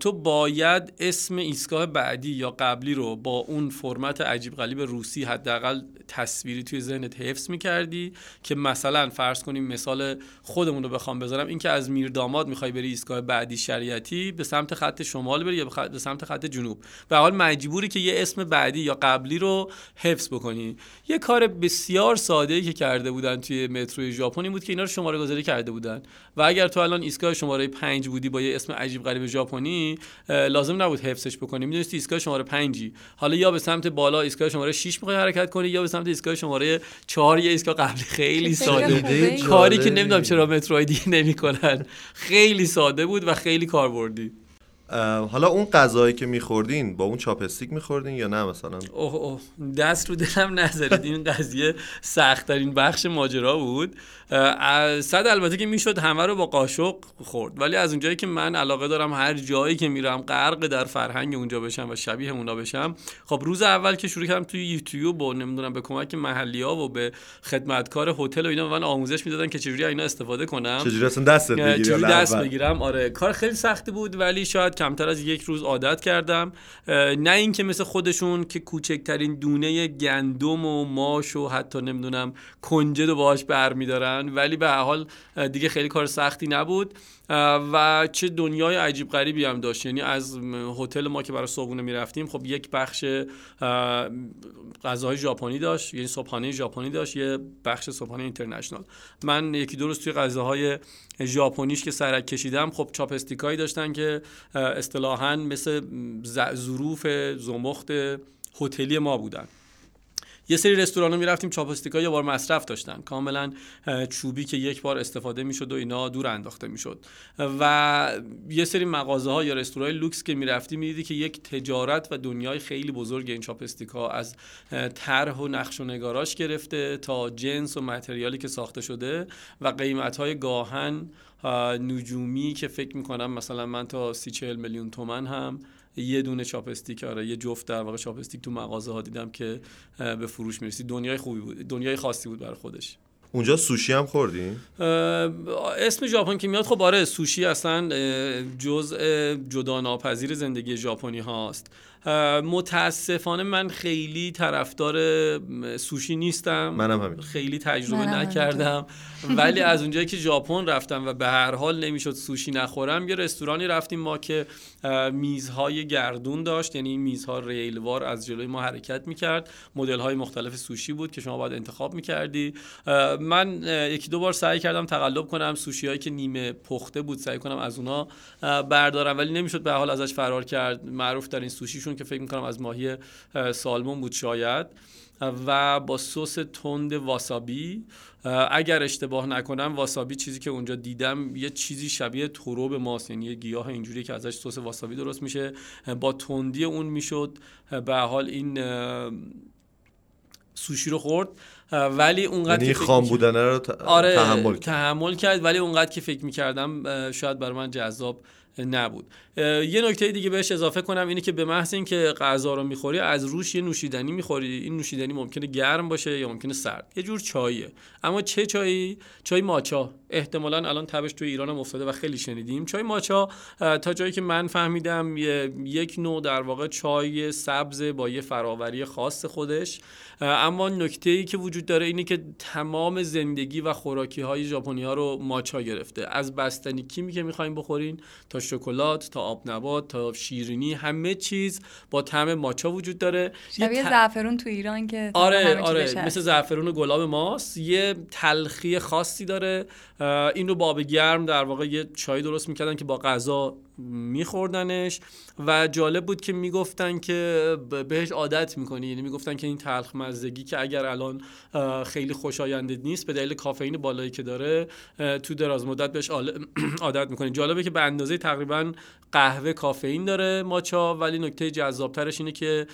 تو باید اسم ایستگاه بعدی یا قبلی رو با اون فرمت عجیب غریب روسی حداقل تصویری توی ذهنت حفظ می‌کردی که مثلا فرض کنیم مثال خودمون رو بخوام بذارم اینکه از میرداماد می‌خوای بری ایستگاه بعدی شریعتی به سمت خط شمال بری یا به سمت خط جنوب. به حال مجبوری که یه اسم بعدی یا قبلی رو حفظ بکنی. یه کار بسیار ساده ای که کرده بودن توی متروی ژاپن این بود که اینا رو شماره گذاری کرده بودن. و اگر تو الان ایستگاه شماره 5 بودی با یه اسم عجیب غریب ژاپنی لازم نبود حفظش بکنی. می‌دونستی ایستگاه شماره 5 حالا یا به سمت بالا ایستگاه شماره 6 می‌خوای حرکت کنی یا به ایستگاه شماره 4 یه ایستگاه قبلی خیلی ساده ای. کاری که جالبی. نمی‌دونم چرا متروهای دیگه نمی‌کنن خیلی ساده بود و خیلی کاربردی حالا اون غذایی که میخوردین با اون چاپستیک میخوردین یا نه مثلا؟ اوه اوه دست رو دلم نذارید. این قضیه سخت ترین بخش ماجرا بود. صد البته که می‌شد همه رو با قاشق خورد. ولی از اونجایی که من علاقه دارم هر جایی که میرم غرق در فرهنگ اونجا بشم و شبیه اونا بشم خب روز اول که شروع کردم توی یوتیوب و نمی‌دونم به کمک محلی ها و به خدمتکار هتل و اینا من آموزش می‌دادن که چجوری اینا استفاده کنم. چجوری اصلا چجوری حالا دست؟ بگیرم؟ آره کار خیلی سختی بود ولی شاید کمتر از یک روز عادت کردم. نه اینکه مثل خودشون که کوچکترین دونه گندم و ماش و حتی نمی‌دونم کنجد و باهاش برمیدارن ولی به حال دیگه خیلی کار سختی نبود. و چه دنیای عجیب غریبی هم داشت. یعنی از هتل ما که برای صبحونه می‌رفتیم خب یک بخش اه، غذاهای ژاپنی داشت یعنی صبحانه ژاپنی داشت یه بخش صبحانه اینترنشنال. من یکی دو روز توی غذاهای ژاپنیش که سرک کشیدم خب چاپستیکایی داشتن که اصطلاحاً مثل ظروف زمخت هتلی ما بودن. یه سری می رفتیم چاپستیکا یه بار مصرف داشتن. کاملا چوبی که یک بار استفاده می‌شد و اینا دور انداخته می‌شد. و یه سری مغازه ها یا رستوران لوکس که می‌رفتی می‌دیدی که یک تجارت و دنیای خیلی بزرگ این چاپستیکا از طرح و نقش و نگاراش گرفته تا جنس و متریالی که ساخته شده و قیمت های گاهن اه، نجومی که فکر می‌کنم مثلا من تا سی چهل میلیون تومن هم یه دونه چاپستیک آره یه جفت در واقع چاپستیک تو مغازه ها دیدم که به فروش می‌رسی. دنیای خوبی بود. دنیای خاصی بود برای خودش. اونجا سوشی هم خوردین اه، اسم ژاپن که میاد خب آره سوشی اصلا جزء جدا ناپذیر زندگی ژاپنی هاست. متاسفانه من خیلی طرفدار سوشی نیستم. منم همین. خیلی تجربه منم نکردم. ولی از اونجایی که ژاپن رفتم و به هر حال نمی‌شد سوشی نخورم یه رستورانی رفتیم ما که میزهای گردون داشت. یعنی این میزها ریلوار از جلوی ما حرکت می‌کرد. مدل های مختلف سوشی بود که شما باید انتخاب می‌کردی. من یکی دو بار سعی کردم تقلب کنم. سوشی هایی که نیمه پخته بود سعی کنم از اونا بردارم. ولی نمی‌شد به هر حال ازش فرار کرد. معروف در این سوشیشون که فکر می‌کنم از ماهی اه، سالمون بود شاید. و با سس تند واسابی اگر اشتباه نکنم واسابی چیزی که اونجا دیدم یه چیزی شبیه تروب ماست یعنی یه گیاه اینجوری که ازش سس واسابی درست میشه. با تندی اون می‌شد. به حال این سوشی رو خورد. ولی اونقدر یعنی که خام بودنه رو آره تحمل کرد. تحمل کرد. ولی اونقدر که فکر می‌کردم شاید برای من جذاب نبود. یه نکته دیگه بهش اضافه کنم اینه که به محض اینکه غذا رو می‌خوری از روش یه نوشیدنی می‌خوری. این نوشیدنی ممکنه گرم باشه یا ممکنه سرد. یه جور چاییه. اما چه چایی؟ چای ماچا. احتمالا الان تبش توی ایران هم افتاده و خیلی شنیدیم. چای ماچا تا جایی که من فهمیدم یک نوع در واقع چای سبز با یه فراوری خاص خودش. اما نکته ای که وجود داره اینه که تمام زندگی و خوراکی های ژاپنی ها رو ماچا گرفته. از بستنی کیمی که می‌خوایم بخورین تا شکلات تا آب نبات تا شیرینی همه چیز با طعم ماچا وجود داره. یه شبیه ت- زعفرون تو ایران که آره آره. مثل زعفرون و گلاب ماست. یه تلخی خاصی داره. این رو با آب گرم در واقع یه چای درست می‌کردن که با غذا میخوردنش و جالب بود که می‌گفتن که بهش عادت می‌کنی. یعنی می‌گفتن که این تلخ مزدگی که اگر الان خیلی خوشایند نیست به دلیل کافئین بالایی که داره تو دراز مدت بهش عادت می‌کنی. جالبه که به اندازه تقریبا قهوه کافئین داره ماچا ولی نکته جذابترش اینه که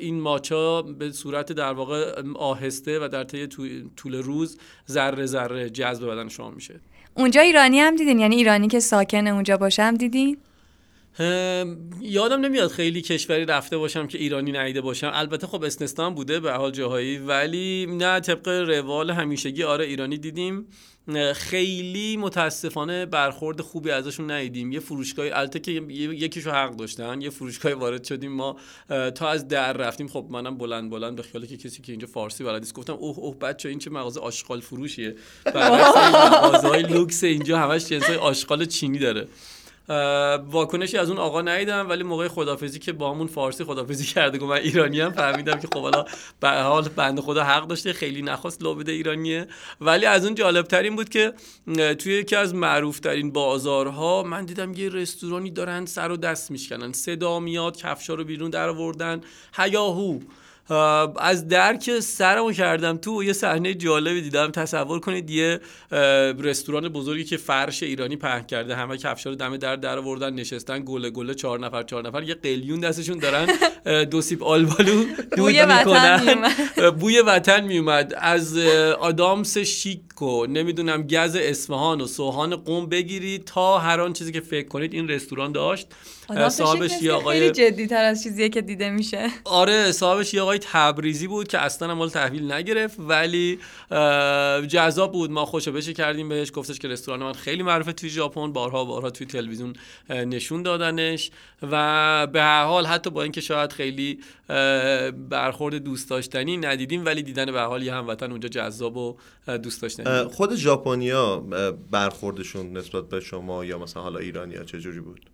این ماچا به صورت در واقع آهسته و در طی طول روز ذره ذره جذب بدن شما میشه. اونجا ایرانی هم دیدین؟ یعنی ایرانی که ساکن اونجا باشم دیدین؟ ام، یادم نمیاد خیلی کشوری رفته باشم که ایرانی ندیده باشم. البته خب استثنا هم بوده به حال جاهایی ولی نه طبق روال همیشگی آره ایرانی دیدیم. خیلی متاسفانه برخورد خوبی ازشون ندیدیم. یه فروشگاه البته که یکیشو حق داشتن. یه فروشگاه وارد شدیم ما تا از در رفتیم. خب منم بلند بلند به خیال که کسی که اینجا فارسی بلد نیست گفتم اوه اوه بچه این چه مغازه آشغال فروشیه. برعکس این مغازه‌های لوکس اینجا همش جنسای آشغال چینی داره. واکنشی از اون آقا ندیدم ولی موقع خدافزی که با همون فارسی خدافزی کرده گفت من ایرانی هم فهمیدم که خب حالا به حال بنده خدا حق داشته خیلی نخواست لو بده ایرانیه. ولی از اون جالب ترین بود که توی یکی از معروف ترین بازارها من دیدم یه رستورانی دارن سر و دست میشکنن. صدا میاد کفشا رو بیرون در آوردن. هیاهو. از درک سرمو کردم. تو یه صحنه جالبی دیدم. تصور کنید یه رستوران بزرگی که فرش ایرانی پهن کرده. همه کفشا رو دم در در آوردن نشستن گله گله چهار نفر چهار نفر. یه قلیون دستشون دارن. دو سیب آلبالو دود می‌کنن. بوی وطن میومد از آدامس شیک و نمی‌دونم گز اصفهان و سوهان قوم بگیرید تا هر آن چیزی که فکر کنید این رستوران داشت. صاحبش یه آقای خیلی جدی تر از چیزیه که دیده میشه. آره صاحبش یه آقای تبریزی بود که اصلا مال تحویل نگرفت ولی جذاب بود. ما خوشو بشه کردیم بهش. گفتش که رستوران من خیلی معروفه توی ژاپن. بارها بارها توی تلویزیون نشون دادنش. و به هر حال حتی با اینکه شاید خیلی برخورد دوست داشتنی ندیدیم ولی دیدن به حال یه هموطن اونجا جذاب و دوست داشتنی. خود ژاپنیا برخوردشون نسبت به شما یا مثلا حالا ایرانیا چه جوری بود؟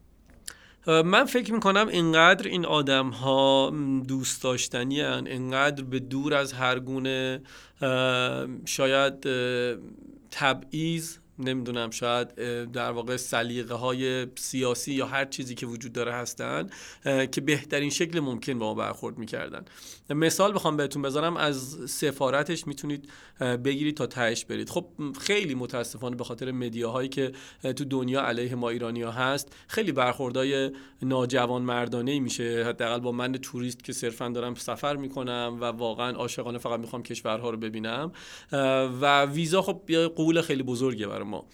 من فکر می‌کنم اینقدر این آدم ها دوست داشتنی هن. اینقدر به دور از هر گونه شاید تبعیض نمی‌دونم شاید در واقع سلیقه های سیاسی یا هر چیزی که وجود داره هستن که بهترین شکل ممکن با ما برخورد می‌کردن مثال بخوام بهتون بذارم از سفارتش می‌تونید بگیرید تا تهش برید. خب خیلی متاسفانه به خاطر مدیاهایی که تو دنیا علیه ما ایرانی ها هست خیلی برخوردای ناجوان مردانه میشه. حداقل با من توریست که صرفا دارم سفر می‌کنم و واقعا عاشقانه فقط می‌خوام کشورها رو ببینم. و ویزا خب یه قول خیلی بزرگه برای ما.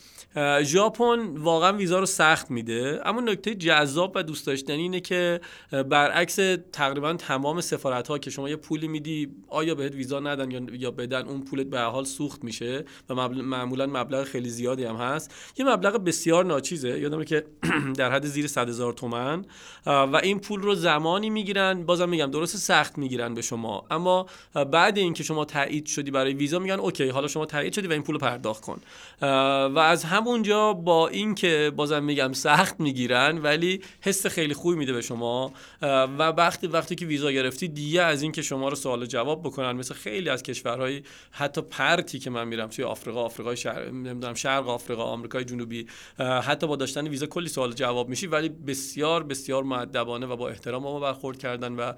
ژاپن واقعا ویزا رو سخت میده. اما نکته جذاب و دوست داشتنی اینه که برعکس تقریبا تمام سفارت ها که شما یه پولی میدی آیا بهت ویزا ندن یا بدن اون پولت به حال سوخت میشه و معمولا مبلغ خیلی زیادی هم هست. یه مبلغ بسیار ناچیزه. یادمه که در حد زیر 100 هزار تومن. و این پول رو زمانی می‌گیرن بازم میگم درست سخت می‌گیرن به شما. اما بعد اینکه شما تایید شدی برای ویزا میگن اوکی حالا شما تایید شدی و این پول رو پرداخت کن. و از همونجا با اینکه بازم میگم سخت می‌گیرن ولی حس خیلی خوبی میده به شما و وقتی وقتی که ویزا گرفتی دیگه از اینکه شما رو سوال جواب بکنن مثل خیلی از کشورهای حتی پرتی که من میرم توی آفریقا آفریقای شرق نمی‌دونم شرق آفریقا آمریکای جنوبی حتی با داشتن ویزا کلی سوال جواب میشی ولی بسیار بسیار مؤدبانه و با احترام ما برخورد کردن و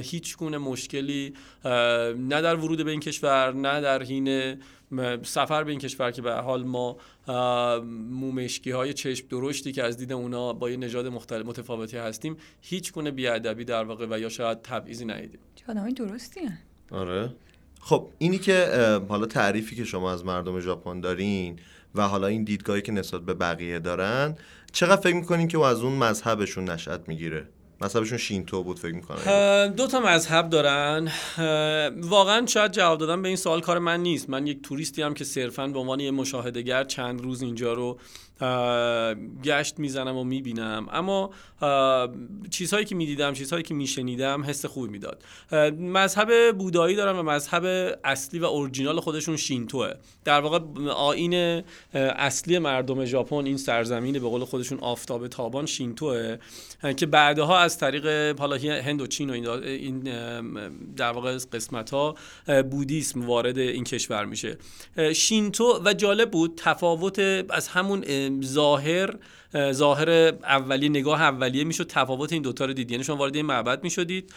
هیچ گونه مشکلی نه در ورود به این کشور نه در حین سفر به این کشور که به حال ما مومشکی های چشم درشتی که از دید اونا با یه نژاد مختلف متفاوتی هستیم هیچ گونه بیادبی در واقع و یا شاید تبعیضی ندیدیم. آدمای درستی هن. آره. خب اینی که حالا تعریفی که شما از مردم ژاپن دارین و حالا این دیدگاهی که نسبت به بقیه دارن چقدر فکر می‌کنین که از اون مذهبشون نشأت می‌گیره؟ مذهبشون شینتو بود فکر می‌کنم. دو تا مذهب دارن. واقعا شاید جواب دادن به این سوال کار من نیست. من یک توریستی هم که صرفا به عنوان یه مشاهدهگر چند روز اینجا رو گشت می‌زنم و می‌بینم. اما چیزهایی که می‌دیدم چیزهایی که میشنیدم حس خوبی می‌داد. مذهب بودایی دارم و مذهب اصلی و اورجینال خودشون شینتوه. در واقع آین اصلی مردم ژاپن این سرزمین به قول خودشون آفتاب تابان شینتوه که بعدها از طریق حالا هند و چین و این در واقع قسمت ها بودیسم وارد این کشور میشه. شینتو و جالب بود تفاوت از همون ظاهر ظاهر اولیه نگاه اولیه می‌شد تفاوت این دوتا رو دید. یعنی شما وارد این معبد می‌شدید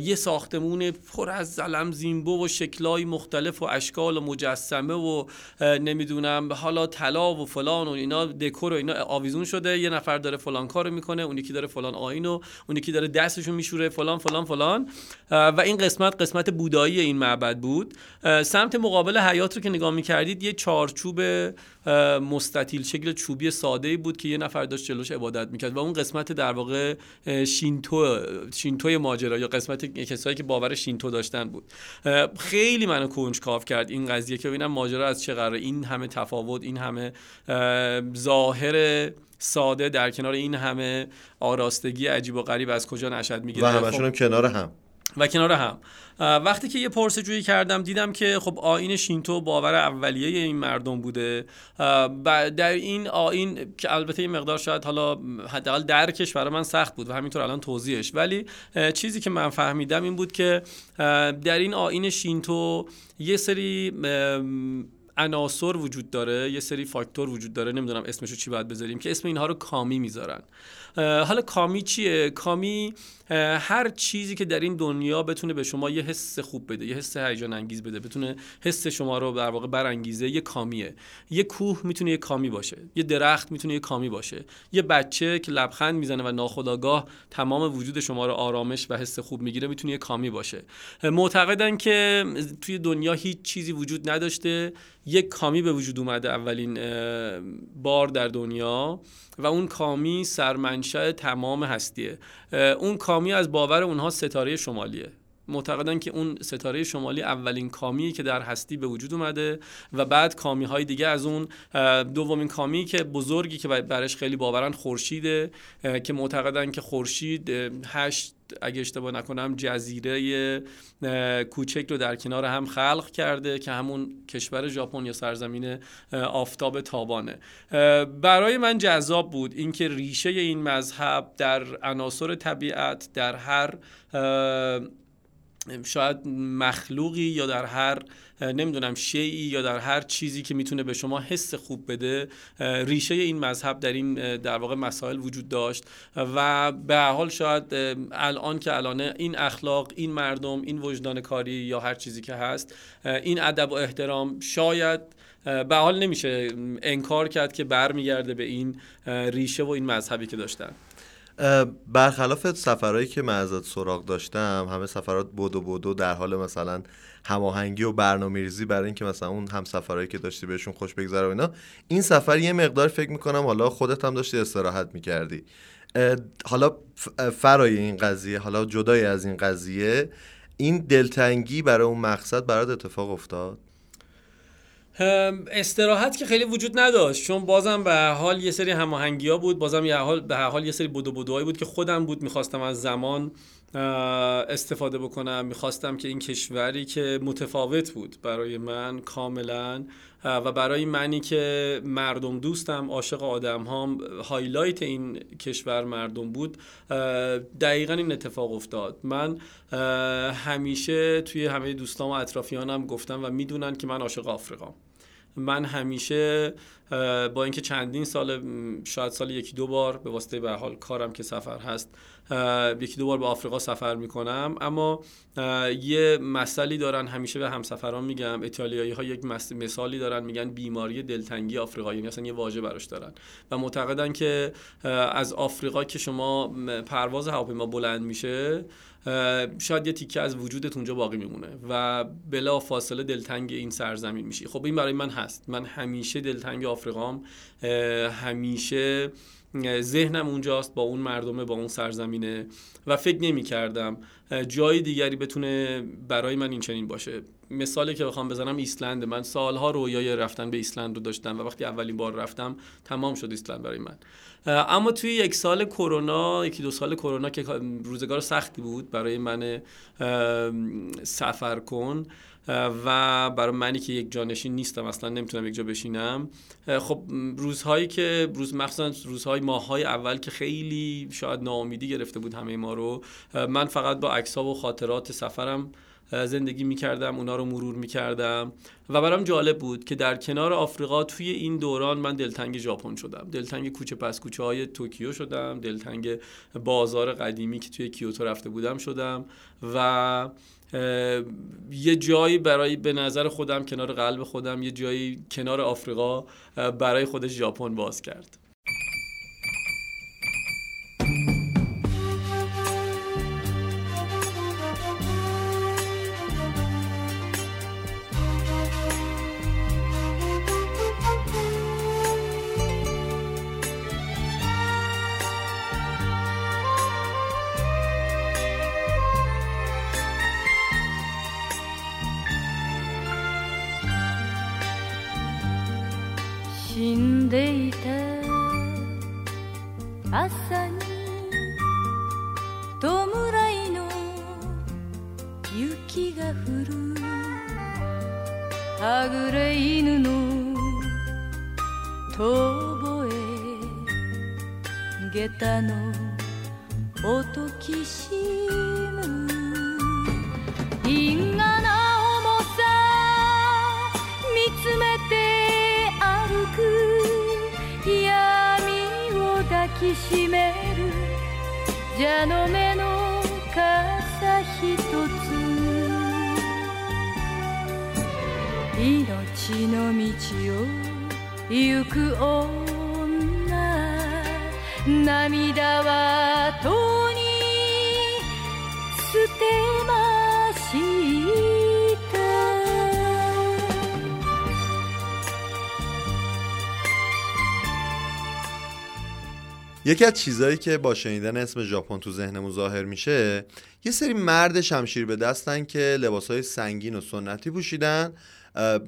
یه ساختمون پر از زلم زیمبو و شکلای مختلف و اشکال و مجسمه و نمی‌دونم حالا طلا و فلان و اینا دکور و اینا آویزون شده. یه نفر داره فلان کارو می‌کنه اون یکی داره فلان آین و اون یکی داره دستشو میشوره فلان فلان فلان. و این قسمت قسمت بودایی این معبد بود. سمت مقابل حیات رو که نگاه می‌کردید یه چارچوب مستطیل شکل چوبی ساده بود که یه داشت جلوش عبادت می‌کرد و اون قسمت در واقع شینتو شینتوی ماجرا یا قسمت کسایی که باور شینتو داشتن بود. خیلی منو کنجکاو کرد این قضیه که ببینم ماجرا از چه قراره. این همه تفاوت این همه ظاهر ساده در کنار این همه آراستگی عجیب و غریب از کجا نشد می‌گیره. و همشون هم کنار هم. و کنار هم. وقتی که یه پرسجویی کردم دیدم که خب آین شینتو باور اولیه این مردم بوده. در این آین که البته این مقدار شاید حالا حداقل درکش برای من سخت بود و همینطور الان توضیحش. ولی چیزی که من فهمیدم این بود که در این آین شینتو یه سری عناصر وجود داره یه سری فاکتور وجود داره نمی‌دونم اسمشو چی باید بذاریم که اسم اینها رو کامی می‌ذارن. حالا کامی چیه؟ کامی هر چیزی که در این دنیا بتونه به شما یه حس خوب بده یه حس هیجان انگیز بده بتونه حس شما رو در واقع برانگیزه یه کامیه. یه کوه می‌تونه یه کامی باشه یه درخت می‌تونه یه کامی باشه. یه بچه که لبخند می‌زنه و ناخودآگاه تمام وجود شما رو آرامش و حس خوب می‌گیره می‌تونه یه کامی باشه. معتقدن که توی دنیا هیچ چیزی وجود نداشته. یک کامی به وجود اومده اولین بار در دنیا و اون کامی سرمنشأ تمام هستیه. اون کامی از باور اونها ستاره شمالیه. معتقدن که اون ستاره شمالی اولین کامی که در هستی به وجود اومده و بعد کامی های دیگه از اون دومین کامی که بزرگی که برش خیلی باورن خورشیده که معتقدن که خورشید هشت اگه اشتباه نکنم جزیره کوچک رو در کنار هم خلق کرده که همون کشور ژاپن یا سرزمین آفتاب تابانه. برای من جذاب بود اینکه ریشه این مذهب در عناصر طبیعت در هر شاید مخلوقی یا در هر نمی‌دونم شیعی یا در هر چیزی که می‌تونه به شما حس خوب بده ریشه این مذهب در این در واقع مسائل وجود داشت. و به حال شاید الان که الانه این اخلاق این مردم این وجدان کاری یا هر چیزی که هست این ادب و احترام شاید به حال نمیشه انکار کرد که برمیگرده به این ریشه و این مذهبی که داشتن. برخلاف سفرهایی که من ازت سراغ داشتم همه سفرات بودو بودو در حال مثلا هماهنگی و برنامه‌ریزی برای اینکه مثلا اون هم سفرهایی که داشتی بهشون خوش بگذره و اینا این سفر یه مقدار فکر می‌کنم حالا خودت هم داشتی استراحت می‌کردی. حالا فرای این قضیه حالا جدای از این قضیه این دلتنگی برای اون مقصد برات اتفاق افتاد؟ استراحت که خیلی وجود نداشت چون بازم به حال یه سری هماهنگی ها بود بازم یه حال به حال یه سری بدو بدوهایی بود که خودم بود می‌خواستم از زمان استفاده بکنم. می‌خواستم که این کشوری که متفاوت بود برای من کاملا و برای منی که مردم دوستم عاشق آدم هم هایلایت این کشور مردم بود دقیقا این اتفاق افتاد. من همیشه توی همه دوستام و اطرافیانم گفتم و می‌دونن که من عاشق آفریقام. من همیشه با اینکه چندین سال شاید سال یکی دو بار به واسطه به حال کارم که سفر هست یکی دو بار به آفریقا سفر می‌کنم. اما یه مسئله دارن همیشه به همسفران میگم. ایتالیایی ها یک مثالی دارن میگن بیماری دلتنگی آفریقایی یعنی اصلا یه واژه براش دارن. و معتقدن که از آفریقا که شما پرواز هواپیما بلند میشه شاید یه تیکه از وجودت اونجا باقی میمونه و بلا فاصله دلتنگ این سرزمین میشی. خب این برای من هست. من همیشه دلتنگ آفریقام همیشه ذهنم اونجاست با اون مردمه با اون سرزمینه و فکر نمی کردم جای دیگری بتونه برای من این چنین باشه. مثالی که بخوام بزنم ایسلند من سالها رویای رفتن به ایسلند رو داشتم و وقتی اولین بار رفتم تمام شد ایسلند برای من. اما توی یک سال کرونا یکی دو سال کرونا که روزگار سختی بود برای من سفر کن و برای منی که یک جانشین نیستم اصلا نمی‌تونم یک جا بشینم. خب روزهایی که روز مخصوصا روزهای ماههای اول که خیلی شاید ناامیدی گرفته بود همه ما رو من فقط با عکس‌ها و خاطرات سفرم زندگی می‌کردم اونا رو مرور می‌کردم و برام جالب بود که در کنار آفریقا توی این دوران من دلتنگ ژاپن شدم. دلتنگ کوچه پس کوچه های توکیو شدم دلتنگ بازار قدیمی که توی کیوتو رفته بودم شدم و یه جایی برای به نظر خودم کنار قلب خودم یه جایی کنار آفریقا برای خودش ژاپن باز کرد. یکی از چیزهایی که با شنیدن اسم ژاپن تو ذهنمون ظاهر میشه یه سری مرد شمشیر به دستن که لباسهای سنگین و سنتی پوشیدن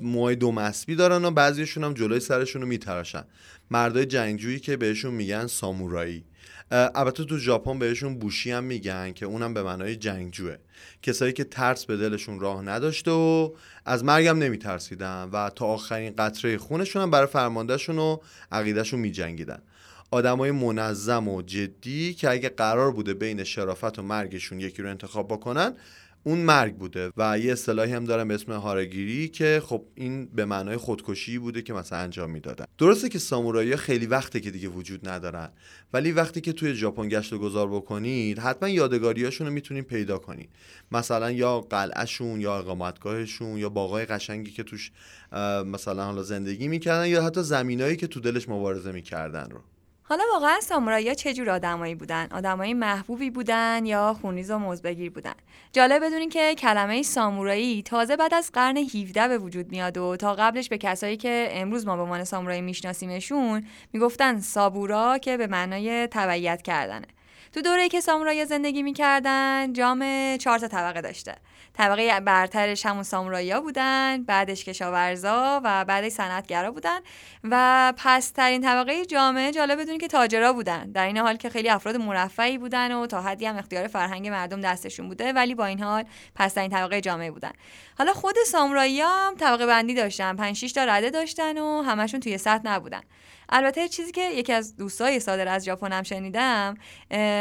موهای دو مسبی دارن و بعضیشون هم جلوی سرشون رو میتراشن. مردای جنگجویی که بهشون میگن سامورایی. البته تو ژاپن بهشون بوشی هم میگن که اونم به معنای جنگجوه. کسایی که ترس به دلشون راه نداشته و از مرگم نمیترسیدن و تا آخرین قطره خونشون هم برای فرماندهشون و عقیدهشون میجنگیدن. آدمای منظم و جدی که اگه قرار بوده بین شرافت و مرگشون یکی رو انتخاب بکنن اون مرگ بوده. و یه اصطلاحی هم دارم به اسم هارگیری که خب این به معنای خودکشی بوده که مثلا انجام می‌دادن. درسته که سامورایی خیلی وقته که دیگه وجود ندارن ولی وقتی که توی ژاپن گشت و گذار بکنید حتما یادگاریاشون رو می‌تونید پیدا کنید مثلا یا قلعهشون یا اقامتگاهشون یا باغای قشنگی که توش مثلا حالا زندگی می‌کردن یا حتی زمینایی که تو دلش مبارزه می‌کردن رو. حالا واقعا سامورایی چه جور آدمایی بودن؟ آدمایی محبوبی بودن یا خونریز و مزبگیر بودن؟ جالب بدونین که کلمه سامورایی تازه بعد از قرن 17 به وجود میاد و تا قبلش به کسایی که امروز ما به عنوان سامورایی میشناسیمشون می‌گفتن سابورا که به معنای تبعیت کردنه. تو دوره‌ای که سامورایی زندگی می‌کردن جام چهار تا طبقه داشته طبقه برترش همون سامورایی بودن بعدش کشاورزا و بعدش صنعتگرا بودن و پسترین طبقه جامعه جالب بدونید که تاجرا بودن. در این حال که خیلی افراد مرفعی بودن و تا حدی هم اختیار فرهنگ مردم دستشون بوده ولی با این حال پسترین طبقه جامعه بودن. حالا خود سامورایی هم طبقه بندی داشتن 5 6 تا رده داشتن و همشون توی سطح نبودن. البته چیزی که یکی از دوستای صادر از ژاپن هم شنیدم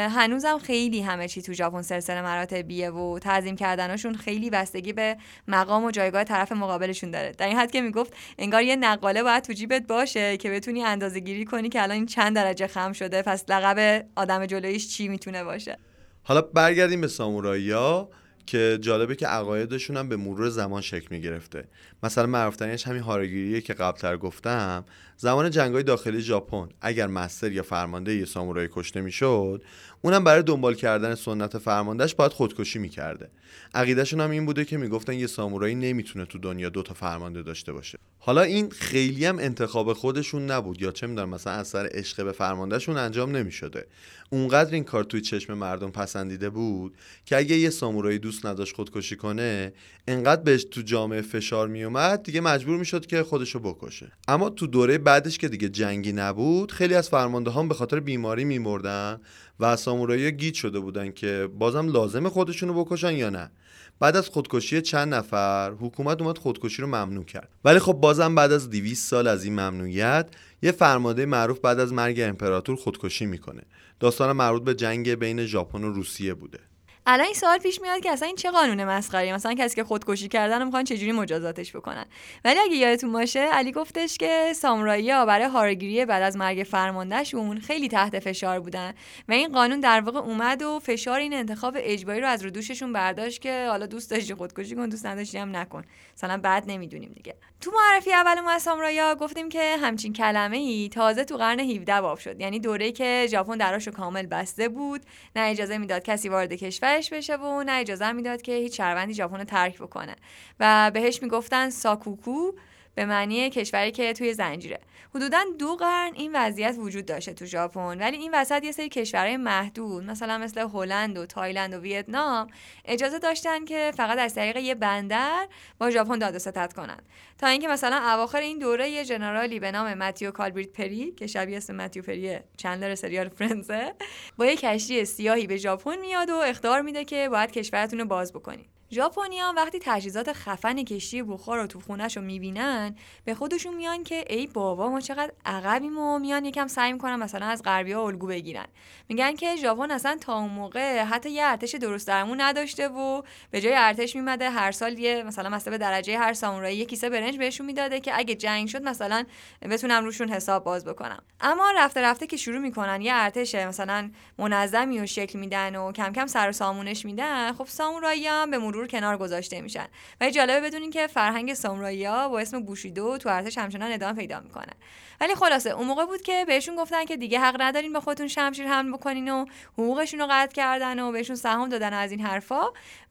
هنوزم خیلی همه چی تو ژاپن سلسله مراتبیه و تعظیم کردنشون خیلی بستگی به مقام و جایگاه طرف مقابلشون داره. در این حد که می‌گفت انگار یه نقاله باید تو جیبت باشه که بتونی اندازه گیری کنی که الان این چند درجه خم شده پس لقب آدم جلویش چی می‌تونه باشه؟ حالا برگردیم به سامورایی‌ها که جالبه که عقایدشون هم به مرور زمان شکل می‌گرفته. مثلا معروفترینش همین هارگیریه که قبلتر گفتم. زمان جنگای داخلی ژاپن اگر مستر یا فرمانده یه سامورایی کشته می‌شد اونم برای دنبال کردن سنت فرماندهش باید خودکشی می‌کرده. عقیدهشون هم این بوده که می‌گفتن یه سامورایی نمی‌تونه تو دنیا دو تا فرمانده داشته باشه. حالا این خیلی هم انتخاب خودشون نبود یا چه می‌دونم مثلا از سر عشق به فرماندهشون انجام نمی‌شده. اونقدر این کار توی چشم مردم پسندیده بود که اگه یه سامورایی دوست نداشت خودکشی کنه انقدر بهش تو جامعه فشار میومد دیگه مجبور می‌شد که خودشو بکشه. اما تو دوره بعدش که دیگه جنگی نبود خیلی از فرمانده هم به خاطر بیماری میمردن و سامورایی گیج شده بودن که بازم لازم خودشونو بکشن یا نه. بعد از خودکشی چند نفر حکومت اومد خودکشی رو ممنوع کرد. ولی خب بازم بعد از 200 سال از این ممنوعیت یه فرمانده معروف بعد از مرگ امپراتور خودکشی می‌کنه. داستان مربوط به جنگ بین ژاپن و روسیه بوده. الان این سوال پیش میاد که اصلا این چه قانون مسخره؟ مثلا کسی که خودکشی کردن رو می‌خوان چجوری مجازاتش بکنن؟ ولی اگه یادتون باشه علی گفتش که سامورایی برای هارگیری بعد از مرگ فرماندهشون خیلی تحت فشار بودن و این قانون در واقع اومد و فشار این انتخاب اجباری رو از رو دوششون برداشت که حالا دوست داشتی خودکشی کن دوست نداشتی هم نکن. مثلا بعد نمی‌دونیم دیگه. تو معرفی اول ما از سامورایی گفتیم که همچین کلمه ای تازه تو قرن 17 باب شد. یعنی دوره‌ای که ژاپن دراشو کامل بسته بود. نه اجازه می‌داد کسی وارد کشورش بشه و نه اجازه می‌داد که هیچ شهروندی ژاپن رو ترک بکنه. و بهش می‌گفتن ساکوکو. به معنی کشوری که توی زنجیره. حدودا دو قرن این وضعیت وجود داشته تو ژاپن ولی این وسط یه سری کشورهای محدود مثلا مثل هلند و تایلند و ویتنام اجازه داشتن که فقط از طریق یه بندر با ژاپن داد ستد کنن. تا اینکه مثلا اواخر این دوره یه general ی به نام متیو کالبریت پری که شبیه اسم متیو پری چندلر سریال Friends ه با یه کشتی سیاهی به ژاپن میاد و اخطار میده که باید کشورتون رو باز بکنید ژاپنیا وقتی تجهیزات خفن کشتی بخار رو تو رو می‌بینن به خودشون میان که ای بابا ما چقدر عقبیم و میان یکم سعی می‌کنن مثلا از غربی ها الگو بگیرن. میگن که ژاپن اصلا تا اون موقع حتی یه ارتش درست درمون نداشته و به جای ارتش میمده هر سال یه مثلا مثلا به درجه هر سامورایی یه کیسه برنج بهشون می‌داده که اگه جنگ شد مثلا بتونم روشون حساب باز بکنم. اما رفته رفته که شروع می‌کنن یه ارتش مثلا منظمی و شکل میدن و کم کم سر و سامونش میدن خب سامورایی هم به مرور کنار گذاشته میشن. و جالبه بدونین که فرهنگ سامورایی ها با اسم بوشیدو تو ارتش همچنان ادامه پیدا می‌کنه ولی خلاصه اون موقع بود که بهشون گفتن که دیگه حق ندارین به خودتون شمشیر حمل بکنین و حقوقشون رو قطع کردن و بهشون سهام دادن از این حرفا.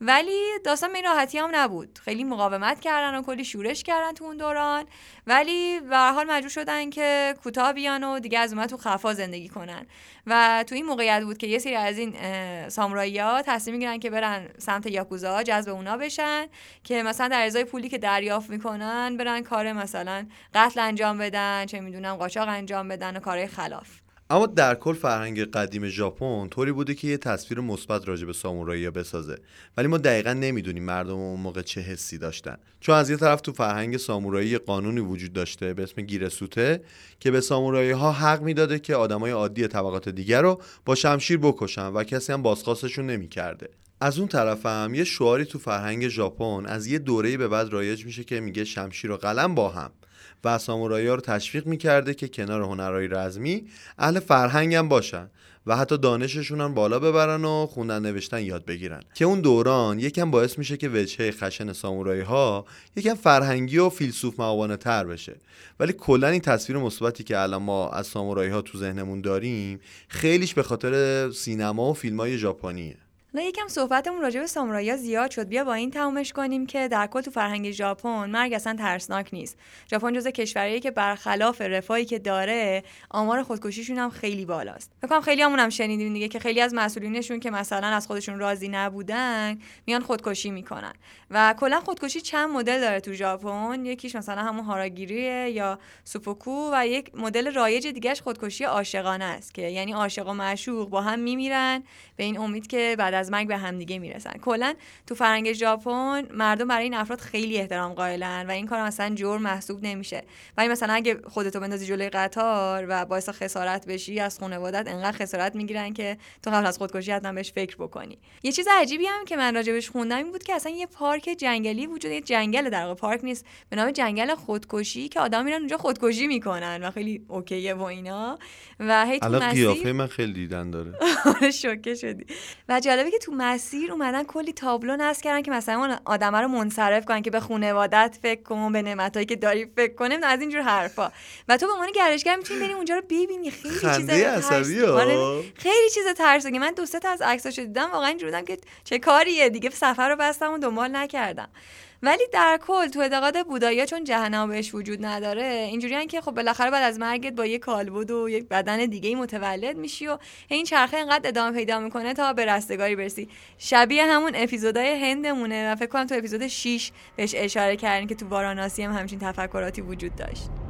ولی داستان به راحتی هم نبود. خیلی مقاومت کردن و کلی شورش کردن تو اون دوران. ولی به حال مجبور شدن که کوتاه بیان و دیگه از اومد تو خفا زندگی کنن. و تو این موقعیت بود که یه سری از این سامورایی ها تصمیم می‌گیرن که برن سمت یاکوزا جذب اونا بشن که مثلا در ازای پولی که دریافت می‌کنن برن کار مثلا قتل انجام بدن چه می‌دونم. قاچاق انجام بدن و کارهای خلاف. اما در کل فرهنگ قدیم ژاپن طوری بوده که یه تصویر مثبت راجع به سامورایی بسازه. ولی ما دقیقا نمی‌دونیم مردم اون موقع چه حسی داشتن. چون از یه طرف تو فرهنگ سامورایی قانونی وجود داشته به اسم گیرسوته که به سامورایی ها حق می‌داده که آدمای عادی طبقات دیگر رو با شمشیر بکشن و کسی هم بازخواستشون نمی‌کرده. از اون طرف هم یه شعاری تو فرهنگ ژاپن از یه دوره‌ای به بعد رایج میشه که میگه شمشیر و قلم با هم. و سامورایی ها رو تشویق می‌کرده که کنار هنرهای رزمی اهل فرهنگ هم باشن و حتی دانششون هم بالا ببرن و خوندن نوشتن یاد بگیرن. که اون دوران یکم باعث میشه که وجهه خشن سامورایی ها یکم فرهنگی و فیلسوف معوانه تر بشه. ولی کلا این تصویر مثبتی که الان ما از سامورایی ها تو ذهنمون داریم خیلیش به خاطر سینما و فیلم های ژاپنیه. حالا یکم صحبتمون راجع به سامورایی زیاد شد. بیا با این تمومش کنیم که در کل تو فرهنگ ژاپن مرگ اصلا ترسناک نیست. ژاپن جزو کشوریه که برخلاف رفاهی که داره آمار خودکشیشون هم خیلی بالاست. فکر خیلی همون هم شنیدیم دیگه که خیلی از مسئولینشون که مثلا از خودشون راضی نبودن میان خودکشی می‌کنن. و کلا خودکشی چند مدل داره تو ژاپن. یکیش مثلا همون هاراگیریه یا سوپوکو و یک مدل رایج دیگهش خودکشی عاشقانه است که یعنی عاشق و معشوق با هم میمیرن. به این امید که بعد از مرگ به همدیگه می‌رسن. کلا تو فرهنگ ژاپن مردم برای این افراد خیلی احترام قائلن و این کار مثلا جرم محسوب نمیشه. ولی مثلا اگه خودتو بندازی جلوی قطار و باعث خسارت بشی از خانوادت انقدر خسارت می‌گیرن که تو قبل از خودکشی حتما بهش فکر بکنی. یه چیز عجیبی هم که من راجبش خوندم این بود که اصلا یه پارک جنگلی وجود یه جنگل در واقع پارک نیست. به نام جنگل خودکشی که آدم میرن اونجا خودکشی می‌کنن و خیلی اوکیه و اینا. و هی تو مسیر من خیلی دیدن داره. آره شوکه شدی. و که تو مسیر اومدن کلی تابلو نصب کردن که مثلا اون آدم رو منصرف کنن که به خانوادت فکر کن به نعمتایی که داری فکر کنه از اینجور حرفا. و تو به عنوان گردشگر می‌تونی بریم اونجا رو ببینی. خیلی چیز آره خیلی چیز ترسناکه من دو سه تا از عکساشو دیدم واقعا اینجوری که چه کاریه؟ دیگه سفر رو بستم و دنبال نکردم. ولی در کل تو اعتقاد بودایی چون جهنم بهش وجود نداره اینجوریان که خب بالاخره بعد از مرگت با یه کالبد و یک بدن دیگه ای متولد میشی و این چرخه اینقدر ادامه پیدا می‌کنه تا به رستگاری برسی. شبیه همون اپیزودهای هندمونه و فکر کنم تو اپیزود 6 بهش اشاره کردین که تو واراناسی هم همچین تفکراتی وجود داشت.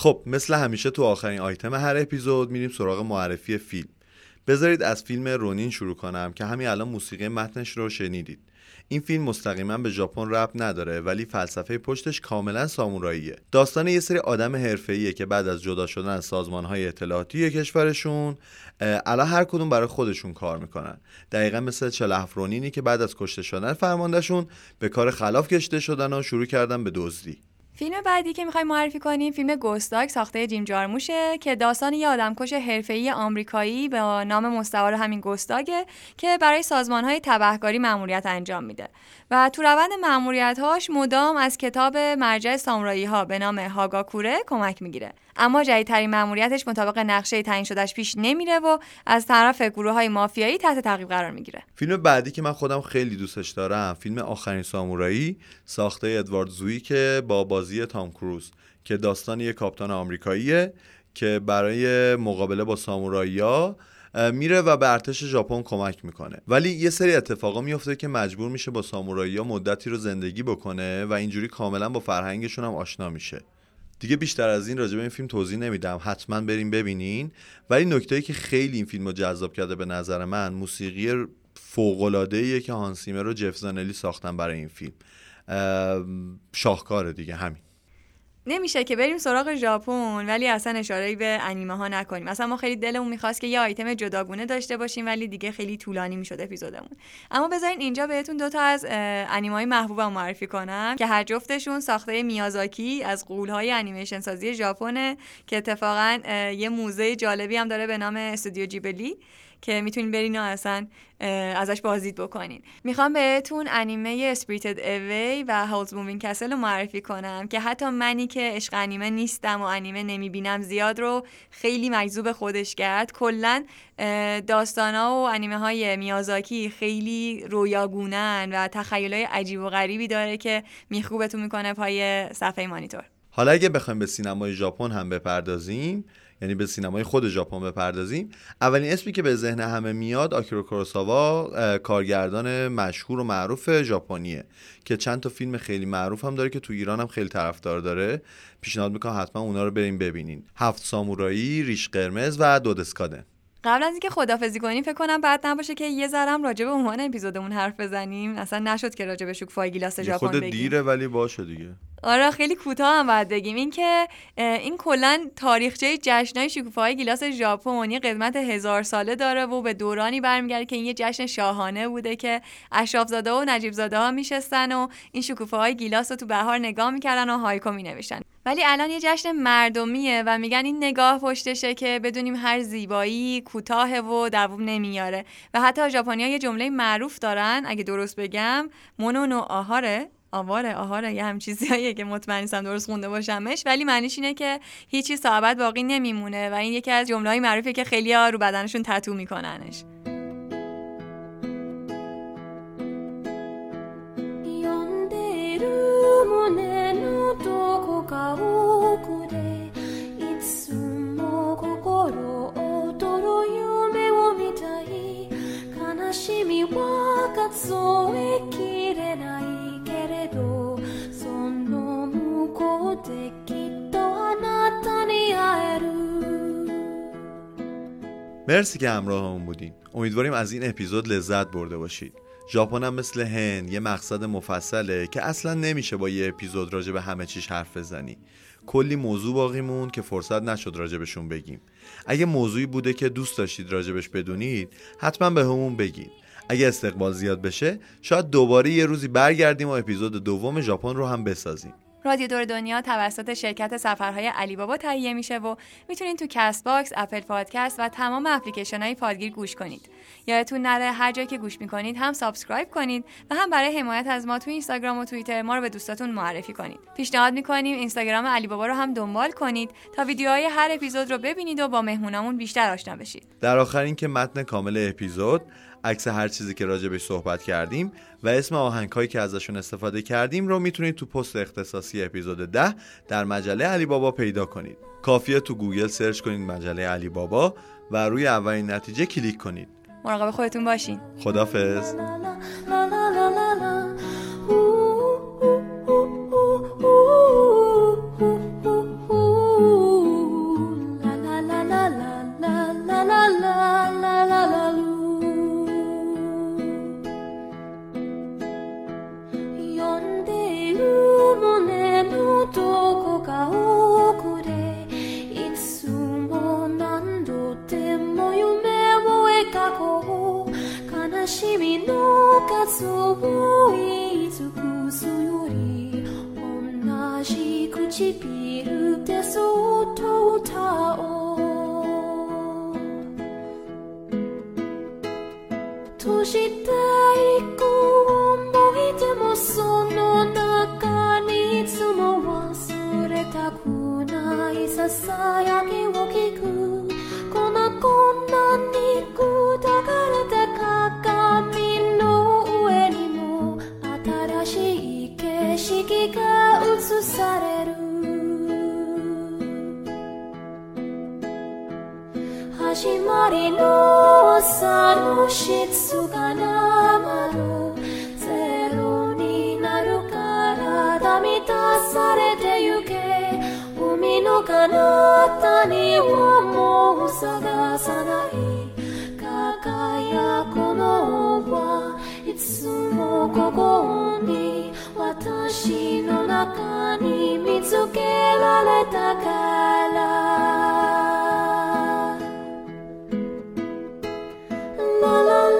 خب مثل همیشه تو آخرین آیتم هر اپیزود میریم سراغ معرفی فیلم. بذارید از فیلم رونین شروع کنم که همین الان موسیقی متنش رو شنیدید. این فیلم مستقیما به ژاپن ربط نداره ولی فلسفه پشتش کاملا ساموراییه. داستان یه سری آدم حرفه‌ایه که بعد از جدا شدن از سازمانهای اطلاعاتی کشورشون الان هر کدوم برای خودشون کار می‌کنن. دقیقا مثل چلهف رونینی که بعد از کشته شدن فرماندهشون به کار خلاف کشته شدن و شروع کردن به دزدی. فیلم بعدی که می‌خوایم معرفی کنیم فیلم گستاک ساخته جیم جارموشه که داستان یه آدمکش حرفه‌ای آمریکایی به نام مستعار همین گستاگه که برای سازمانهای تبهکاری مأموریت انجام میده. و تو روند مأموریت‌هاش مدام از کتاب مرجع سامورایی ها به نام هاگاکوره کمک می‌گیره. اما جدیدترین مأموریتش مطابق نقشه تعیین شدهش پیش نمیره و از طرف گروه های مافیایی تحت تعقیب قرار می‌گیره. فیلم بعدی که من خودم خیلی دوستش دارم فیلم آخرین سامورایی ساخته ادوارد زویی که با بازی تام کروز که داستان یک کاپتان آمریکاییه که برای مقابله با سامورایی‌ها میره و به ارتش ژاپن کمک می‌کنه. ولی یه سری اتفاقا میفته که مجبور میشه با سامورایی مدتی رو زندگی بکنه و اینجوری کاملا با فرهنگشون هم آشنا میشه. دیگه بیشتر از این راجع به این فیلم توضیح نمیدم. حتما بریم ببینین. ولی نکته که خیلی این فیلم رو جذاب کرده به نظر من موسیقی فوق که هانسیمر و جف زانلی ساختن برای این فیلم. شاهکاره دیگه همین. نمیشه که بریم سراغ ژاپن ولی اصلا اشاره به انیمه ها نکنیم. اصلا ما خیلی دلمون می‌خواست که یه آیتم جداگونه داشته باشیم ولی دیگه خیلی طولانی می‌شد اپیزودمون. اما بذارین اینجا بهتون دوتا از انیمه های محبوبم معرفی کنم که هر جفتشون ساخته میازاکی از های انیمیشن سازی ژاپنه که اتفاقا یه موزه جالبی هم داره به نام استودیو جیبلی. که می‌تونین برین و اصلا ازش بازدید بکنین. می‌خوام بهتون انیمه Spirited Away و Howl's Moving Castle رو معرفی کنم که حتی منی که عشق انیمه نیستم و انیمه نمی‌بینم زیاد رو خیلی مجذوب خودش کرد. کلا داستانا و انیمه های میازاکی خیلی رویاگونن و تخیلای عجیب و غریبی داره که میخکوبتون می‌کنه پای صفحه مانیتور. حالا اگه بخوایم به سینمای ژاپن هم بپردازیم یعنی به سینمای خود ژاپن بپردازیم. اولین اسمی که به ذهن همه میاد آکیرو کوروساوا کارگردان مشهور و معروف ژاپنیه که چند تا فیلم خیلی معروف هم داره که تو ایران هم خیلی طرفدار داره. پیشنهاد می‌کنم حتما اونا رو بریم ببینین. هفت سامورایی ریش قرمز و دودسکادن قبل از اینکه خدافزی کنیم فکر کنم بعد نباشه که یه ذرم راجع به عنوان اپیزودمون حرف بزنیم. اصلا نشد که راجع به شوکفای گیلاس ژاپن بگیم. خود دیره ولی باشه دیگه. آره خیلی کوتاه هم باید بگیم. این که این کلا تاریخچه جشنهای شکوفاهای گیلاس ژاپن قدمت هزار ساله داره و به دورانی برمیگرده که این یه جشن شاهانه بوده که اشراف زاده و نجیب زاده ها میشستن و این شکوفاهای گیلاس رو تو بهار نگاه می‌کردن و هایکو مینوشتن. ولی الان یه جشن مردمیه و میگن این نگاه پشتشه که بدونیم هر زیبایی کوتاه و دووم نمیاره. و حتی ژاپنیا یه جمله معروف دارن اگه درست بگم مونونو آهاره آواره آهاره یه هم چیزیه که مطمئن نیستم درست خونده باشمش. ولی معنیش اینه که هیچی صحبت باقی نمیمونه و این یکی از جمله‌های معروفه که خیلی ها رو بدنشون تتو میکننش. مرسی که همراهمون بودین. امیدواریم از این اپیزود لذت برده باشید. ژاپن هم مثل هند یه مقصد مفصله که اصلا نمیشه با یه اپیزود راجع به همه چیش حرف بزنی. کلی موضوع باقی مون که فرصت نشد راجبشون بگیم. اگه موضوعی بوده که دوست داشتید راجبش بدونید حتما به همون بگید اگه استقبال زیاد بشه شاید دوباره یه روزی برگردیم و اپیزود دوم ژاپن رو هم بسازیم. رادیو دور دنیا توسط شرکت سفرهای علی بابا تهیه میشه و می‌تونید تو Castbox، Apple Podcast و تمام اپلیکیشن های پادگیر گوش کنید. یادتون نره هر جایی که گوش می‌کنید هم subscribe کنید و هم برای حمایت از ما تو اینستاگرام و توییتر ما رو به دوستاتون معرفی کنید. پیشنهاد می‌کنیم اینستاگرام علی بابا رو هم دنبال کنید تا ویدیوهای هر اپیزود رو ببینید و با مهمونامون بیشتر آشنا بشید. در آخر اینکه متن کامل اپیزود عکس هر چیزی که راجع بهش صحبت کردیم و اسم آهنگهایی که ازشون استفاده کردیم رو می‌تونید تو پست اختصاصی اپیزود 10 در مجله علی بابا پیدا کنید کافیه تو گوگل search کنید مجله علی بابا و روی اولین نتیجه کلیک کنید مراقب خودتون باشین خدافظ しみの数を言い尽くすより同じ唇でそっと歌おう。としていく思い出もその中にいつも忘れたくないささやきを聞く。粉々に砕かれた景色が映される。始まりの朝の静かな窓ゼロになるから満たされてゆけ。海の彼方にはもう探さない。輝くのはつもここに私の中に見つけられたから」「